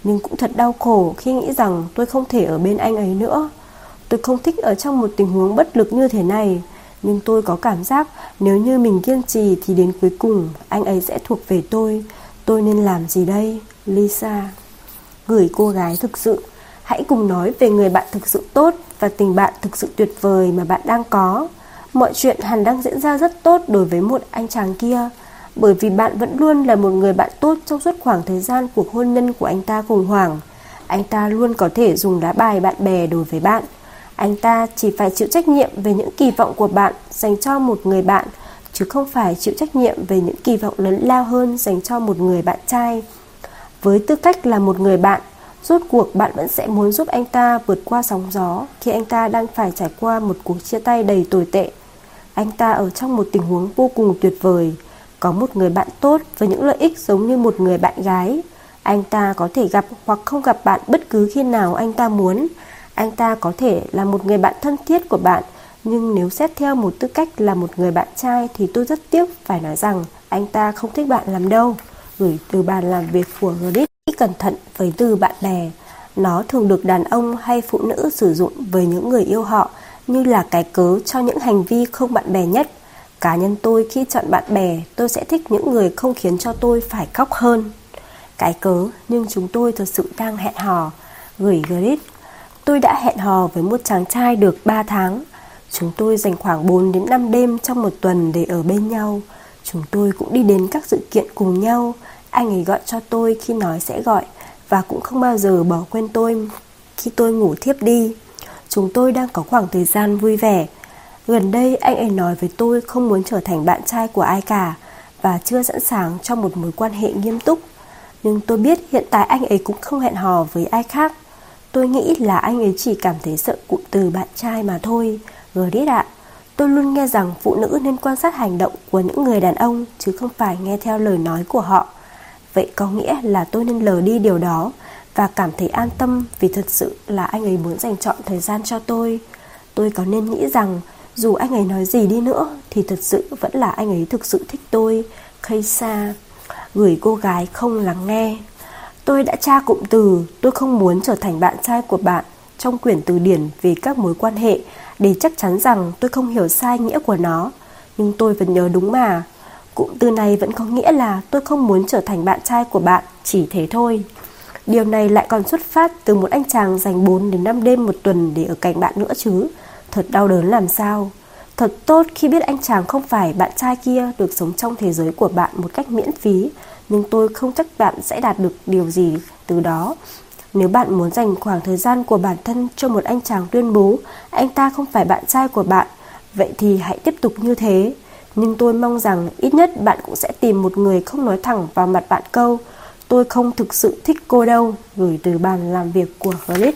Nhưng cũng thật đau khổ khi nghĩ rằng tôi không thể ở bên anh ấy nữa. Tôi không thích ở trong một tình huống bất lực như thế này. Nhưng tôi có cảm giác nếu như mình kiên trì thì đến cuối cùng anh ấy sẽ thuộc về tôi. Tôi nên làm gì đây? Lisa Gửi cô gái thực sự Hãy cùng nói về người bạn thực sự tốt và tình bạn thực sự tuyệt vời mà bạn đang có. Mọi chuyện hẳn đang diễn ra rất tốt đối với một anh chàng kia, bởi vì bạn vẫn luôn là một người bạn tốt trong suốt khoảng thời gian cuộc hôn nhân của anh ta khủng hoảng. Anh ta luôn có thể dùng lá bài bạn bè đối với bạn. Anh ta chỉ phải chịu trách nhiệm về những kỳ vọng của bạn dành cho một người bạn, chứ không phải chịu trách nhiệm về những kỳ vọng lớn lao hơn dành cho một người bạn trai. Với tư cách là một người bạn, Rốt cuộc bạn vẫn sẽ muốn giúp anh ta vượt qua sóng gió khi anh ta đang phải trải qua một cuộc chia tay đầy tồi tệ. Anh ta ở trong một tình huống vô cùng tuyệt vời, có một người bạn tốt với những lợi ích giống như một người bạn gái. Anh ta có thể gặp hoặc không gặp bạn bất cứ khi nào anh ta muốn. Anh ta có thể là một người bạn thân thiết của bạn, nhưng nếu xét theo một tư cách là một người bạn trai thì tôi rất tiếc phải nói rằng anh ta không thích bạn làm đâu. Gửi từ bàn làm việc của Reddit cẩn thận với từ bạn bè. Nó thường được đàn ông hay phụ nữ sử dụng với những người yêu họ như là cái cớ cho những hành vi không bạn bè nhất. Cá nhân tôi khi chọn bạn bè, tôi sẽ thích những người không khiến cho tôi phải khóc hơn. Cái cớ, nhưng chúng tôi thật sự đang hẹn hò. Gửi grid. Tôi đã hẹn hò với một chàng trai được 3 tháng. Chúng tôi dành khoảng 4 đến 5 đêm trong một tuần để ở bên nhau. Chúng tôi cũng đi đến các sự kiện cùng nhau. Anh ấy gọi cho tôi khi nói sẽ gọi và cũng không bao giờ bỏ quên tôi khi tôi ngủ thiếp đi. Chúng tôi đang có khoảng thời gian vui vẻ. Gần đây anh ấy nói với tôi không muốn trở thành bạn trai của ai cả và chưa sẵn sàng cho một mối quan hệ nghiêm túc. Nhưng tôi biết hiện tại anh ấy cũng không hẹn hò với ai khác. Tôi nghĩ là anh ấy chỉ cảm thấy sợ cụm từ bạn trai mà thôi. Grdit ạ, tôi luôn nghe rằng phụ nữ nên quan sát hành động của những người đàn ông chứ không phải nghe theo lời nói của họ. Vậy có nghĩa là tôi nên lờ đi điều đó Và cảm thấy an tâm Vì thật sự là anh ấy muốn dành chọn thời gian cho tôi Tôi có nên nghĩ rằng dù anh ấy nói gì đi nữa Thì thật sự vẫn là anh ấy thực sự thích tôi Keisa Gửi cô gái không lắng nghe Tôi đã tra cụm từ Tôi không muốn trở thành bạn trai của bạn Trong quyển từ điển về các mối quan hệ Để chắc chắn rằng tôi không hiểu sai nghĩa của nó Nhưng tôi vẫn nhớ đúng mà Cụm từ này vẫn có nghĩa là tôi không muốn trở thành bạn trai của bạn, chỉ thế thôi. Điều này lại còn xuất phát từ một anh chàng dành 4 đến 5 đêm một tuần để ở cạnh bạn nữa chứ. Thật đau đớn làm sao. Thật tốt khi biết anh chàng không phải bạn trai kia được sống trong thế giới của bạn một cách miễn phí, nhưng tôi không chắc bạn sẽ đạt được điều gì từ đó. Nếu bạn muốn dành khoảng thời gian của bản thân cho một anh chàng tuyên bố anh ta không phải bạn trai của bạn, vậy thì hãy tiếp tục như thế. Nhưng tôi mong rằng ít nhất bạn cũng sẽ tìm một người không nói thẳng vào mặt bạn câu Tôi không thực sự thích cô đâu Gửi từ bàn làm việc của Grit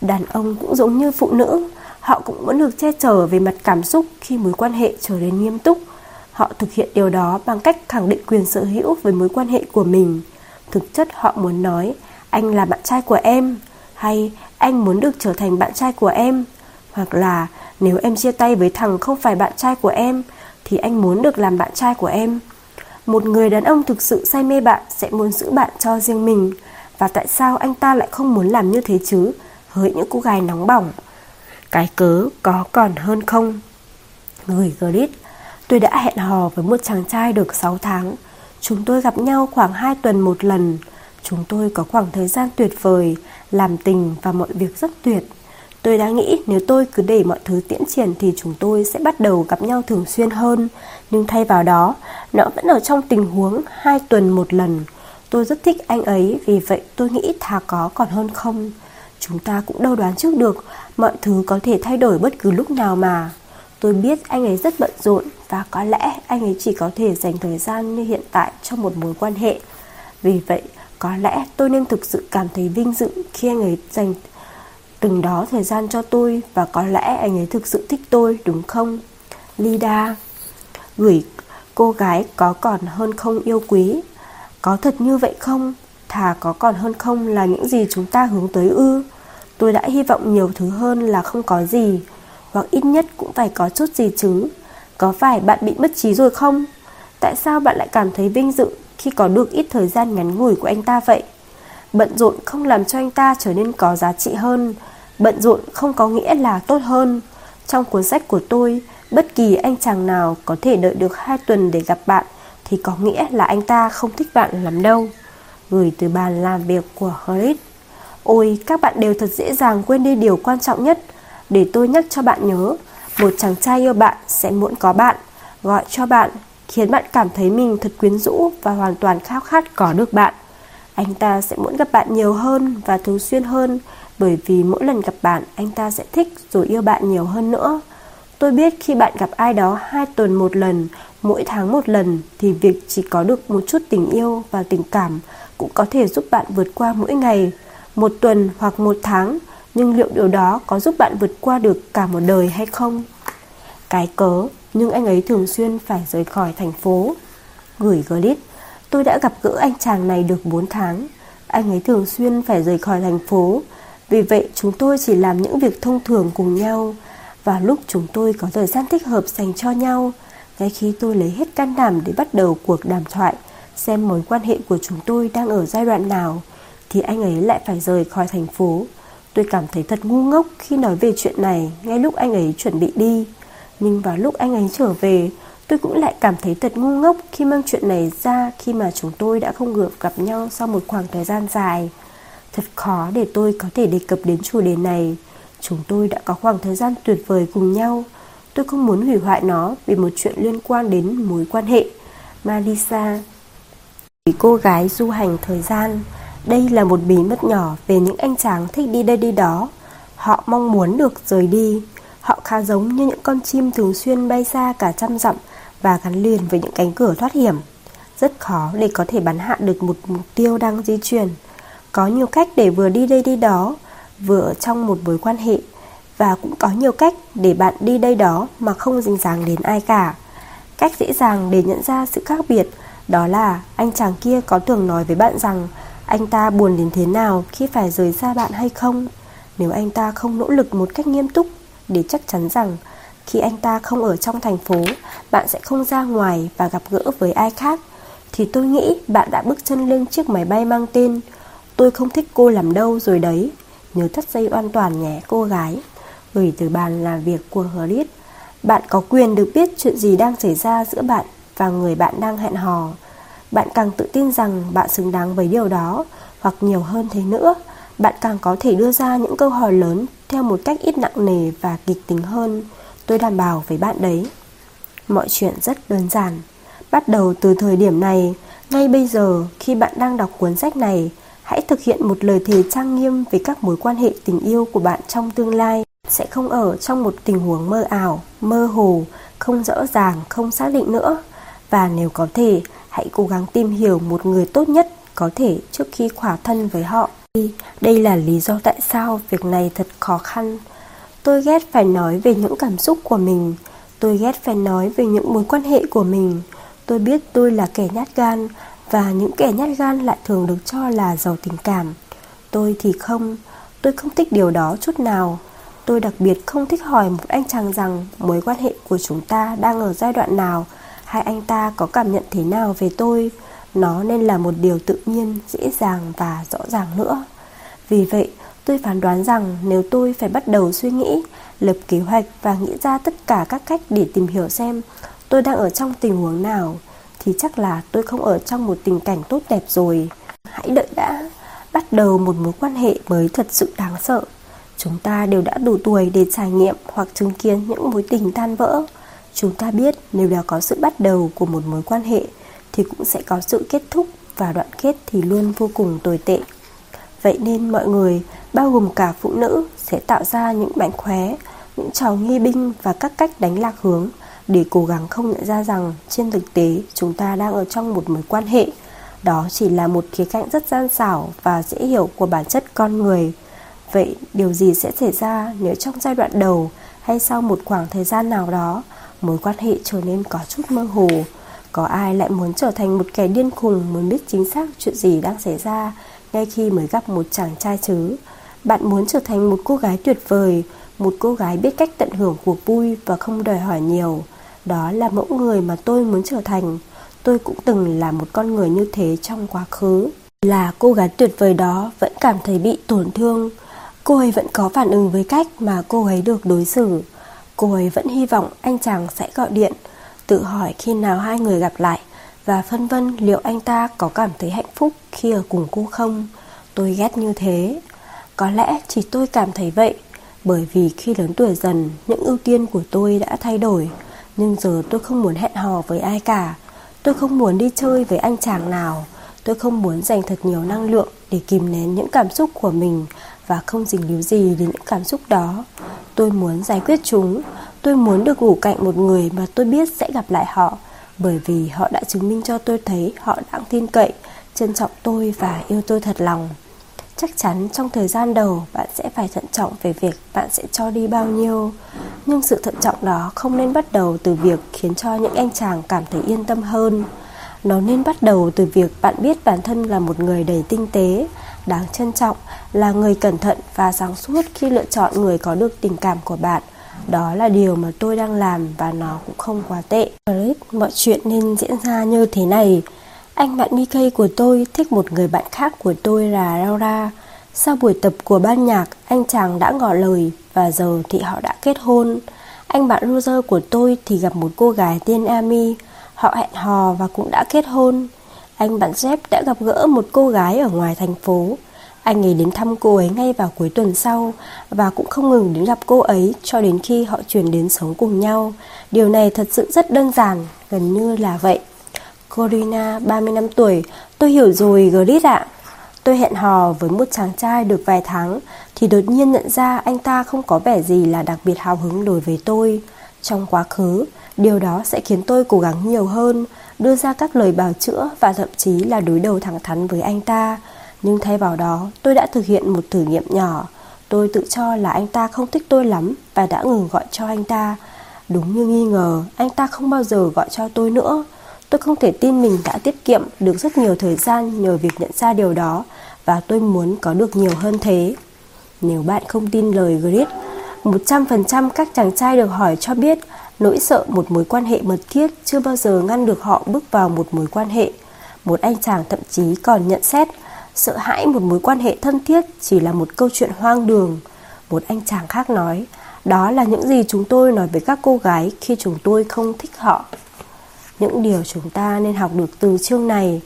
Đàn ông cũng giống như phụ nữ Họ cũng vẫn được che chở về mặt cảm xúc khi mối quan hệ trở nên nghiêm túc Họ thực hiện điều đó bằng cách khẳng định quyền sở hữu với mối quan hệ của mình Thực chất, họ muốn nói, Anh là bạn trai của em, Hay, anh muốn được trở thành bạn trai của em Hoặc là, nếu em chia tay với thằng không phải bạn trai của em, thì anh muốn được làm bạn trai của em. Một người đàn ông thực sự say mê bạn sẽ muốn giữ bạn cho riêng mình. Và tại sao anh ta lại không muốn làm như thế chứ? Hỡi những cô gái nóng bỏng. Cái cớ có còn hơn không? Người Grit, tôi đã hẹn hò với một chàng trai được 6 tháng. Chúng tôi gặp nhau khoảng 2 tuần một lần. Chúng tôi có khoảng thời gian tuyệt vời, làm tình và mọi việc rất tuyệt. Tôi đã nghĩ nếu tôi cứ để mọi thứ tiễn triển thì chúng tôi sẽ bắt đầu gặp nhau thường xuyên hơn. Nhưng thay vào đó, nó vẫn ở trong tình huống hai tuần một lần. Tôi rất thích anh ấy, vì vậy tôi nghĩ thà có còn hơn không. Chúng ta cũng đâu đoán trước được, mọi thứ có thể thay đổi bất cứ lúc nào mà. Tôi biết anh ấy rất bận rộn và có lẽ anh ấy chỉ có thể dành thời gian như hiện tại cho một mối quan hệ. Vì vậy, có lẽ tôi nên thực sự cảm thấy vinh dự khi anh ấy dành từng đó thời gian cho tôi và có lẽ anh ấy thực sự thích tôi đúng không? Lida Gửi cô gái có còn hơn không yêu quý Có thật như vậy không? Thà có còn hơn không là những gì chúng ta hướng tới ư Tôi đã hy vọng nhiều thứ hơn là không có gì, Hoặc ít nhất cũng phải có chút gì chứ. Có phải bạn bị mất trí rồi không? Tại sao bạn lại cảm thấy vinh dự khi có được ít thời gian ngắn ngủi của anh ta vậy? Bận rộn không làm cho anh ta trở nên có giá trị hơn. Bận rộn không có nghĩa là tốt hơn. Trong cuốn sách của tôi, Bất kỳ anh chàng nào có thể đợi được 2 tuần để gặp bạn Thì có nghĩa là anh ta không thích bạn lắm đâu. Gửi từ bàn làm việc của horace Ôi các bạn đều thật dễ dàng quên đi điều quan trọng nhất. Để tôi nhắc cho bạn nhớ Một chàng trai yêu bạn sẽ muốn có bạn Gọi cho bạn Khiến bạn cảm thấy mình thật quyến rũ Và hoàn toàn khao khát có được bạn. Anh ta sẽ muốn gặp bạn nhiều hơn Và thường xuyên hơn Bởi vì mỗi lần gặp bạn Anh ta sẽ thích rồi yêu bạn nhiều hơn nữa. Tôi biết khi bạn gặp ai đó hai tuần một lần, mỗi tháng một lần thì việc chỉ có được một chút tình yêu và tình cảm cũng có thể giúp bạn vượt qua mỗi ngày, một tuần hoặc một tháng, nhưng liệu điều đó có giúp bạn vượt qua được cả một đời hay không? Cái cớ, nhưng anh ấy thường xuyên phải rời khỏi thành phố. Gửi Glit, tôi đã gặp gỡ anh chàng này được 4 tháng. Anh ấy thường xuyên phải rời khỏi thành phố, vì vậy chúng tôi chỉ làm những việc thông thường cùng nhau. Và lúc chúng tôi có thời gian thích hợp dành cho nhau, ngay khi tôi lấy hết can đảm để bắt đầu cuộc đàm thoại, xem mối quan hệ của chúng tôi đang ở giai đoạn nào, thì anh ấy lại phải rời khỏi thành phố. Tôi cảm thấy thật ngu ngốc khi nói về chuyện này ngay lúc anh ấy chuẩn bị đi. Nhưng vào lúc anh ấy trở về, tôi cũng lại cảm thấy thật ngu ngốc khi mang chuyện này ra khi mà chúng tôi đã không được gặp nhau sau một khoảng thời gian dài. Thật khó để tôi có thể đề cập đến chủ đề này. Chúng tôi đã có khoảng thời gian tuyệt vời cùng nhau. Tôi không muốn hủy hoại nó vì một chuyện liên quan đến mối quan hệ. malisa, Cô gái du hành thời gian đây là một bí mật nhỏ về những anh chàng thích đi đây đi đó. Họ mong muốn được rời đi. Họ khá giống như những con chim thường xuyên bay xa cả trăm dặm Và gắn liền với những cánh cửa thoát hiểm. Rất khó để có thể bắn hạ được một mục tiêu đang di chuyển. Có nhiều cách để vừa đi đây đi đó, Vừa ở trong một mối quan hệ. Và cũng có nhiều cách để bạn đi đây đó mà không dính dáng đến ai cả. Cách dễ dàng để nhận ra sự khác biệt đó là anh chàng kia có thường nói với bạn rằng anh ta buồn đến thế nào khi phải rời xa bạn hay không. Nếu anh ta không nỗ lực một cách nghiêm túc để chắc chắn rằng khi anh ta không ở trong thành phố, bạn sẽ không ra ngoài và gặp gỡ với ai khác, thì tôi nghĩ bạn đã bước chân lên chiếc máy bay mang tên Tôi không thích cô làm đâu rồi đấy. Nhớ thắt dây an toàn nhé cô gái. Gửi từ bàn làm việc của Hrit. Bạn có quyền được biết chuyện gì đang xảy ra giữa bạn và người bạn đang hẹn hò. Bạn càng tự tin rằng bạn xứng đáng với điều đó, hoặc nhiều hơn thế nữa, bạn càng có thể đưa ra những câu hỏi lớn theo một cách ít nặng nề và kịch tính hơn. Tôi đảm bảo với bạn đấy. Mọi chuyện rất đơn giản. Bắt đầu từ thời điểm này, ngay bây giờ khi bạn đang đọc cuốn sách này, hãy thực hiện một lời thề trang nghiêm về các mối quan hệ tình yêu của bạn trong tương lai sẽ không ở trong một tình huống mơ ảo, mơ hồ, không rõ ràng, không xác định nữa. Và nếu có thể, hãy cố gắng tìm hiểu một người tốt nhất có thể trước khi khỏa thân với họ. Đây là lý do tại sao việc này thật khó khăn. Tôi ghét phải nói về những cảm xúc của mình. Tôi ghét phải nói về những mối quan hệ của mình. Tôi biết tôi là kẻ nhát gan và những kẻ nhát gan lại thường được cho là giàu tình cảm. Tôi thì không, tôi không thích điều đó chút nào. Tôi đặc biệt không thích hỏi một anh chàng rằng mối quan hệ của chúng ta đang ở giai đoạn nào hai anh ta có cảm nhận thế nào về tôi? Nó nên là một điều tự nhiên, dễ dàng và rõ ràng nữa. Vì vậy, tôi phán đoán rằng nếu tôi phải bắt đầu suy nghĩ, lập kế hoạch và nghĩ ra tất cả các cách để tìm hiểu xem tôi đang ở trong tình huống nào, thì chắc là tôi không ở trong một tình cảnh tốt đẹp rồi. Hãy đợi đã. Bắt đầu một mối quan hệ mới thật sự đáng sợ. Chúng ta đều đã đủ tuổi để trải nghiệm hoặc chứng kiến những mối tình tan vỡ. Chúng ta biết nếu đã có sự bắt đầu của một mối quan hệ thì cũng sẽ có sự kết thúc và đoạn kết thì luôn vô cùng tồi tệ. Vậy nên mọi người, bao gồm cả phụ nữ, sẽ tạo ra những mảnh khóe, những trò nghi binh và các cách đánh lạc hướng để cố gắng không nhận ra rằng trên thực tế chúng ta đang ở trong một mối quan hệ. Đó chỉ là một khía cạnh rất gian xảo và dễ hiểu của bản chất con người. Vậy điều gì sẽ xảy ra nếu trong giai đoạn đầu hay sau một khoảng thời gian nào đó mối quan hệ trở nên có chút mơ hồ. Có ai lại muốn trở thành một kẻ điên khùng muốn biết chính xác chuyện gì đang xảy ra ngay khi mới gặp một chàng trai chứ? Bạn muốn trở thành một cô gái tuyệt vời, một cô gái biết cách tận hưởng cuộc vui và không đòi hỏi nhiều. Đó là mẫu người mà tôi muốn trở thành Tôi cũng từng là một con người như thế trong quá khứ Là cô gái tuyệt vời đó vẫn cảm thấy bị tổn thương Cô ấy vẫn có phản ứng với cách mà cô ấy được đối xử Cô ấy vẫn hy vọng anh chàng sẽ gọi điện, Tự hỏi khi nào hai người gặp lại Và phân vân liệu anh ta có cảm thấy hạnh phúc khi ở cùng cô không. Tôi ghét như thế. Có lẽ chỉ tôi cảm thấy vậy, Bởi vì khi lớn tuổi dần, Những ưu tiên của tôi đã thay đổi. Nhưng giờ tôi không muốn hẹn hò với ai cả. Tôi không muốn đi chơi với anh chàng nào. Tôi không muốn dành thật nhiều năng lượng Để kìm nén những cảm xúc của mình và không dính líu gì đến những cảm xúc đó. Tôi muốn giải quyết chúng. Tôi muốn được ngủ cạnh một người mà tôi biết sẽ gặp lại họ, Bởi vì họ đã chứng minh cho tôi thấy họ đáng tin cậy, Trân trọng tôi và yêu tôi thật lòng. Chắc chắn trong thời gian đầu bạn sẽ phải thận trọng về việc bạn sẽ cho đi bao nhiêu, Nhưng sự thận trọng đó không nên bắt đầu từ việc khiến cho những anh chàng cảm thấy yên tâm hơn. Nó nên bắt đầu từ việc bạn biết bản thân là một người đầy tinh tế Đáng trân trọng, là người cẩn thận và sáng suốt khi lựa chọn người có được tình cảm của bạn đó là điều mà tôi đang làm và nó cũng không quá tệ. Mọi chuyện nên diễn ra như thế này. Anh bạn Nikkei của tôi thích một người bạn khác của tôi là Laura. Sau buổi tập của ban nhạc, anh chàng đã ngỏ lời và giờ thì họ đã kết hôn. Anh bạn Roger của tôi thì gặp một cô gái tên Amy. Họ hẹn hò và cũng đã kết hôn. Anh bạn Jeff đã gặp gỡ một cô gái ở ngoài thành phố. Anh ấy đến thăm cô ấy ngay vào cuối tuần sau và cũng không ngừng đến gặp cô ấy cho đến khi họ chuyển đến sống cùng nhau. Điều này thật sự rất đơn giản, gần như là vậy. Corina, 30 năm tuổi, tôi hiểu rồi Grit ạ. Tôi hẹn hò với một chàng trai được vài tháng thì đột nhiên nhận ra anh ta không có vẻ gì là đặc biệt hào hứng đối với tôi. Trong quá khứ, điều đó sẽ khiến tôi cố gắng nhiều hơn, đưa ra các lời bào chữa và thậm chí là đối đầu thẳng thắn với anh ta. Nhưng thay vào đó, tôi đã thực hiện một thử nghiệm nhỏ. Tôi tự cho là anh ta không thích tôi lắm và đã ngừng gọi cho anh ta. Đúng như nghi ngờ, anh ta không bao giờ gọi cho tôi nữa. Tôi không thể tin mình đã tiết kiệm được rất nhiều thời gian nhờ việc nhận ra điều đó và tôi muốn có được nhiều hơn thế. Nếu bạn không tin lời Grit, 100% các chàng trai được hỏi cho biết nỗi sợ một mối quan hệ mật thiết chưa bao giờ ngăn được họ bước vào một mối quan hệ. Một anh chàng thậm chí còn nhận xét sợ hãi một mối quan hệ thân thiết chỉ là một câu chuyện hoang đường. Một anh chàng khác nói, đó là những gì chúng tôi nói với các cô gái khi chúng tôi không thích họ. Những điều chúng ta nên học được từ chương này.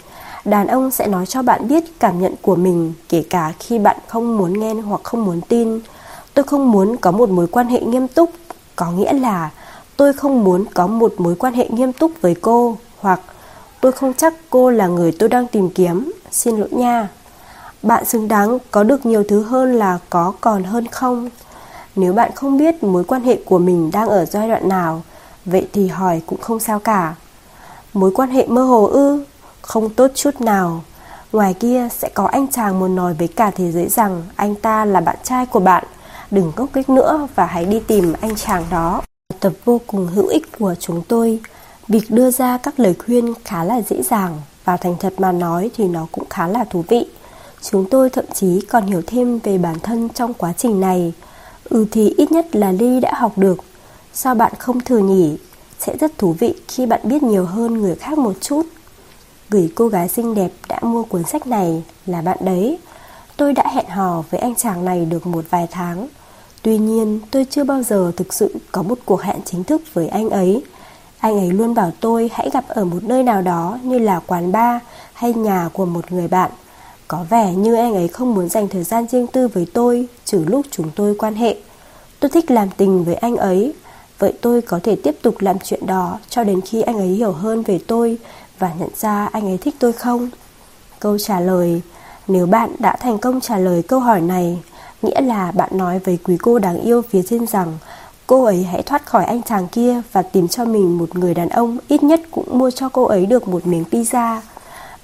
Đàn ông sẽ nói cho bạn biết cảm nhận của mình kể cả khi bạn không muốn nghe hoặc không muốn tin. Tôi không muốn có một mối quan hệ nghiêm túc, có nghĩa là tôi không muốn có một mối quan hệ nghiêm túc với cô hoặc tôi không chắc cô là người tôi đang tìm kiếm, xin lỗi nha. Bạn xứng đáng có được nhiều thứ hơn là có còn hơn không? Nếu bạn không biết mối quan hệ của mình đang ở giai đoạn nào, vậy thì hỏi cũng không sao cả. Mối quan hệ mơ hồ ư? Không tốt chút nào. Ngoài kia sẽ có anh chàng muốn nói với cả thế giới rằng anh ta là bạn trai của bạn. Đừng gốc kích nữa và hãy đi tìm anh chàng đó. Tập vô cùng hữu ích của chúng tôi. Việc đưa ra các lời khuyên khá là dễ dàng và thành thật mà nói thì nó cũng khá là thú vị. Chúng tôi thậm chí còn hiểu thêm về bản thân trong quá trình này. Ừ thì ít nhất là Ly đã học được. Sao bạn không thử nhỉ? Sẽ rất thú vị khi bạn biết nhiều hơn người khác một chút. Gửi cô gái xinh đẹp đã mua cuốn sách này là bạn đấy. Tôi đã hẹn hò với anh chàng này được một vài tháng. Tuy nhiên, tôi chưa bao giờ thực sự có một cuộc hẹn chính thức với anh ấy. Anh ấy luôn bảo tôi hãy gặp ở một nơi nào đó như là quán bar hay nhà của một người bạn. Có vẻ như anh ấy không muốn dành thời gian riêng tư với tôi Trừ lúc chúng tôi quan hệ Tôi thích làm tình với anh ấy Vậy tôi có thể tiếp tục làm chuyện đó Cho đến khi anh ấy hiểu hơn về tôi Và nhận ra anh ấy thích tôi không Câu trả lời Nếu bạn đã thành công trả lời câu hỏi này Nghĩa là bạn nói với quý cô đáng yêu phía trên rằng Cô ấy hãy thoát khỏi anh chàng kia Và tìm cho mình một người đàn ông Ít nhất cũng mua cho cô ấy được một miếng pizza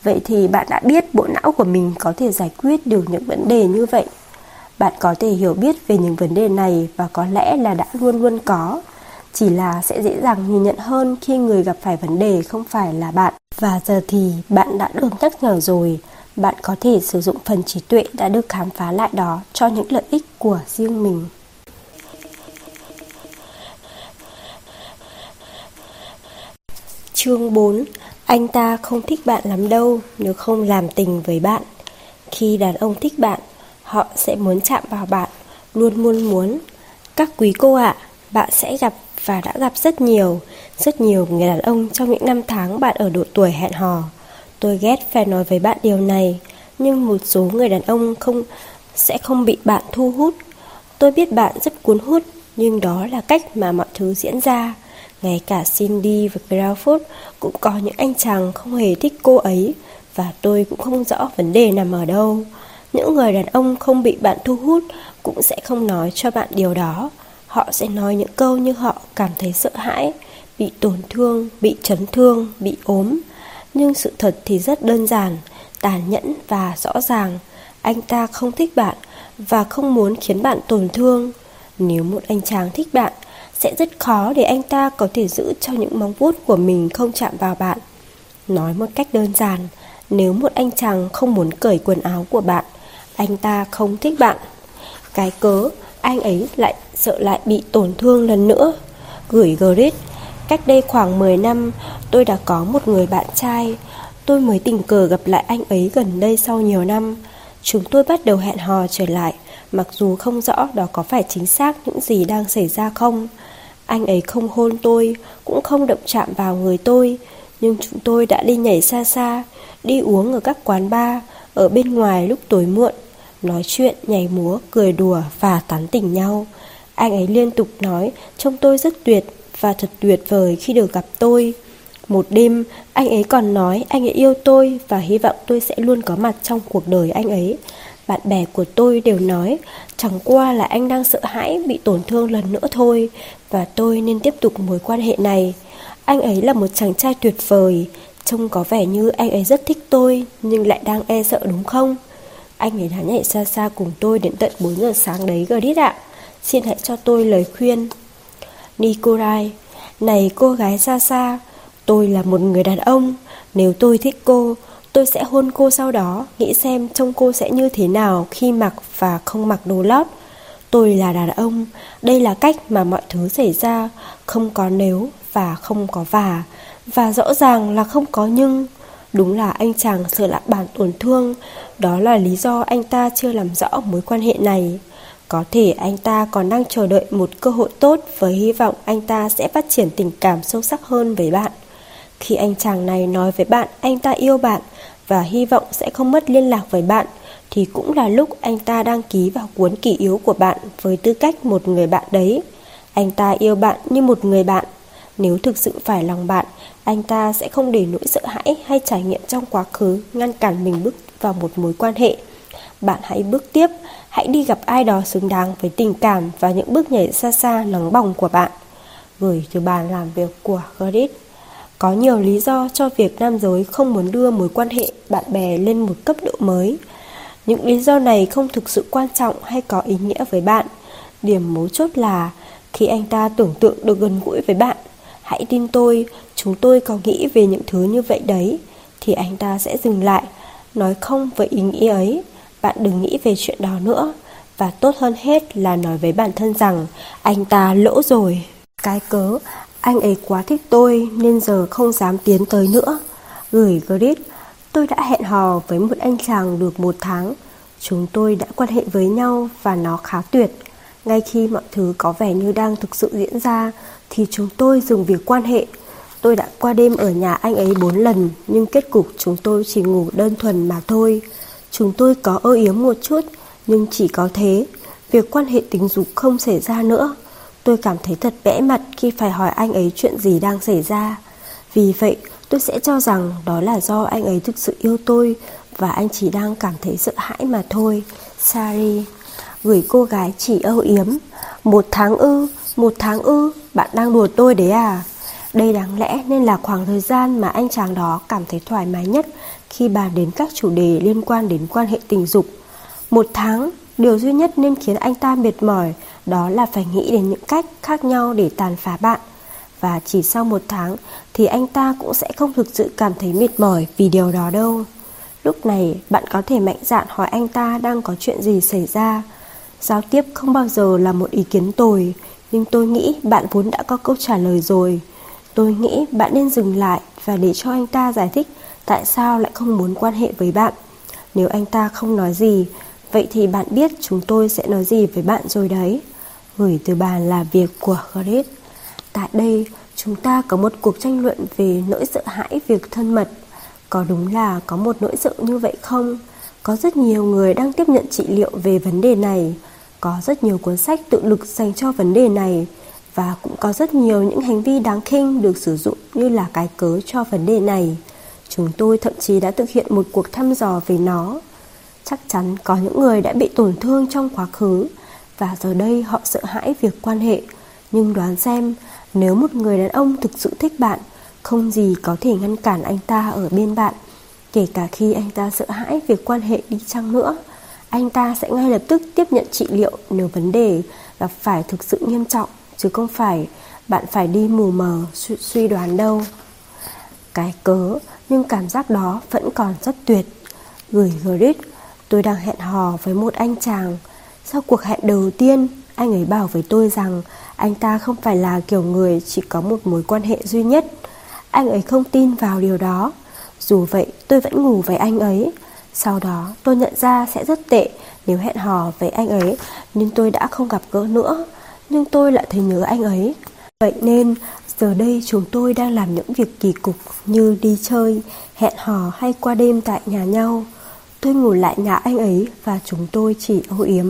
Vậy thì bạn đã biết bộ não của mình có thể giải quyết được những vấn đề như vậy. Bạn có thể hiểu biết về những vấn đề này và có lẽ là đã luôn luôn có. Chỉ là sẽ dễ dàng nhìn nhận hơn khi người gặp phải vấn đề không phải là bạn. Và giờ thì bạn đã được nhắc nhở rồi, bạn có thể sử dụng phần trí tuệ đã được khám phá lại đó cho những lợi ích của riêng mình. Chương 4 Anh ta không thích bạn lắm đâu nếu không làm tình với bạn. Khi đàn ông thích bạn, họ sẽ muốn chạm vào bạn, luôn luôn muốn. Các quý cô ạ, bạn sẽ gặp và đã gặp rất nhiều, rất nhiều người đàn ông trong những năm tháng bạn ở độ tuổi hẹn hò. Tôi ghét phải nói với bạn điều này, nhưng một số người đàn ông không sẽ không bị bạn thu hút. Tôi biết bạn rất cuốn hút, nhưng đó là cách mà mọi thứ diễn ra. Ngay cả Cindy và Crawford cũng có những anh chàng không hề thích cô ấy và tôi cũng không rõ vấn đề nằm ở đâu. Những người đàn ông không bị bạn thu hút cũng sẽ không nói cho bạn điều đó. Họ sẽ nói những câu như họ cảm thấy sợ hãi, bị tổn thương, bị chấn thương, bị ốm. Nhưng sự thật thì rất đơn giản, tàn nhẫn và rõ ràng. Anh ta không thích bạn và không muốn khiến bạn tổn thương. Nếu một anh chàng thích bạn, sẽ rất khó để anh ta có thể giữ cho những móng vuốt của mình không chạm vào bạn. Nói một cách đơn giản, nếu một anh chàng không muốn cởi quần áo của bạn, anh ta không thích bạn. Cái cớ, anh ấy lại sợ lại bị tổn thương lần nữa. Gửi Grit, cách đây khoảng 10 năm, tôi đã có một người bạn trai. Tôi mới tình cờ gặp lại anh ấy gần đây sau nhiều năm. Chúng tôi bắt đầu hẹn hò trở lại, mặc dù không rõ đó có phải chính xác những gì đang xảy ra không. Anh ấy không hôn tôi, cũng không động chạm vào người tôi, nhưng chúng tôi đã đi nhảy xa xa, đi uống ở các quán bar, ở bên ngoài lúc tối muộn, nói chuyện, nhảy múa, cười đùa và tán tỉnh nhau. Anh ấy liên tục nói trông tôi rất tuyệt và thật tuyệt vời khi được gặp tôi. Một đêm, anh ấy còn nói anh ấy yêu tôi và hy vọng tôi sẽ luôn có mặt trong cuộc đời anh ấy. Bạn bè của tôi đều nói chẳng qua là anh đang sợ hãi bị tổn thương lần nữa thôi và tôi nên tiếp tục mối quan hệ này. Anh ấy là một chàng trai tuyệt vời, trông có vẻ như anh ấy rất thích tôi nhưng lại đang e sợ đúng không? Anh ấy đã nhảy xa xa cùng tôi đến tận 4 giờ sáng đấy Grit ạ. Xin hãy cho tôi lời khuyên. Nikolai, này cô gái xa xa, tôi là một người đàn ông, nếu tôi thích cô, tôi sẽ hôn cô sau đó, nghĩ xem trông cô sẽ như thế nào khi mặc và không mặc đồ lót. Tôi là đàn ông, đây là cách mà mọi thứ xảy ra, không có nếu và không có và, và rõ ràng là không có nhưng. Đúng là anh chàng sợ lại bản tổn thương, đó là lý do anh ta chưa làm rõ mối quan hệ này. Có thể anh ta còn đang chờ đợi một cơ hội tốt với hy vọng anh ta sẽ phát triển tình cảm sâu sắc hơn với bạn. Khi anh chàng này nói với bạn anh ta yêu bạn và hy vọng sẽ không mất liên lạc với bạn, thì cũng là lúc anh ta đăng ký vào cuốn kỷ yếu của bạn với tư cách một người bạn đấy. Anh ta yêu bạn như một người bạn. Nếu thực sự phải lòng bạn, anh ta sẽ không để nỗi sợ hãi hay trải nghiệm trong quá khứ ngăn cản mình bước vào một mối quan hệ. Bạn hãy bước tiếp, hãy đi gặp ai đó xứng đáng với tình cảm và những bước nhảy xa xa nóng bỏng của bạn. Gửi từ bàn làm việc của Gerrit. Có nhiều lý do cho việc nam giới không muốn đưa mối quan hệ bạn bè lên một cấp độ mới. Những lý do này không thực sự quan trọng hay có ý nghĩa với bạn. Điểm mấu chốt là khi anh ta tưởng tượng được gần gũi với bạn, hãy tin tôi, chúng tôi có nghĩ về những thứ như vậy đấy, thì anh ta sẽ dừng lại, nói không với ý nghĩ ấy. Bạn đừng nghĩ về chuyện đó nữa. Và tốt hơn hết là nói với bản thân rằng anh ta lỗ rồi. Cái cớ, anh ấy quá thích tôi nên giờ không dám tiến tới nữa. Gửi Grit, tôi đã hẹn hò với một anh chàng được một tháng. Chúng tôi đã quan hệ với nhau và nó khá tuyệt. Ngay khi mọi thứ có vẻ như đang thực sự diễn ra thì chúng tôi dừng việc quan hệ. Tôi đã qua đêm ở nhà anh ấy bốn lần nhưng kết cục chúng tôi chỉ ngủ đơn thuần mà thôi. Chúng tôi có ơ yếm một chút nhưng chỉ có thế. Việc quan hệ tình dục không xảy ra nữa. Tôi cảm thấy thật bẽ mặt khi phải hỏi anh ấy chuyện gì đang xảy ra. Vì vậy, tôi sẽ cho rằng đó là do anh ấy thực sự yêu tôi và anh chỉ đang cảm thấy sợ hãi mà thôi. Sari gửi cô gái chỉ âu yếm. Một tháng ư, một tháng ư, bạn đang đùa tôi đấy à? Đây đáng lẽ nên là khoảng thời gian mà anh chàng đó cảm thấy thoải mái nhất khi bàn đến các chủ đề liên quan đến quan hệ tình dục. Một tháng, điều duy nhất nên khiến anh ta mệt mỏi đó là phải nghĩ đến những cách khác nhau để tàn phá bạn. Và chỉ sau một tháng thì anh ta cũng sẽ không thực sự cảm thấy mệt mỏi vì điều đó đâu. Lúc này bạn có thể mạnh dạn hỏi anh ta đang có chuyện gì xảy ra. Giao tiếp không bao giờ là một ý kiến tồi, nhưng tôi nghĩ bạn vốn đã có câu trả lời rồi. Tôi nghĩ bạn nên dừng lại và để cho anh ta giải thích tại sao lại không muốn quan hệ với bạn. Nếu anh ta không nói gì, vậy thì bạn biết chúng tôi sẽ nói gì với bạn rồi đấy. Gửi từ bàn là việc của Gareth Tại đây, chúng ta có một cuộc tranh luận về nỗi sợ hãi việc thân mật. Có đúng là có một nỗi sợ như vậy không? Có rất nhiều người đang tiếp nhận trị liệu về vấn đề này. Có rất nhiều cuốn sách tự lực dành cho vấn đề này và cũng có rất nhiều những hành vi đáng khinh được sử dụng như là cái cớ cho vấn đề này. Chúng tôi thậm chí đã thực hiện một cuộc thăm dò về nó. Chắc chắn có những người đã bị tổn thương trong quá khứ và giờ đây họ sợ hãi việc quan hệ. Nhưng đoán xem, nếu một người đàn ông thực sự thích bạn, không gì có thể ngăn cản anh ta ở bên bạn. Kể cả khi anh ta sợ hãi việc quan hệ đi chăng nữa, anh ta sẽ ngay lập tức tiếp nhận trị liệu nếu vấn đề gặp phải thực sự nghiêm trọng, chứ không phải bạn phải đi mù mờ suy đoán đâu. Cái cớ, nhưng cảm giác đó vẫn còn rất tuyệt. Gửi Grit, tôi đang hẹn hò với một anh chàng. Sau cuộc hẹn đầu tiên, anh ấy bảo với tôi rằng anh ta không phải là kiểu người chỉ có một mối quan hệ duy nhất. Anh ấy không tin vào điều đó. Dù vậy, tôi vẫn ngủ với anh ấy. Sau đó, tôi nhận ra sẽ rất tệ nếu hẹn hò với anh ấy, nhưng tôi đã không gặp gỡ nữa. Nhưng tôi lại thấy nhớ anh ấy. Vậy nên, giờ đây chúng tôi đang làm những việc kỳ cục như đi chơi, hẹn hò hay qua đêm tại nhà nhau. Tôi ngủ lại nhà anh ấy và chúng tôi chỉ âu yếm.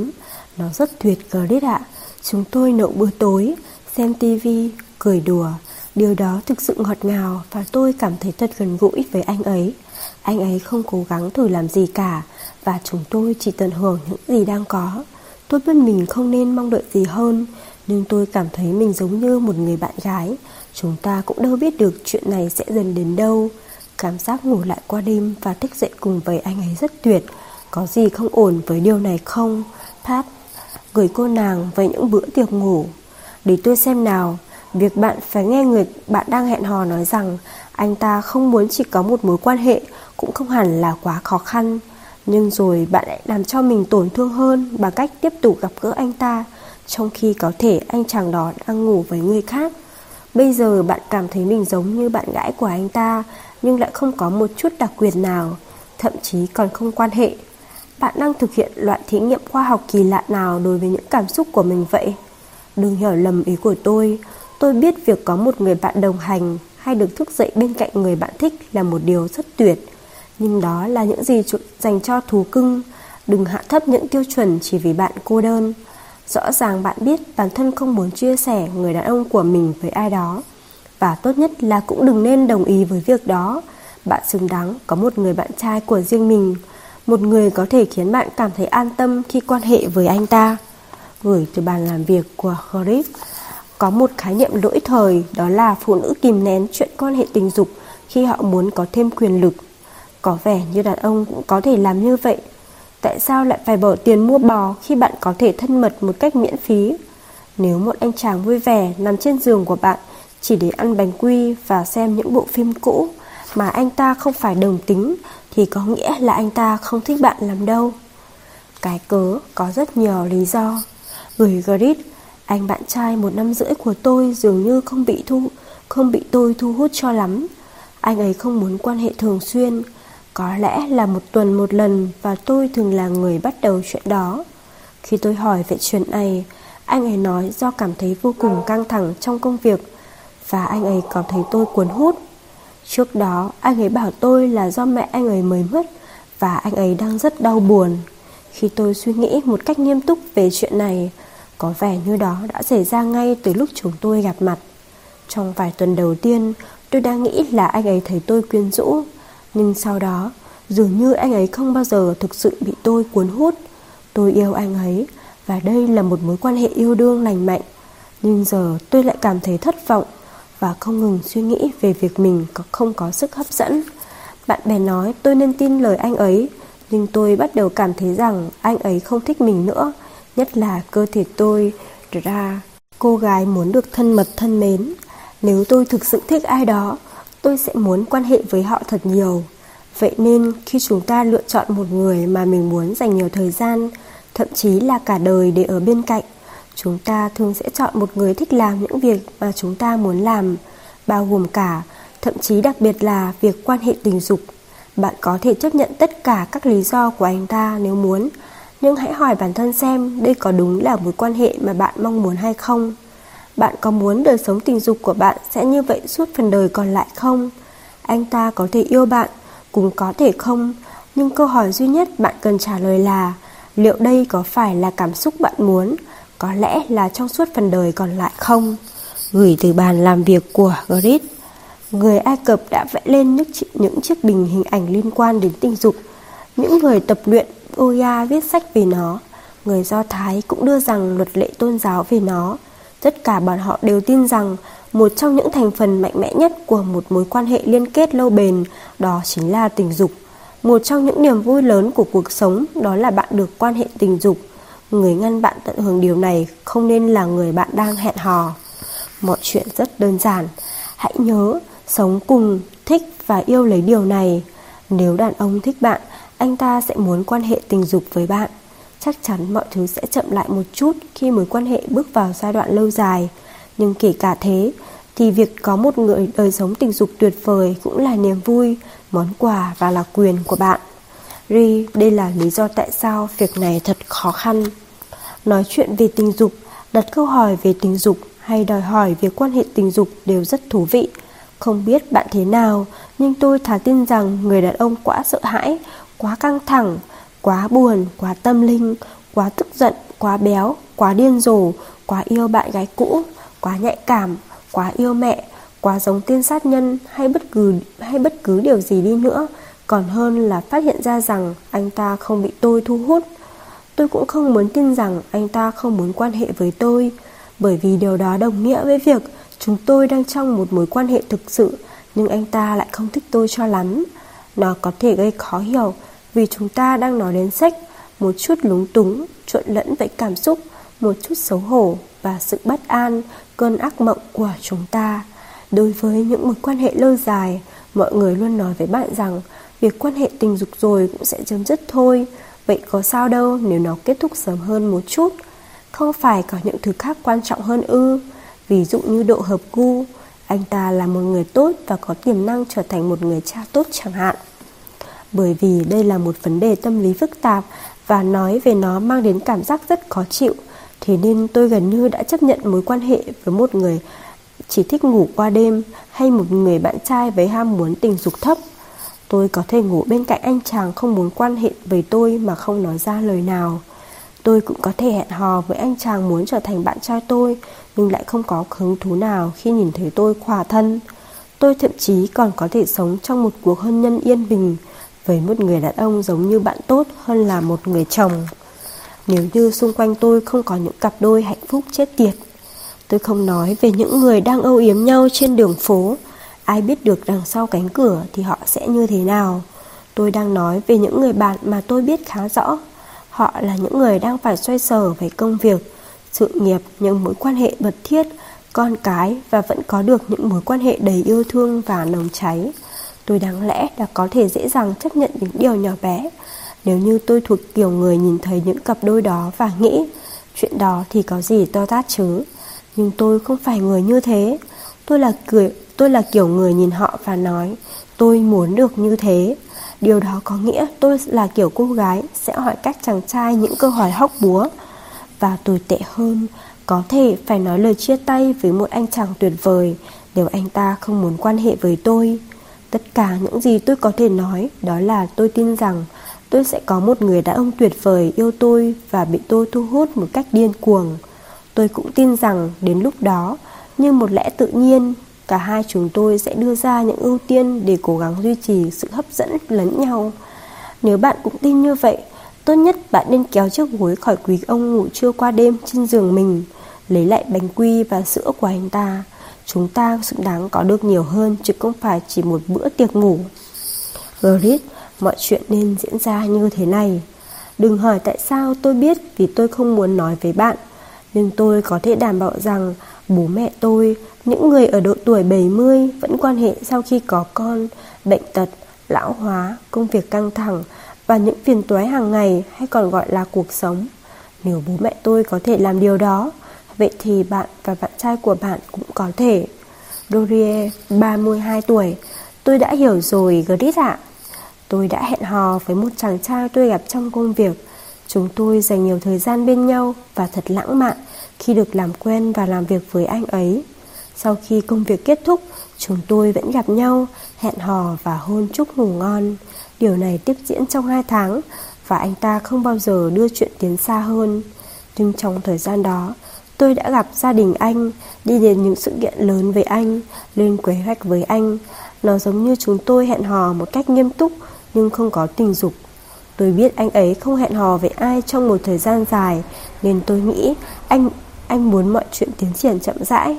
Nó rất tuyệt Grit ạ. Chúng tôi nấu bữa tối, xem tivi, cười đùa. Điều đó thực sự ngọt ngào và tôi cảm thấy thật gần gũi với anh ấy. Anh ấy không cố gắng thử làm gì cả và chúng tôi chỉ tận hưởng những gì đang có. Tôi biết mình không nên mong đợi gì hơn, nhưng tôi cảm thấy mình giống như một người bạn gái. Chúng ta cũng đâu biết được chuyện này sẽ dần đến đâu. Cảm giác ngủ lại qua đêm và thức dậy cùng với anh ấy rất tuyệt. Có gì không ổn với điều này không? Pat gửi cô nàng về những bữa tiệc ngủ. Để tôi xem nào, việc bạn phải nghe người bạn đang hẹn hò nói rằng anh ta không muốn chỉ có một mối quan hệ cũng không hẳn là quá khó khăn. Nhưng rồi bạn lại làm cho mình tổn thương hơn bằng cách tiếp tục gặp gỡ anh ta, trong khi có thể anh chàng đó đang ngủ với người khác. Bây giờ bạn cảm thấy mình giống như bạn gái của anh ta, nhưng lại không có một chút đặc quyền nào, thậm chí còn không quan hệ bạn đang thực hiện loại thí nghiệm khoa học kỳ lạ nào đối với những cảm xúc của mình vậy? Đừng hiểu lầm ý của tôi. Tôi biết việc có một người bạn đồng hành hay được thức dậy bên cạnh người bạn thích là một điều rất tuyệt. Nhưng đó là những gì dành cho thú cưng. Đừng hạ thấp những tiêu chuẩn chỉ vì bạn cô đơn. Rõ ràng bạn biết bản thân không muốn chia sẻ người đàn ông của mình với ai đó. Và tốt nhất là cũng đừng nên đồng ý với việc đó. Bạn xứng đáng có một người bạn trai của riêng mình, một người có thể khiến bạn cảm thấy an tâm khi quan hệ với anh ta. Gửi từ bàn làm việc của Griff có một khái niệm lỗi thời, đó là phụ nữ kìm nén chuyện quan hệ tình dục khi họ muốn có thêm quyền lực. Có vẻ như đàn ông cũng có thể làm như vậy. Tại sao lại phải bỏ tiền mua bò khi bạn có thể thân mật một cách miễn phí? Nếu một anh chàng vui vẻ nằm trên giường của bạn chỉ để ăn bánh quy và xem những bộ phim cũ mà anh ta không phải đồng tính thì có nghĩa là anh ta không thích bạn làm đâu. Cái cớ có rất nhiều lý do. Gửi Grit, anh bạn trai một năm rưỡi của tôi dường như không bị thu không bị tôi thu hút cho lắm. Anh ấy không muốn quan hệ thường xuyên, có lẽ là một tuần một lần và tôi thường là người bắt đầu chuyện đó. Khi tôi hỏi về chuyện này, anh ấy nói do cảm thấy vô cùng căng thẳng trong công việc và anh ấy cảm thấy tôi cuốn hút. Trước đó anh ấy bảo tôi là do mẹ anh ấy mới mất Và anh ấy đang rất đau buồn. Khi tôi suy nghĩ một cách nghiêm túc về chuyện này Có vẻ như đó đã xảy ra ngay từ lúc chúng tôi gặp mặt. Trong vài tuần đầu tiên Tôi đang nghĩ là anh ấy thấy tôi quyến rũ. Nhưng sau đó Dường như anh ấy không bao giờ thực sự bị tôi cuốn hút Tôi yêu anh ấy Và đây là một mối quan hệ yêu đương lành mạnh Nhưng giờ tôi lại cảm thấy thất vọng và không ngừng suy nghĩ về việc mình có không có sức hấp dẫn. Bạn bè nói tôi nên tin lời anh ấy, nhưng tôi bắt đầu cảm thấy rằng anh ấy không thích mình nữa, nhất là cơ thể tôi ra. Cô gái muốn được thân mật thân mến. Nếu tôi thực sự thích ai đó, tôi sẽ muốn quan hệ với họ thật nhiều. Vậy nên khi chúng ta lựa chọn một người mà mình muốn dành nhiều thời gian, thậm chí là cả đời để ở bên cạnh, Chúng ta thường sẽ chọn một người thích làm những việc mà chúng ta muốn làm, bao gồm cả thậm chí đặc biệt là việc quan hệ tình dục. Bạn có thể chấp nhận tất cả các lý do của anh ta nếu muốn, nhưng hãy hỏi bản thân xem đây có đúng là mối quan hệ mà bạn mong muốn hay không. Bạn có muốn đời sống tình dục của bạn sẽ như vậy suốt phần đời còn lại không? Anh ta có thể yêu bạn, cũng có thể không, nhưng câu hỏi duy nhất bạn cần trả lời là liệu đây có phải là cảm xúc bạn muốn, có lẽ là trong suốt phần đời còn lại không? Gửi từ bàn làm việc của Grit, người Ai Cập đã vẽ lên những, những chiếc bình hình ảnh liên quan đến tình dục. Những người tập luyện Oya viết sách về nó, người Do Thái cũng đưa rằng luật lệ tôn giáo về nó. Tất cả bọn họ đều tin rằng một trong những thành phần mạnh mẽ nhất của một mối quan hệ liên kết lâu bền đó chính là tình dục. Một trong những niềm vui lớn của cuộc sống đó là bạn được quan hệ tình dục. Người ngăn bạn tận hưởng điều này không nên là người bạn đang hẹn hò. Mọi chuyện rất đơn giản. Hãy nhớ, sống cùng, thích và yêu lấy điều này. Nếu đàn ông thích bạn, anh ta sẽ muốn quan hệ tình dục với bạn. Chắc chắn mọi thứ sẽ chậm lại một chút khi mối quan hệ bước vào giai đoạn lâu dài. Nhưng kể cả thế, thì việc có một người đời sống tình dục tuyệt vời cũng là niềm vui, món quà và là quyền của bạn. Ri, đây là lý do tại sao việc này thật khó khăn. Nói chuyện về tình dục, đặt câu hỏi về tình dục hay đòi hỏi về quan hệ tình dục đều rất thú vị. Không biết bạn thế nào, nhưng tôi thà tin rằng người đàn ông quá sợ hãi, quá căng thẳng, quá buồn, quá tâm linh, quá tức giận, quá béo, quá điên rồ, quá yêu bạn gái cũ, quá nhạy cảm, quá yêu mẹ, quá giống tiên sát nhân hay bất cứ hay bất cứ điều gì đi nữa, còn hơn là phát hiện ra rằng anh ta không bị tôi thu hút. Tôi cũng không muốn tin rằng anh ta không muốn quan hệ với tôi, bởi vì điều đó đồng nghĩa với việc chúng tôi đang trong một mối quan hệ thực sự, nhưng anh ta lại không thích tôi cho lắm. Nó có thể gây khó hiểu vì chúng ta đang nói đến sách, một chút lúng túng, trộn lẫn với cảm xúc, một chút xấu hổ và sự bất an, cơn ác mộng của chúng ta. Đối với những mối quan hệ lâu dài, mọi người luôn nói với bạn rằng việc quan hệ tình dục rồi cũng sẽ chấm dứt thôi. Vậy có sao đâu nếu nó kết thúc sớm hơn một chút? Không phải có những thứ khác quan trọng hơn ư? Ví dụ như độ hợp gu, anh ta là một người tốt và có tiềm năng trở thành một người cha tốt chẳng hạn. Bởi vì đây là một vấn đề tâm lý phức tạp và nói về nó mang đến cảm giác rất khó chịu, thế nên tôi gần như đã chấp nhận mối quan hệ với một người chỉ thích ngủ qua đêm hay một người bạn trai với ham muốn tình dục thấp. Tôi có thể ngủ bên cạnh anh chàng không muốn quan hệ với tôi mà không nói ra lời nào. Tôi cũng có thể hẹn hò với anh chàng muốn trở thành bạn trai tôi nhưng lại không có hứng thú nào khi nhìn thấy tôi khỏa thân. Tôi thậm chí còn có thể sống trong một cuộc hôn nhân yên bình với một người đàn ông giống như bạn tốt hơn là một người chồng. Nếu như xung quanh tôi không có những cặp đôi hạnh phúc chết tiệt Tôi không nói về những người đang âu yếm nhau trên đường phố. Ai biết được đằng sau cánh cửa thì họ sẽ như thế nào. Tôi đang nói về những người bạn mà tôi biết khá rõ. Họ là những người đang phải xoay sở về công việc Sự nghiệp, những mối quan hệ mật thiết Con cái và vẫn có được những mối quan hệ đầy yêu thương và nồng cháy. Tôi đáng lẽ đã có thể dễ dàng chấp nhận những điều nhỏ bé. Nếu như tôi thuộc kiểu người nhìn thấy những cặp đôi đó và nghĩ, Chuyện đó thì có gì to tát chứ? Nhưng tôi không phải người như thế. Tôi là cười, tôi là kiểu người nhìn họ và nói, Tôi muốn được như thế. Điều đó có nghĩa tôi là kiểu cô gái Sẽ hỏi các chàng trai những câu hỏi hóc búa. Và tồi tệ hơn, Có thể phải nói lời chia tay với một anh chàng tuyệt vời Nếu anh ta không muốn quan hệ với tôi. Tất cả những gì tôi có thể nói Đó là tôi tin rằng Tôi sẽ có một người đàn ông tuyệt vời yêu tôi Và bị tôi thu hút một cách điên cuồng. Tôi cũng tin rằng đến lúc đó, Như một lẽ tự nhiên, Cả hai chúng tôi sẽ đưa ra những ưu tiên Để cố gắng duy trì sự hấp dẫn lẫn nhau. Nếu bạn cũng tin như vậy, Tốt nhất bạn nên kéo chiếc gối khỏi quý ông ngủ trưa qua đêm trên giường mình, Lấy lại bánh quy và sữa của anh ta. Chúng ta xứng đáng có được nhiều hơn Chứ không phải chỉ một bữa tiệc ngủ. Grit Mọi chuyện nên diễn ra như thế này. Đừng hỏi tại sao tôi biết Vì tôi không muốn nói với bạn Nhưng tôi có thể đảm bảo rằng Bố mẹ tôi Những người ở độ tuổi 70 Vẫn quan hệ sau khi có con Bệnh tật, lão hóa, công việc căng thẳng Và những phiền toái hàng ngày Hay còn gọi là cuộc sống. Nếu bố mẹ tôi có thể làm điều đó Vậy thì bạn và bạn trai của bạn cũng có thể Dorie, 32 tuổi. Tôi đã hiểu rồi, Grit ạ. Tôi đã hẹn hò với một chàng trai tôi gặp trong công việc. Chúng tôi dành nhiều thời gian bên nhau và thật lãng mạn khi được làm quen và làm việc với anh ấy. Sau khi công việc kết thúc, chúng tôi vẫn gặp nhau, hẹn hò và hôn chúc ngủ ngon. Điều này tiếp diễn trong hai tháng và anh ta không bao giờ đưa chuyện tiến xa hơn. Nhưng trong thời gian đó, tôi đã gặp gia đình anh, đi đến những sự kiện lớn với anh, lên kế hoạch với anh. Nó giống như chúng tôi hẹn hò một cách nghiêm túc nhưng không có tình dục. Tôi biết anh ấy không hẹn hò với ai trong một thời gian dài nên tôi nghĩ anh anh muốn mọi chuyện tiến triển chậm rãi.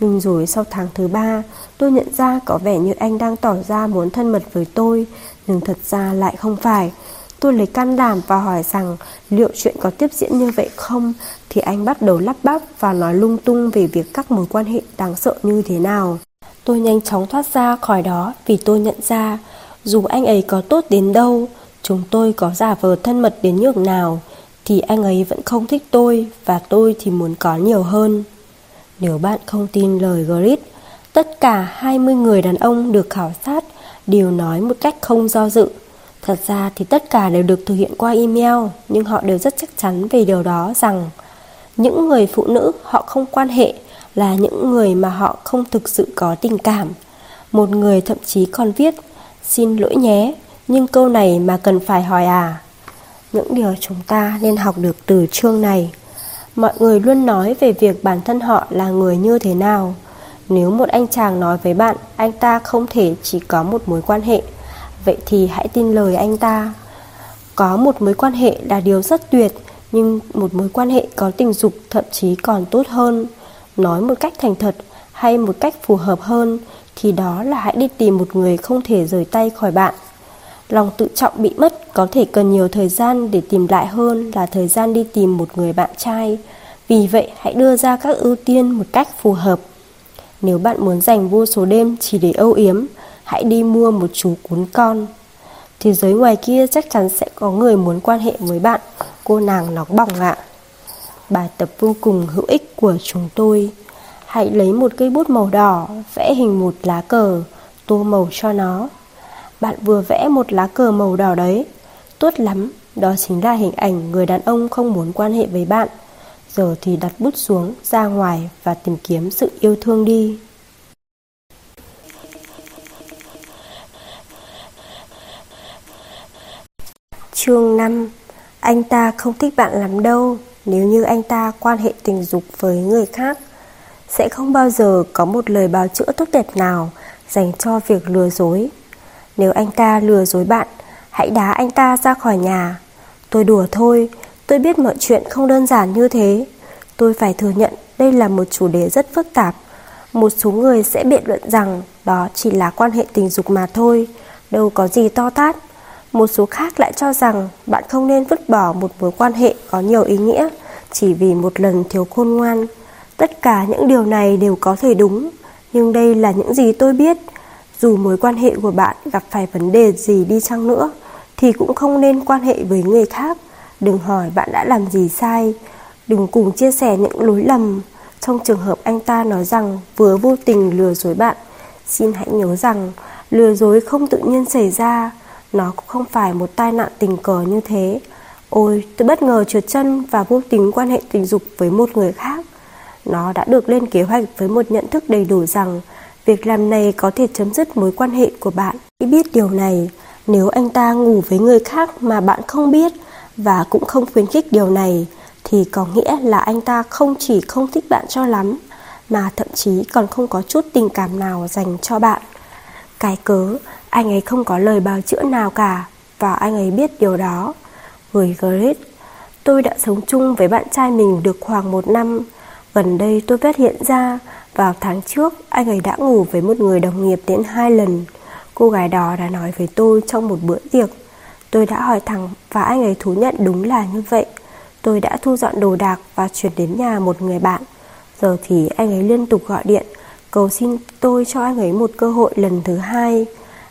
Nhưng rồi sau tháng thứ ba, tôi nhận ra có vẻ như anh đang tỏ ra muốn thân mật với tôi, nhưng thật ra lại không phải. Tôi lấy can đảm và hỏi rằng liệu chuyện có tiếp diễn như vậy không, thì anh bắt đầu lắp bắp và nói lung tung về việc các mối quan hệ đáng sợ như thế nào. Tôi nhanh chóng thoát ra khỏi đó vì tôi nhận ra, dù anh ấy có tốt đến đâu, chúng tôi có giả vờ thân mật đến nhường nào, thì anh ấy vẫn không thích tôi và tôi thì muốn có nhiều hơn. Nếu bạn không tin lời Grit, tất cả 20 người đàn ông được khảo sát đều nói một cách không do dự. Thật ra thì tất cả đều được thực hiện qua email, nhưng họ đều rất chắc chắn về điều đó rằng những người phụ nữ họ không quan hệ là những người mà họ không thực sự có tình cảm. Một người thậm chí còn viết, xin lỗi nhé, nhưng câu này mà cần phải hỏi à? Những điều chúng ta nên học được từ chương này. Mọi người luôn nói về việc bản thân họ là người như thế nào. Nếu một anh chàng nói với bạn anh ta không thể chỉ có một mối quan hệ, vậy thì hãy tin lời anh ta. Có một mối quan hệ là điều rất tuyệt, nhưng một mối quan hệ có tình dục thậm chí còn tốt hơn. Nói một cách thành thật hay một cách phù hợp hơn thì đó là hãy đi tìm một người không thể rời tay khỏi bạn. Lòng tự trọng bị mất có thể cần nhiều thời gian để tìm lại hơn là thời gian đi tìm một người bạn trai. Vì vậy hãy đưa ra các ưu tiên một cách phù hợp. Nếu bạn muốn dành vô số đêm chỉ để âu yếm, hãy đi mua một chú cuốn con. Thế giới ngoài kia chắc chắn sẽ có người muốn quan hệ với bạn, cô nàng nóng bỏng ạ. Bài tập vô cùng hữu ích của chúng tôi. Hãy lấy một cây bút màu đỏ, vẽ hình một lá cờ, tô màu cho nó bạn vừa vẽ một lá cờ màu đỏ đấy Tốt lắm Đó chính là hình ảnh người đàn ông không muốn quan hệ với bạn Giờ thì đặt bút xuống ra ngoài Và tìm kiếm sự yêu thương đi Chương 5 Anh ta không thích bạn lắm đâu Nếu như anh ta quan hệ tình dục với người khác Sẽ không bao giờ có một lời bào chữa tốt đẹp nào Dành cho việc lừa dối nếu anh ta lừa dối bạn, hãy đá anh ta ra khỏi nhà. Tôi đùa thôi, tôi biết mọi chuyện không đơn giản như thế. Tôi phải thừa nhận đây là một chủ đề rất phức tạp. Một số người sẽ biện luận rằng đó chỉ là quan hệ tình dục mà thôi, đâu có gì to tát. Một số khác lại cho rằng bạn không nên vứt bỏ một mối quan hệ có nhiều ý nghĩa chỉ vì một lần thiếu khôn ngoan. Tất cả những điều này đều có thể đúng, nhưng đây là những gì tôi biết dù mối quan hệ của bạn gặp phải vấn đề gì đi chăng nữa thì cũng không nên quan hệ với người khác. Đừng hỏi bạn đã làm gì sai, đừng cùng chia sẻ những lỗi lầm. Trong trường hợp anh ta nói rằng vừa vô tình lừa dối bạn, xin hãy nhớ rằng lừa dối không tự nhiên xảy ra, nó cũng không phải một tai nạn tình cờ như thế. Ôi, tôi bất ngờ trượt chân và vô tình quan hệ tình dục với một người khác. Nó đã được lên kế hoạch với một nhận thức đầy đủ rằng Việc làm này có thể chấm dứt mối quan hệ của bạn. Khi biết điều này, nếu anh ta ngủ với người khác mà bạn không biết và cũng không khuyến khích điều này thì có nghĩa là anh ta không chỉ không thích bạn cho lắm mà thậm chí còn không có chút tình cảm nào dành cho bạn. Cái cớ, anh ấy không có lời bào chữa nào cả và anh ấy biết điều đó. Gửi Grit, tôi đã sống chung với bạn trai mình được khoảng một năm. Gần đây tôi phát hiện ra vào tháng trước, anh ấy đã ngủ với một người đồng nghiệp đến hai lần. Cô gái đó đã nói với tôi trong một bữa tiệc. Tôi đã hỏi thẳng và anh ấy thú nhận đúng là như vậy. Tôi đã thu dọn đồ đạc và chuyển đến nhà một người bạn. Giờ thì anh ấy liên tục gọi điện, cầu xin tôi cho anh ấy một cơ hội lần thứ hai.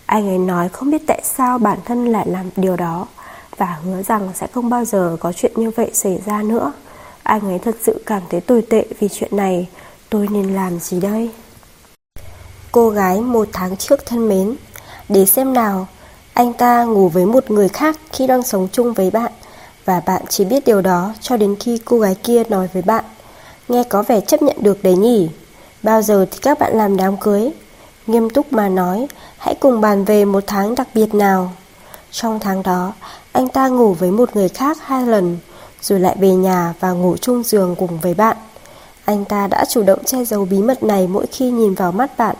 Anh ấy nói không biết tại sao bản thân lại làm điều đó và hứa rằng sẽ không bao giờ có chuyện như vậy xảy ra nữa. Anh ấy thật sự cảm thấy tồi tệ vì chuyện này Tôi nên làm gì đây? Cô gái một tháng trước thân mến, Để xem nào Anh ta ngủ với một người khác khi đang sống chung với bạn Và bạn chỉ biết điều đó cho đến khi cô gái kia nói với bạn Nghe có vẻ chấp nhận được đấy nhỉ Bao giờ thì các bạn làm đám cưới? Nghiêm túc mà nói Hãy cùng bàn về một tháng đặc biệt nào. Trong tháng đó Anh ta ngủ với một người khác hai lần Rồi lại về nhà và ngủ chung giường cùng với bạn. Anh ta đã chủ động che giấu bí mật này mỗi khi nhìn vào mắt bạn.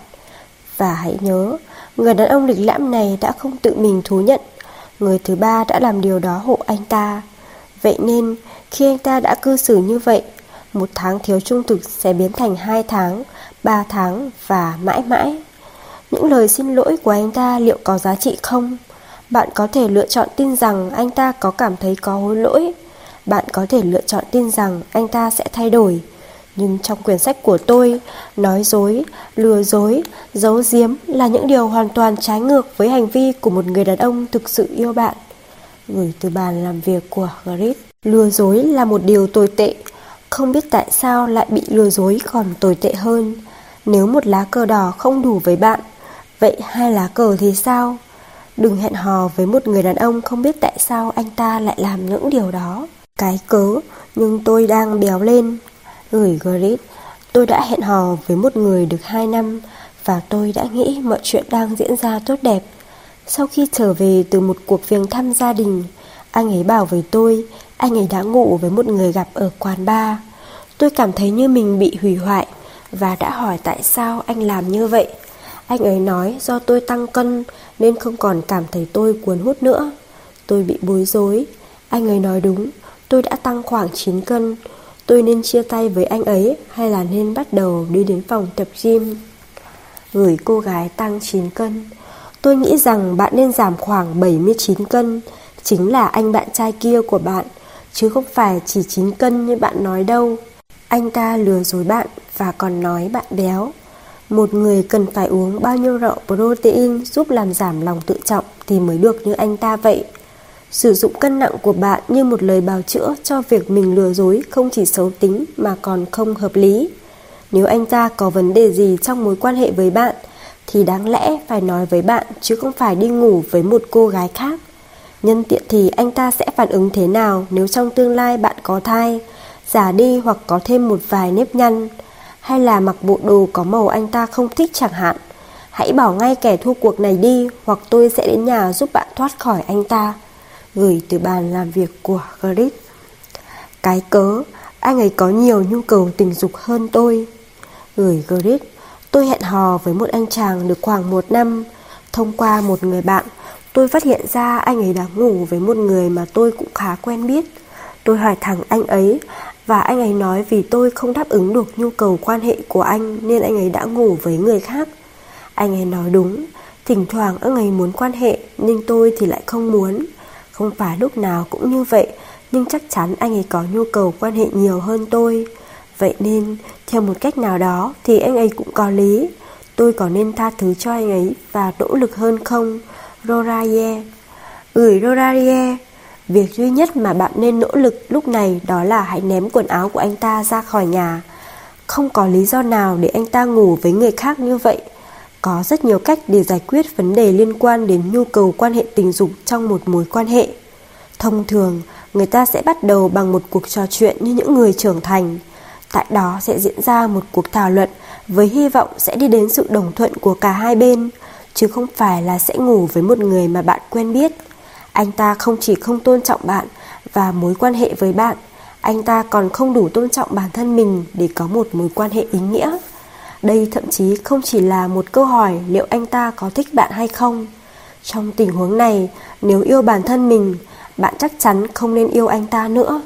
Và hãy nhớ Người đàn ông lịch lãm này đã không tự mình thú nhận. Người thứ ba đã làm điều đó hộ anh ta. Vậy nên khi anh ta đã cư xử như vậy Một tháng thiếu trung thực sẽ biến thành hai tháng, ba tháng và mãi mãi những lời xin lỗi của anh ta liệu có giá trị không? Bạn có thể lựa chọn tin rằng anh ta có cảm thấy có hối lỗi. Bạn có thể lựa chọn tin rằng anh ta sẽ thay đổi. Nhưng trong quyển sách của tôi, nói dối, lừa dối, giấu giếm là những điều hoàn toàn trái ngược với hành vi của một người đàn ông thực sự yêu bạn. Gửi từ bàn làm việc của Grit. Lừa dối là một điều tồi tệ. Không biết tại sao lại bị lừa dối còn tồi tệ hơn. Nếu một lá cờ đỏ không đủ với bạn, Vậy hai lá cờ thì sao? Đừng hẹn hò với một người đàn ông không biết tại sao anh ta lại làm những điều đó. Cái cớ, nhưng tôi đang béo lên. Gửi Grit, tôi đã hẹn hò với một người được 2 năm và tôi đã nghĩ mọi chuyện đang diễn ra tốt đẹp. Sau khi trở về từ một cuộc viếng thăm gia đình, anh ấy bảo với tôi anh ấy đã ngủ với một người gặp ở quán bar. Tôi cảm thấy như mình bị hủy hoại và đã hỏi tại sao anh làm như vậy. Anh ấy nói do tôi tăng cân nên không còn cảm thấy tôi cuốn hút nữa. Tôi bị bối rối. Anh ấy nói đúng, tôi đã tăng khoảng 9 cân. Tôi nên chia tay với anh ấy hay là nên bắt đầu đi đến phòng tập gym? Gửi cô gái tăng 9 cân. Tôi nghĩ rằng bạn nên giảm khoảng 79 cân. Chính là anh bạn trai kia của bạn, chứ không phải chỉ 9 cân như bạn nói đâu. Anh ta lừa dối bạn và còn nói bạn béo. Một người cần phải uống bao nhiêu rượu protein giúp làm giảm lòng tự trọng thì mới được như anh ta vậy. Sử dụng cân nặng của bạn như một lời bào chữa cho việc mình lừa dối không chỉ xấu tính mà còn không hợp lý. Nếu anh ta có vấn đề gì trong mối quan hệ với bạn thì đáng lẽ phải nói với bạn chứ không phải đi ngủ với một cô gái khác. Nhân tiện thì anh ta sẽ phản ứng thế nào nếu trong tương lai bạn có thai, giả đi hoặc có thêm một vài nếp nhăn hay là mặc bộ đồ có màu anh ta không thích chẳng hạn. Hãy bỏ ngay kẻ thua cuộc này đi hoặc tôi sẽ đến nhà giúp bạn thoát khỏi anh ta. Gửi từ bàn làm việc của Grit. Cái cớ, anh ấy có nhiều nhu cầu tình dục hơn tôi. Gửi Grit, tôi hẹn hò với một anh chàng được khoảng một năm. Thông qua một người bạn, tôi phát hiện ra anh ấy đã ngủ với một người mà tôi cũng khá quen biết. Tôi hỏi thẳng anh ấy và anh ấy nói vì tôi không đáp ứng được nhu cầu quan hệ của anh nên anh ấy đã ngủ với người khác. Anh ấy nói đúng, thỉnh thoảng anh ấy muốn quan hệ nhưng tôi thì lại không muốn. Không phải lúc nào cũng như vậy, nhưng chắc chắn anh ấy có nhu cầu quan hệ nhiều hơn tôi. Vậy nên, theo một cách nào đó thì anh ấy cũng có lý. Tôi có nên tha thứ cho anh ấy và nỗ lực hơn không? Roraye Gửi ừ, Roraye Việc duy nhất mà bạn nên nỗ lực lúc này đó là hãy ném quần áo của anh ta ra khỏi nhà. Không có lý do nào để anh ta ngủ với người khác như vậy. Có rất nhiều cách để giải quyết vấn đề liên quan đến nhu cầu quan hệ tình dục trong một mối quan hệ. Thông thường, người ta sẽ bắt đầu bằng một cuộc trò chuyện như những người trưởng thành. Tại đó sẽ diễn ra một cuộc thảo luận với hy vọng sẽ đi đến sự đồng thuận của cả hai bên, chứ không phải là sẽ ngủ với một người mà bạn quen biết. Anh ta không chỉ không tôn trọng bạn và mối quan hệ với bạn, anh ta còn không đủ tôn trọng bản thân mình để có một mối quan hệ ý nghĩa. Đây thậm chí không chỉ là một câu hỏi liệu anh ta có thích bạn hay không. Trong tình huống này, nếu yêu bản thân mình, bạn chắc chắn không nên yêu anh ta nữa.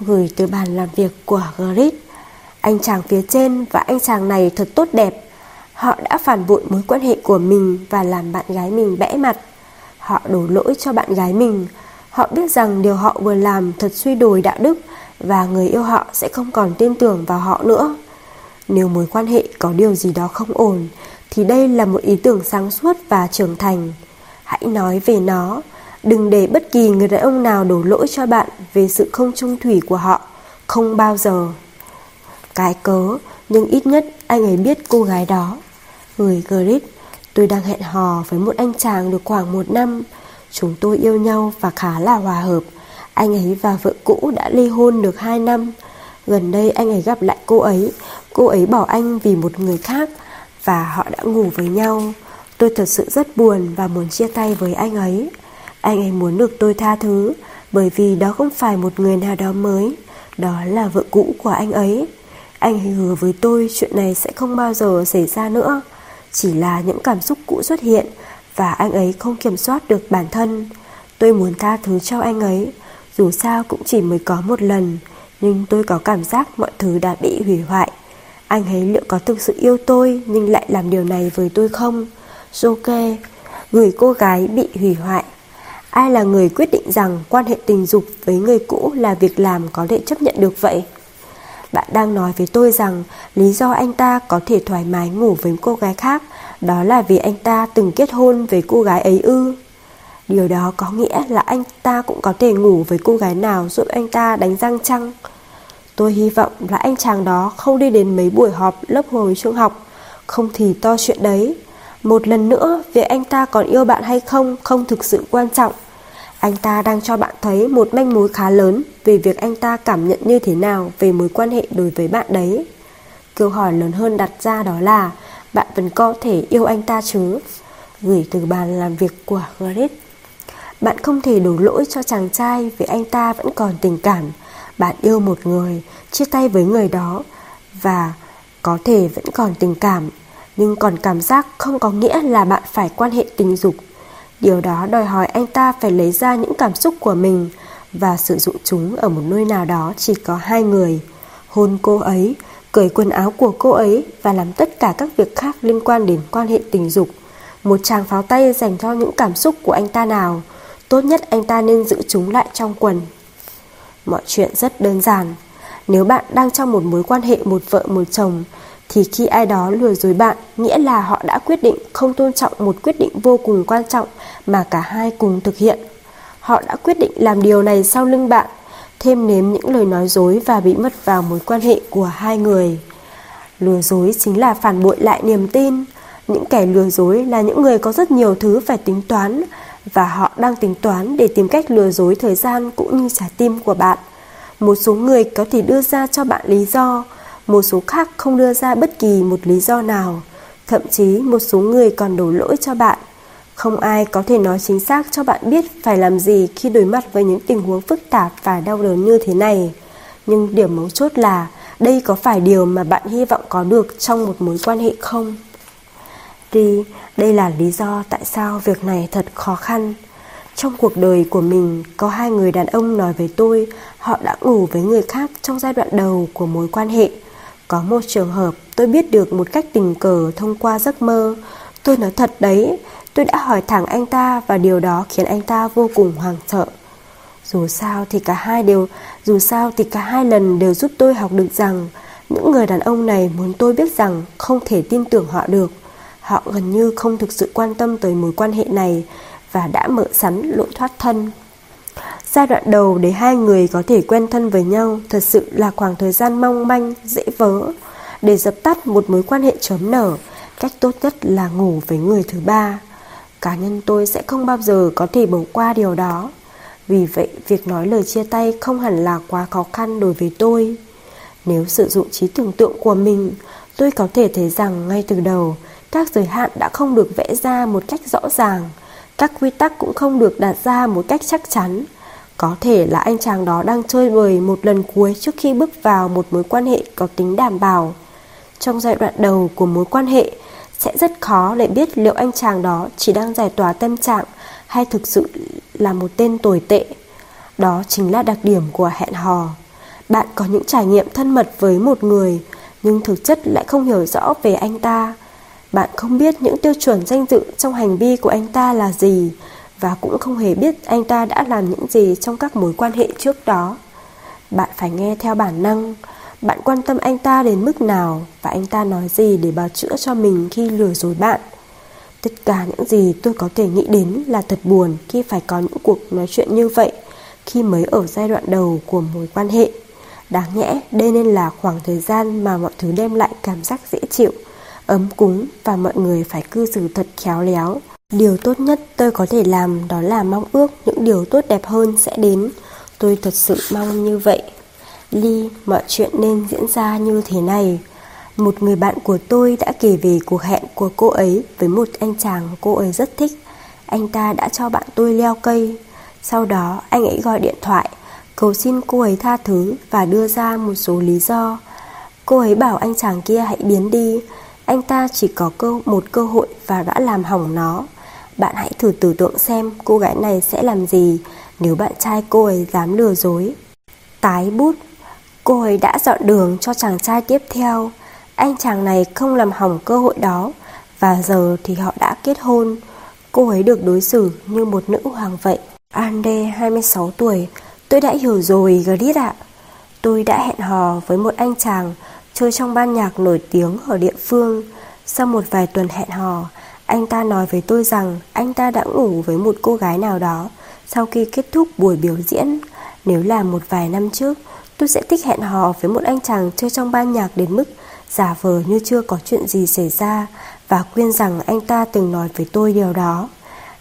Gửi từ bàn làm việc của Grit. Anh chàng phía trên và anh chàng này thật tốt đẹp. Họ đã phản bội mối quan hệ của mình và làm bạn gái mình bẽ mặt. Họ đổ lỗi cho bạn gái mình. Họ biết rằng điều họ vừa làm thật suy đồi đạo đức và người yêu họ sẽ không còn tin tưởng vào họ nữa. Nếu mối quan hệ có điều gì đó không ổn thì đây là một ý tưởng sáng suốt và trưởng thành. Hãy nói về nó, đừng để bất kỳ người đàn ông nào đổ lỗi cho bạn về sự không trung thủy của họ, không bao giờ. Cái cớ, nhưng ít nhất anh ấy biết cô gái đó. Người Grit, tôi đang hẹn hò với một anh chàng được khoảng một năm. Chúng tôi yêu nhau và khá là hòa hợp. Anh ấy và vợ cũ đã ly hôn được 2 năm. Gần đây anh ấy gặp lại cô ấy. Cô ấy bỏ anh vì một người khác và họ đã ngủ với nhau. Tôi thật sự rất buồn và muốn chia tay với anh ấy. Anh ấy muốn được tôi tha thứ bởi vì đó không phải một người nào đó mới, đó là vợ cũ của anh ấy. Anh ấy hứa với tôi chuyện này sẽ không bao giờ xảy ra nữa. Chỉ là những cảm xúc cũ xuất hiện và anh ấy không kiểm soát được bản thân. Tôi muốn tha thứ cho anh ấy, dù sao cũng chỉ mới có một lần, nhưng tôi có cảm giác mọi thứ đã bị hủy hoại. Anh ấy liệu có thực sự yêu tôi nhưng lại làm điều này với tôi không? Joke, người cô gái bị hủy hoại. Ai là người quyết định rằng quan hệ tình dục với người cũ là việc làm có thể chấp nhận được vậy? Bạn đang nói với tôi rằng lý do anh ta có thể thoải mái ngủ với cô gái khác đó là vì anh ta từng kết hôn với cô gái ấy ư. Điều đó có nghĩa là anh ta cũng có thể ngủ với cô gái nào giúp anh ta đánh răng chăng? Tôi hy vọng là anh chàng đó không đi đến mấy buổi họp lớp hồi trung học, không thì to chuyện đấy. Một lần nữa, việc anh ta còn yêu bạn hay không không thực sự quan trọng. Anh ta đang cho bạn thấy một manh mối khá lớn về việc anh ta cảm nhận như thế nào về mối quan hệ đối với bạn đấy. Câu hỏi lớn hơn đặt ra đó là bạn vẫn có thể yêu anh ta chứ? Gửi từ bàn làm việc của Grit. Bạn không thể đổ lỗi cho chàng trai vì anh ta vẫn còn tình cảm. Bạn yêu một người, chia tay với người đó và có thể vẫn còn tình cảm, nhưng còn cảm giác không có nghĩa là bạn phải quan hệ tình dục Điều đó đòi hỏi anh ta phải lấy ra những cảm xúc của mình và sử dụng chúng ở một nơi nào đó chỉ có hai người. Hôn cô ấy, cởi quần áo của cô ấy và làm tất cả các việc khác liên quan đến quan hệ tình dục. Một chàng pháo tay dành cho những cảm xúc của anh ta nào, tốt nhất anh ta nên giữ chúng lại trong quần. Mọi chuyện rất đơn giản. Nếu bạn đang trong một mối quan hệ một vợ một chồng thì khi ai đó lừa dối bạn nghĩa là họ đã quyết định không tôn trọng một quyết định vô cùng quan trọng mà cả hai cùng thực hiện. Họ đã quyết định làm điều này sau lưng bạn, thêm nếm những lời nói dối và bị mất vào mối quan hệ của hai người. Lừa dối chính là phản bội lại niềm tin. Những kẻ lừa dối là những người có rất nhiều thứ phải tính toán và họ đang tính toán để tìm cách lừa dối thời gian cũng như trái tim của bạn. Một số người có thể đưa ra cho bạn lý do, một số khác không đưa ra bất kỳ một lý do nào, thậm chí một số người còn đổ lỗi cho bạn. Không ai có thể nói chính xác cho bạn biết phải làm gì khi đối mặt với những tình huống phức tạp và đau đớn như thế này. Nhưng điểm mấu chốt là đây có phải điều mà bạn hy vọng có được trong một mối quan hệ không? Đi, đây là lý do tại sao việc này thật khó khăn. Trong cuộc đời của mình, có hai người đàn ông nói với tôi họ đã ngủ với người khác trong giai đoạn đầu của mối quan hệ. Có một trường hợp tôi biết được một cách tình cờ thông qua giấc mơ. Tôi nói thật đấy, tôi đã hỏi thẳng anh ta và điều đó khiến anh ta vô cùng hoảng sợ. Dù sao thì cả hai đều, dù sao thì cả hai lần đều giúp tôi học được rằng những người đàn ông này muốn tôi biết rằng không thể tin tưởng họ được. Họ gần như không thực sự quan tâm tới mối quan hệ này và đã mở sắn lỗi thoát thân. Giai đoạn đầu để hai người có thể quen thân với nhau thật sự là khoảng thời gian mong manh, dễ vỡ. Để dập tắt một mối quan hệ chớm nở, cách tốt nhất là ngủ với người thứ ba. Cá nhân tôi sẽ không bao giờ có thể bỏ qua điều đó. Vì vậy, việc nói lời chia tay không hẳn là quá khó khăn đối với tôi. Nếu sử dụng trí tưởng tượng của mình, tôi có thể thấy rằng ngay từ đầu, các giới hạn đã không được vẽ ra một cách rõ ràng, các quy tắc cũng không được đặt ra một cách chắc chắn. Có thể là anh chàng đó đang chơi bời một lần cuối trước khi bước vào một mối quan hệ có tính đảm bảo. Trong giai đoạn đầu của mối quan hệ, sẽ rất khó để biết liệu anh chàng đó chỉ đang giải tỏa tâm trạng hay thực sự là một tên tồi tệ. Đó chính là đặc điểm của hẹn hò. Bạn có những trải nghiệm thân mật với một người, nhưng thực chất lại không hiểu rõ về anh ta. Bạn không biết những tiêu chuẩn danh dự trong hành vi của anh ta là gì, và cũng không hề biết anh ta đã làm những gì trong các mối quan hệ trước đó. Bạn phải nghe theo bản năng, bạn quan tâm anh ta đến mức nào và anh ta nói gì để bào chữa cho mình khi lừa dối bạn. Tất cả những gì tôi có thể nghĩ đến là thật buồn khi phải có những cuộc nói chuyện như vậy khi mới ở giai đoạn đầu của mối quan hệ. Đáng nhẽ đây nên là khoảng thời gian mà mọi thứ đem lại cảm giác dễ chịu ấm cúng và mọi người phải cư xử thật khéo léo. Điều tốt nhất tôi có thể làm đó là mong ước những điều tốt đẹp hơn sẽ đến. Tôi thật sự mong như vậy. Ly, mọi chuyện nên diễn ra như thế này. Một người bạn của tôi đã kể về cuộc hẹn của cô ấy với một anh chàng cô ấy rất thích. Anh ta đã cho bạn tôi leo cây. Sau đó anh ấy gọi điện thoại, cầu xin cô ấy tha thứ và đưa ra một số lý do. Cô ấy bảo anh chàng kia hãy biến đi, anh ta chỉ có cơ một cơ hội và đã làm hỏng nó. Bạn hãy thử tưởng tượng xem cô gái này sẽ làm gì nếu bạn trai cô ấy dám lừa dối. Tái bút, cô ấy đã dọn đường cho chàng trai tiếp theo. Anh chàng này không làm hỏng cơ hội đó và giờ thì họ đã kết hôn. Cô ấy được đối xử như một nữ hoàng vậy. Ande 26 tuổi, tôi đã hiểu rồi Grit ạ. Tôi đã hẹn hò với một anh chàng chơi trong ban nhạc nổi tiếng ở địa phương. Sau một vài tuần hẹn hò, anh ta nói với tôi rằng anh ta đã ngủ với một cô gái nào đó sau khi kết thúc buổi biểu diễn. Nếu là một vài năm trước, tôi sẽ thích hẹn hò với một anh chàng chơi trong ban nhạc đến mức giả vờ như chưa có chuyện gì xảy ra và khuyên rằng anh ta từng nói với tôi điều đó.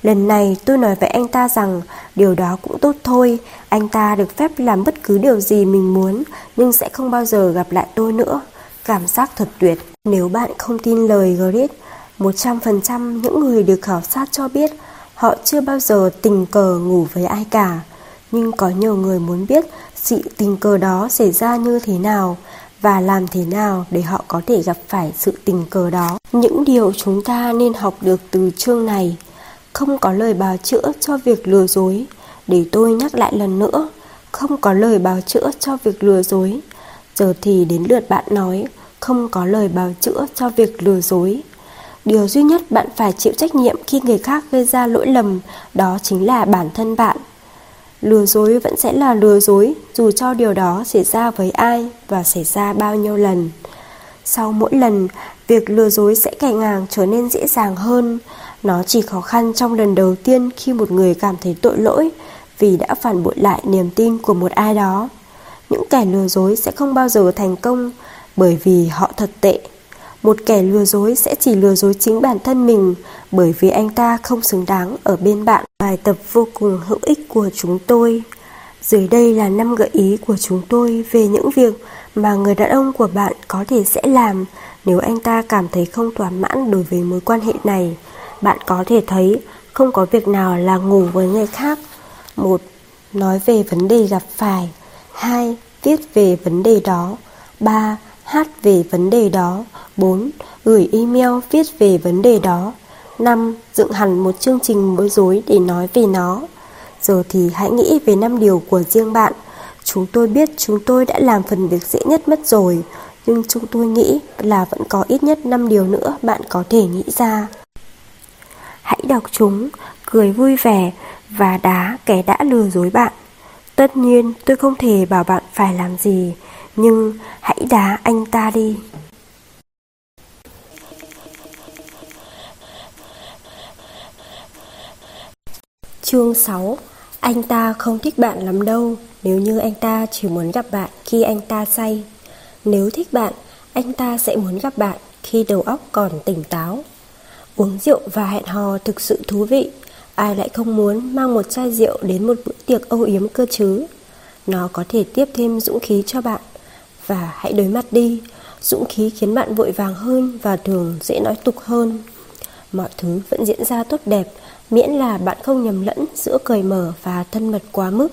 Lần này tôi nói với anh ta rằng điều đó cũng tốt thôi, anh ta được phép làm bất cứ điều gì mình muốn nhưng sẽ không bao giờ gặp lại tôi nữa. Cảm giác thật tuyệt. Nếu bạn không tin lời Grit, 100% những người được khảo sát cho biết họ chưa bao giờ tình cờ ngủ với ai cả. Nhưng có nhiều người muốn biết sự tình cờ đó xảy ra như thế nào và làm thế nào để họ có thể gặp phải sự tình cờ đó. Những điều chúng ta nên học được từ chương này không có lời bào chữa cho việc lừa dối. Để tôi nhắc lại lần nữa, không có lời bào chữa cho việc lừa dối. Giờ thì đến lượt bạn nói, không có lời bào chữa cho việc lừa dối. Điều duy nhất bạn phải chịu trách nhiệm khi người khác gây ra lỗi lầm đó chính là bản thân bạn. Lừa dối vẫn sẽ là lừa dối dù cho điều đó xảy ra với ai và xảy ra bao nhiêu lần. Sau mỗi lần, việc lừa dối sẽ ngày càng trở nên dễ dàng hơn. Nó chỉ khó khăn trong lần đầu tiên khi một người cảm thấy tội lỗi vì đã phản bội lại niềm tin của một ai đó. Những kẻ lừa dối sẽ không bao giờ thành công bởi vì họ thật tệ. Một kẻ lừa dối sẽ chỉ lừa dối chính bản thân mình, bởi vì anh ta không xứng đáng ở bên bạn. Bài tập vô cùng hữu ích của chúng tôi. Dưới đây là năm gợi ý của chúng tôi về những việc mà người đàn ông của bạn có thể sẽ làm nếu anh ta cảm thấy không thỏa mãn đối với mối quan hệ này. Bạn có thể thấy không có việc nào là ngủ với người khác. một, Nói về vấn đề gặp phải. 2. Viết về vấn đề đó. 3. Hát về vấn đề đó. 4. Gửi email viết về vấn đề đó. 5. Dựng hẳn một chương trình bối rối để nói về nó. Giờ thì hãy nghĩ về năm điều của riêng bạn. Chúng tôi biết chúng tôi đã làm phần việc dễ nhất mất rồi, nhưng chúng tôi nghĩ là vẫn có ít nhất 5 điều nữa bạn có thể nghĩ ra. Hãy đọc chúng, cười vui vẻ và đá kẻ đã lừa dối bạn. Tất nhiên tôi không thể bảo bạn phải làm gì, nhưng hãy đá anh ta đi. Chương 6 Anh ta không thích bạn lắm đâu Nếu như anh ta chỉ muốn gặp bạn khi anh ta say. Nếu thích bạn, anh ta sẽ muốn gặp bạn khi đầu óc còn tỉnh táo. Uống rượu và hẹn hò thực sự thú vị. Ai lại không muốn mang một chai rượu đến một bữa tiệc âu yếm cơ chứ? Nó có thể tiếp thêm dũng khí cho bạn. Và hãy đối mặt đi. Dũng khí khiến bạn vội vàng hơn và thường dễ nói tục hơn. Mọi thứ vẫn diễn ra tốt đẹp Miễn là bạn không nhầm lẫn giữa cởi mở và thân mật quá mức.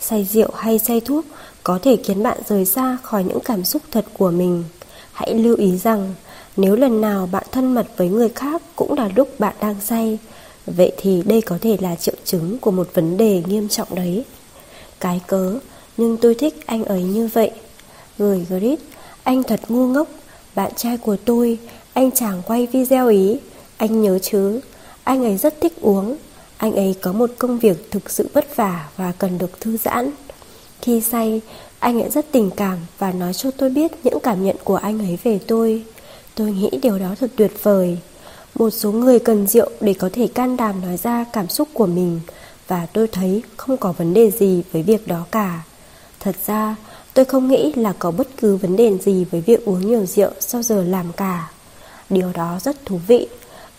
Say rượu hay say thuốc có thể khiến bạn rời xa khỏi những cảm xúc thật của mình. Hãy lưu ý rằng nếu lần nào bạn thân mật với người khác cũng là lúc bạn đang say Vậy thì đây có thể là triệu chứng của một vấn đề nghiêm trọng đấy. Cái cớ, nhưng tôi thích anh ấy như vậy gửi Grit, anh thật ngu ngốc. Bạn trai của tôi, anh chàng quay video ý. Anh nhớ chứ, anh ấy rất thích uống. Anh ấy có một công việc thực sự vất vả và cần được thư giãn. Khi say, anh ấy rất tình cảm và nói cho tôi biết những cảm nhận của anh ấy về tôi. Tôi nghĩ điều đó thật tuyệt vời. Một số người cần rượu để có thể can đảm nói ra cảm xúc của mình Và tôi thấy không có vấn đề gì với việc đó cả. Thật ra tôi không nghĩ là có bất cứ vấn đề gì với việc uống nhiều rượu sau giờ làm cả. Điều đó rất thú vị.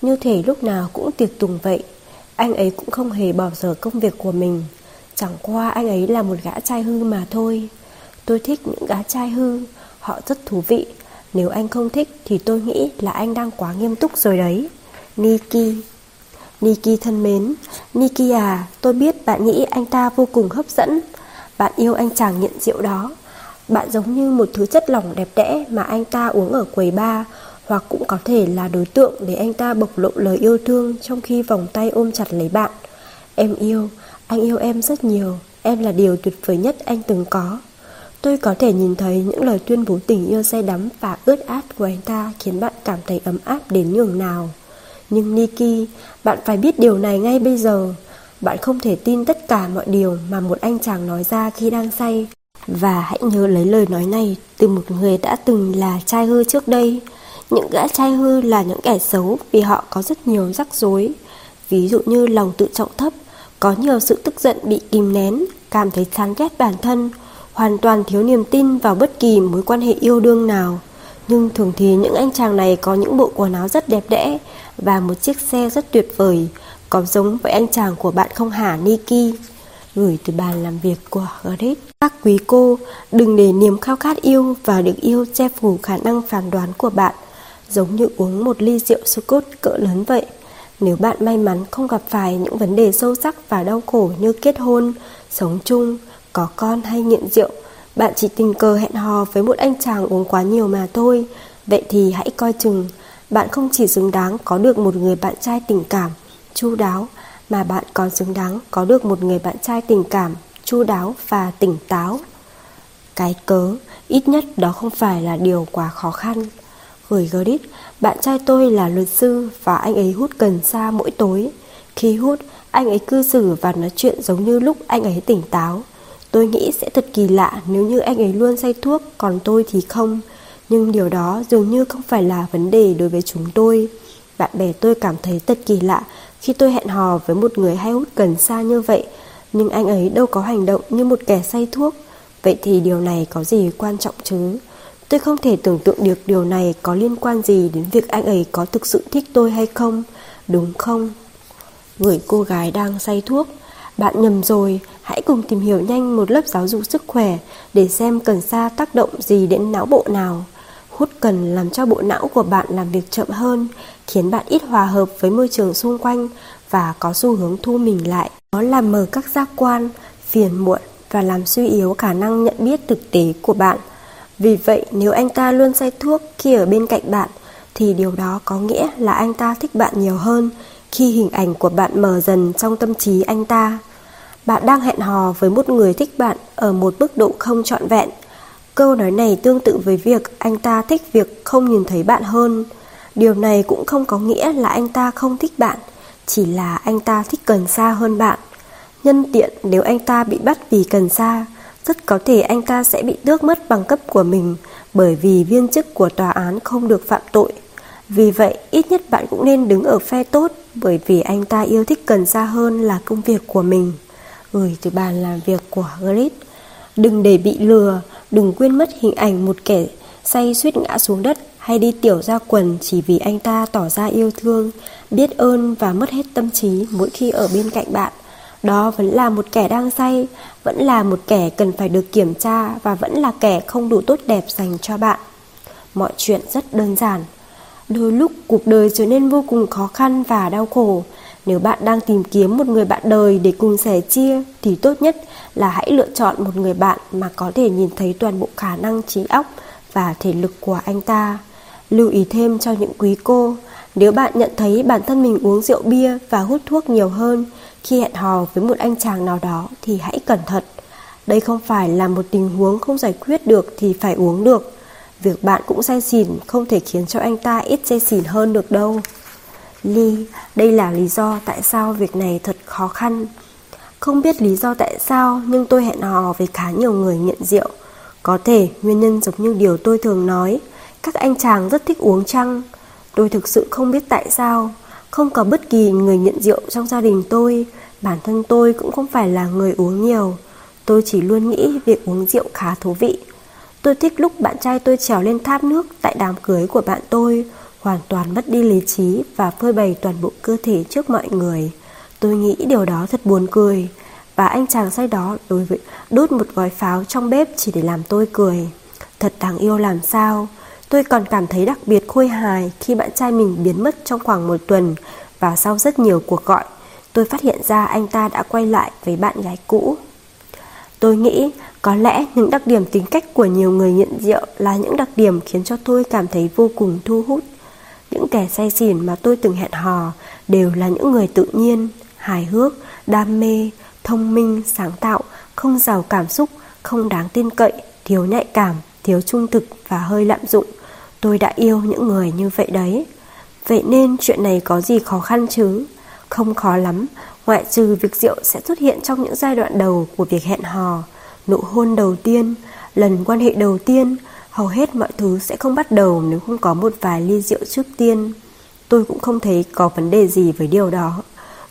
Như thể lúc nào cũng tiệc tùng vậy. Anh ấy cũng không hề bỏ dở công việc của mình. Chẳng qua anh ấy là một gã trai hư mà thôi. Tôi thích những gã trai hư. Họ rất thú vị. Nếu anh không thích thì tôi nghĩ là anh đang quá nghiêm túc rồi đấy. Niki. Niki thân mến. Niki à Tôi biết bạn nghĩ anh ta vô cùng hấp dẫn. Bạn yêu anh chàng nhận rượu đó. Bạn giống như một thứ chất lỏng đẹp đẽ Mà anh ta uống ở quầy bar Hoặc cũng có thể là đối tượng Để anh ta bộc lộ lời yêu thương Trong khi vòng tay ôm chặt lấy bạn Em yêu Anh yêu em rất nhiều Em là điều tuyệt vời nhất anh từng có Tôi có thể nhìn thấy những lời tuyên bố tình yêu say đắm và ướt át của anh ta khiến bạn cảm thấy ấm áp đến nhường nào. Nhưng Nikki, bạn phải biết điều này ngay bây giờ. Bạn không thể tin tất cả mọi điều mà một anh chàng nói ra khi đang say. Và hãy nhớ lấy lời nói này từ một người đã từng là trai hư trước đây. Những gã trai hư là những kẻ xấu vì họ có rất nhiều rắc rối. Ví dụ như lòng tự trọng thấp, có nhiều sự tức giận bị kìm nén, cảm thấy chán ghét bản thân, hoàn toàn thiếu niềm tin vào bất kỳ mối quan hệ yêu đương nào. Nhưng thường thì những anh chàng này có những bộ quần áo rất đẹp đẽ và một chiếc xe rất tuyệt vời, có giống với anh chàng của bạn không hả Niki. Gửi từ bàn làm việc của Gareth. Các quý cô, đừng để niềm khao khát yêu và được yêu che phủ khả năng phán đoán của bạn, giống như uống một ly rượu Scotch cỡ lớn vậy. Nếu bạn may mắn không gặp phải những vấn đề sâu sắc và đau khổ như kết hôn, sống chung, có con hay nghiện rượu, bạn chỉ tình cờ hẹn hò với một anh chàng uống quá nhiều mà thôi. Vậy thì hãy coi chừng, bạn không chỉ xứng đáng có được một người bạn trai tình cảm, chu đáo, mà bạn còn xứng đáng có được một người bạn trai tình cảm, chu đáo và tỉnh táo. Cái cớ, ít nhất đó không phải là điều quá khó khăn. Gửi Grit, bạn trai tôi là luật sư và anh ấy hút cần sa mỗi tối. Khi hút, anh ấy cư xử và nói chuyện giống như lúc anh ấy tỉnh táo. Tôi nghĩ sẽ thật kỳ lạ nếu như anh ấy luôn say thuốc còn tôi thì không. Nhưng điều đó dường như không phải là vấn đề đối với chúng tôi. Bạn bè tôi cảm thấy thật kỳ lạ khi tôi hẹn hò với một người hay hút cần sa như vậy. Nhưng anh ấy đâu có hành động như một kẻ say thuốc. Vậy thì điều này có gì quan trọng chứ? Tôi không thể tưởng tượng được điều này có liên quan gì đến việc anh ấy có thực sự thích tôi hay không, đúng không? Người cô gái đang say thuốc bạn nhầm rồi, hãy cùng tìm hiểu nhanh một lớp giáo dục sức khỏe để xem cần sa tác động gì đến não bộ nào. Hút cần làm cho bộ não của bạn làm việc chậm hơn, khiến bạn ít hòa hợp với môi trường xung quanh và có xu hướng thu mình lại. Nó làm mờ các giác quan, phiền muộn và làm suy yếu khả năng nhận biết thực tế của bạn. Vì vậy, nếu anh ta luôn say thuốc khi ở bên cạnh bạn, thì điều đó có nghĩa là anh ta thích bạn nhiều hơn khi hình ảnh của bạn mờ dần trong tâm trí anh ta. Bạn đang hẹn hò với một người thích bạn ở một mức độ không trọn vẹn. Câu nói này tương tự với việc anh ta thích việc không nhìn thấy bạn hơn. Điều này cũng không có nghĩa là anh ta không thích bạn, chỉ là anh ta thích cần sa hơn bạn. Nhân tiện nếu anh ta bị bắt vì cần sa rất có thể anh ta sẽ bị tước mất bằng cấp của mình bởi vì viên chức của tòa án không được phạm tội. Vì vậy, ít nhất bạn cũng nên đứng ở phe tốt bởi vì anh ta yêu thích cần sa hơn là công việc của mình gửi từ bàn làm việc của Grit. Đừng để bị lừa, đừng quên mất hình ảnh một kẻ say suýt ngã xuống đất hay đi tiểu ra quần chỉ vì anh ta tỏ ra yêu thương, biết ơn và mất hết tâm trí mỗi khi ở bên cạnh bạn. Đó vẫn là một kẻ đang say, vẫn là một kẻ cần phải được kiểm tra và vẫn là kẻ không đủ tốt đẹp dành cho bạn. Mọi chuyện rất đơn giản. Đôi lúc cuộc đời trở nên vô cùng khó khăn và đau khổ, nếu bạn đang tìm kiếm một người bạn đời để cùng sẻ chia thì tốt nhất là hãy lựa chọn một người bạn mà có thể nhìn thấy toàn bộ khả năng trí óc và thể lực của anh ta. Lưu ý thêm cho những quý cô, nếu bạn nhận thấy bản thân mình uống rượu bia và hút thuốc nhiều hơn khi hẹn hò với một anh chàng nào đó thì hãy cẩn thận. Đây không phải là một tình huống không giải quyết được thì phải uống được. Việc bạn cũng say xỉn không thể khiến cho anh ta ít say xỉn hơn được đâu. Ly, đây là lý do tại sao việc này thật khó khăn. Không biết lý do tại sao nhưng tôi hẹn hò với khá nhiều người nghiện rượu. Có thể nguyên nhân giống như điều tôi thường nói, các anh chàng rất thích uống chăng. Tôi thực sự không biết tại sao, không có bất kỳ người nghiện rượu trong gia đình tôi, bản thân tôi cũng không phải là người uống nhiều. Tôi chỉ luôn nghĩ việc uống rượu khá thú vị. Tôi thích lúc bạn trai tôi trèo lên tháp nước tại đám cưới của bạn tôi, hoàn toàn mất đi lý trí và phơi bày toàn bộ cơ thể trước mọi người. Tôi nghĩ điều đó thật buồn cười và anh chàng say đó đối với đốt một gói pháo trong bếp chỉ để làm tôi cười. Thật đáng yêu làm sao. Tôi còn cảm thấy đặc biệt khôi hài khi bạn trai mình biến mất trong khoảng một tuần và sau rất nhiều cuộc gọi, tôi phát hiện ra anh ta đã quay lại với bạn gái cũ. Tôi nghĩ có lẽ những đặc điểm tính cách của nhiều người nghiện rượu là những đặc điểm khiến cho tôi cảm thấy vô cùng thu hút. Những kẻ say xỉn mà tôi từng hẹn hò đều là những người tự nhiên, hài hước, đam mê, thông minh, sáng tạo, không giàu cảm xúc, không đáng tin cậy, thiếu nhạy cảm, thiếu trung thực và hơi lạm dụng. Tôi đã yêu những người như vậy đấy. Vậy nên chuyện này có gì khó khăn chứ? Không khó lắm, ngoại trừ việc rượu sẽ xuất hiện trong những giai đoạn đầu của việc hẹn hò, nụ hôn đầu tiên, lần quan hệ đầu tiên, hầu hết mọi thứ sẽ không bắt đầu nếu không có một vài ly rượu trước tiên. Tôi cũng không thấy có vấn đề gì với điều đó.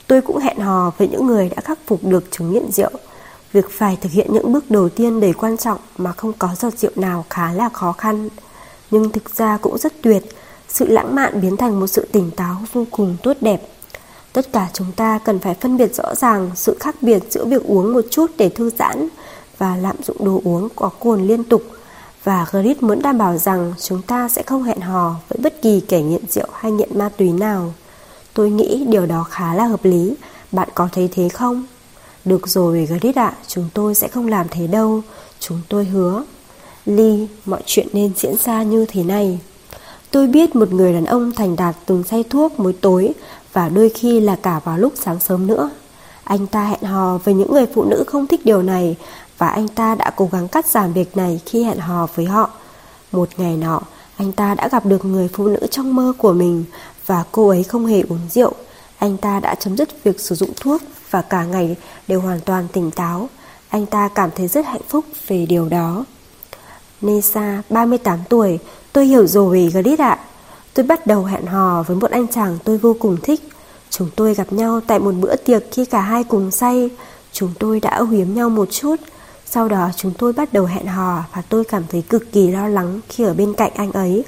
Tôi cũng hẹn hò với những người đã khắc phục được chứng nghiện rượu. Việc phải thực hiện những bước đầu tiên đầy quan trọng mà không có giọt rượu nào khá là khó khăn. Nhưng thực ra cũng rất tuyệt, sự lãng mạn biến thành một sự tỉnh táo vô cùng tốt đẹp. Tất cả chúng ta cần phải phân biệt rõ ràng sự khác biệt giữa việc uống một chút để thư giãn và lạm dụng đồ uống có cồn liên tục. Và Grit muốn đảm bảo rằng chúng ta sẽ không hẹn hò với bất kỳ kẻ nghiện rượu hay nghiện ma túy nào. Tôi nghĩ điều đó khá là hợp lý. Bạn có thấy thế không? Được rồi Grit ạ, chúng tôi sẽ không làm thế đâu. Chúng tôi hứa. Ly, mọi chuyện nên diễn ra như thế này. Tôi biết một người đàn ông thành đạt từng say thuốc mỗi tối và đôi khi là cả vào lúc sáng sớm nữa. Anh ta hẹn hò với những người phụ nữ không thích điều này và anh ta đã cố gắng cắt giảm việc này khi hẹn hò với họ. Một ngày nọ, anh ta đã gặp được người phụ nữ trong mơ của mình và cô ấy không hề uống rượu. Anh ta đã chấm dứt việc sử dụng thuốc và cả ngày đều hoàn toàn tỉnh táo. Anh ta cảm thấy rất hạnh phúc về điều đó. Nessa, 38 tuổi, tôi hiểu rồi Grit ạ. Tôi bắt đầu hẹn hò với một anh chàng tôi vô cùng thích. Chúng tôi gặp nhau tại một bữa tiệc khi cả hai cùng say. Chúng tôi đã âu nhau một chút. Sau đó chúng tôi bắt đầu hẹn hò và tôi cảm thấy cực kỳ lo lắng khi ở bên cạnh anh ấy.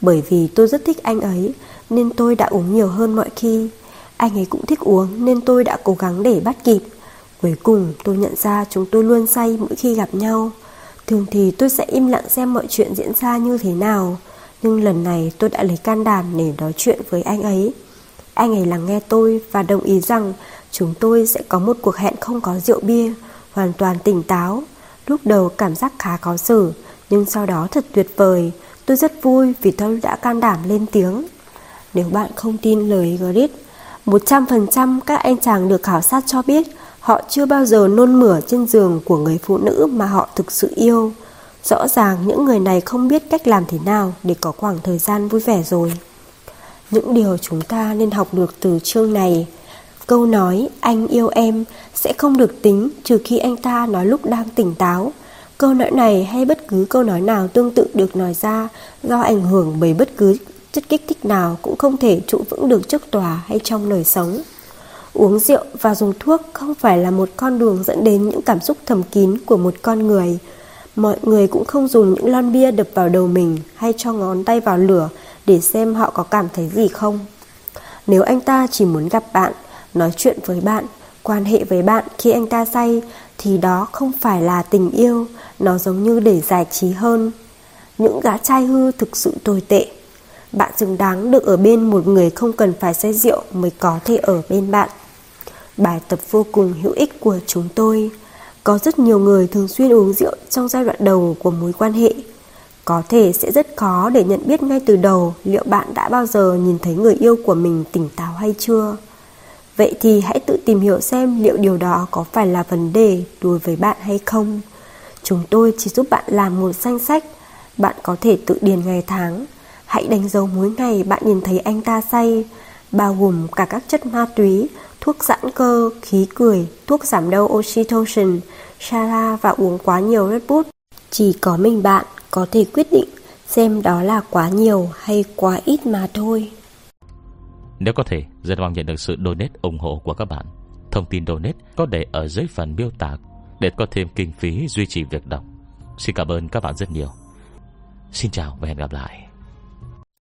Bởi vì tôi rất thích anh ấy nên tôi đã uống nhiều hơn mọi khi. Anh ấy cũng thích uống nên tôi đã cố gắng để bắt kịp. Cuối cùng tôi nhận ra chúng tôi luôn say mỗi khi gặp nhau. Thường thì tôi sẽ im lặng xem mọi chuyện diễn ra như thế nào. Nhưng lần này tôi đã lấy can đảm để nói chuyện với anh ấy. Anh ấy lắng nghe tôi và đồng ý rằng Chúng tôi sẽ có một cuộc hẹn không có rượu bia, Hoàn toàn tỉnh táo. Lúc đầu cảm giác khá khó xử, Nhưng sau đó thật tuyệt vời. Tôi rất vui vì tôi đã can đảm lên tiếng. Nếu bạn không tin lời Grit 100% các anh chàng được khảo sát cho biết Họ chưa bao giờ nôn mửa trên giường của người phụ nữ mà họ thực sự yêu. Rõ ràng những người này không biết cách làm thế nào để có khoảng thời gian vui vẻ rồi. Những điều chúng ta nên học được từ chương này. Câu nói, anh yêu em sẽ không được tính trừ khi anh ta nói lúc đang tỉnh táo. Câu nói này hay bất cứ câu nói nào tương tự được nói ra do ảnh hưởng bởi bất cứ chất kích thích nào cũng không thể trụ vững được trước tòa hay trong đời sống. Uống rượu và dùng thuốc không phải là một con đường dẫn đến những cảm xúc thầm kín của một con người. Mọi người cũng không dùng những lon bia đập vào đầu mình hay cho ngón tay vào lửa để xem họ có cảm thấy gì không. Nếu anh ta chỉ muốn gặp bạn, nói chuyện với bạn, quan hệ với bạn khi anh ta say thì đó không phải là tình yêu, nó giống như để giải trí hơn. Những gã trai hư thực sự tồi tệ. Bạn xứng đáng được ở bên một người không cần phải say rượu mới có thể ở bên bạn bài tập vô cùng hữu ích của chúng tôi. Có rất nhiều người thường xuyên uống rượu trong giai đoạn đầu của mối quan hệ. Có thể sẽ rất khó để nhận biết ngay từ đầu liệu bạn đã bao giờ nhìn thấy người yêu của mình tỉnh táo hay chưa. Vậy thì hãy tự tìm hiểu xem liệu điều đó có phải là vấn đề đối với bạn hay không. Chúng tôi chỉ giúp bạn làm một danh sách. Bạn có thể tự điền ngày tháng. Hãy đánh dấu mỗi ngày bạn nhìn thấy anh ta say, bao gồm cả các chất ma túy thuốc giãn cơ, khí cười, thuốc giảm đau oxytocin, Sara và uống quá nhiều Red Bull. Chỉ có mình bạn có thể quyết định xem đó là quá nhiều hay quá ít mà thôi. Nếu có thể, rất mong nhận được sự donate ủng hộ của các bạn. Thông tin donate có để ở dưới phần miêu tả để có thêm kinh phí duy trì việc đọc. Xin cảm ơn các bạn rất nhiều. Xin chào và hẹn gặp lại.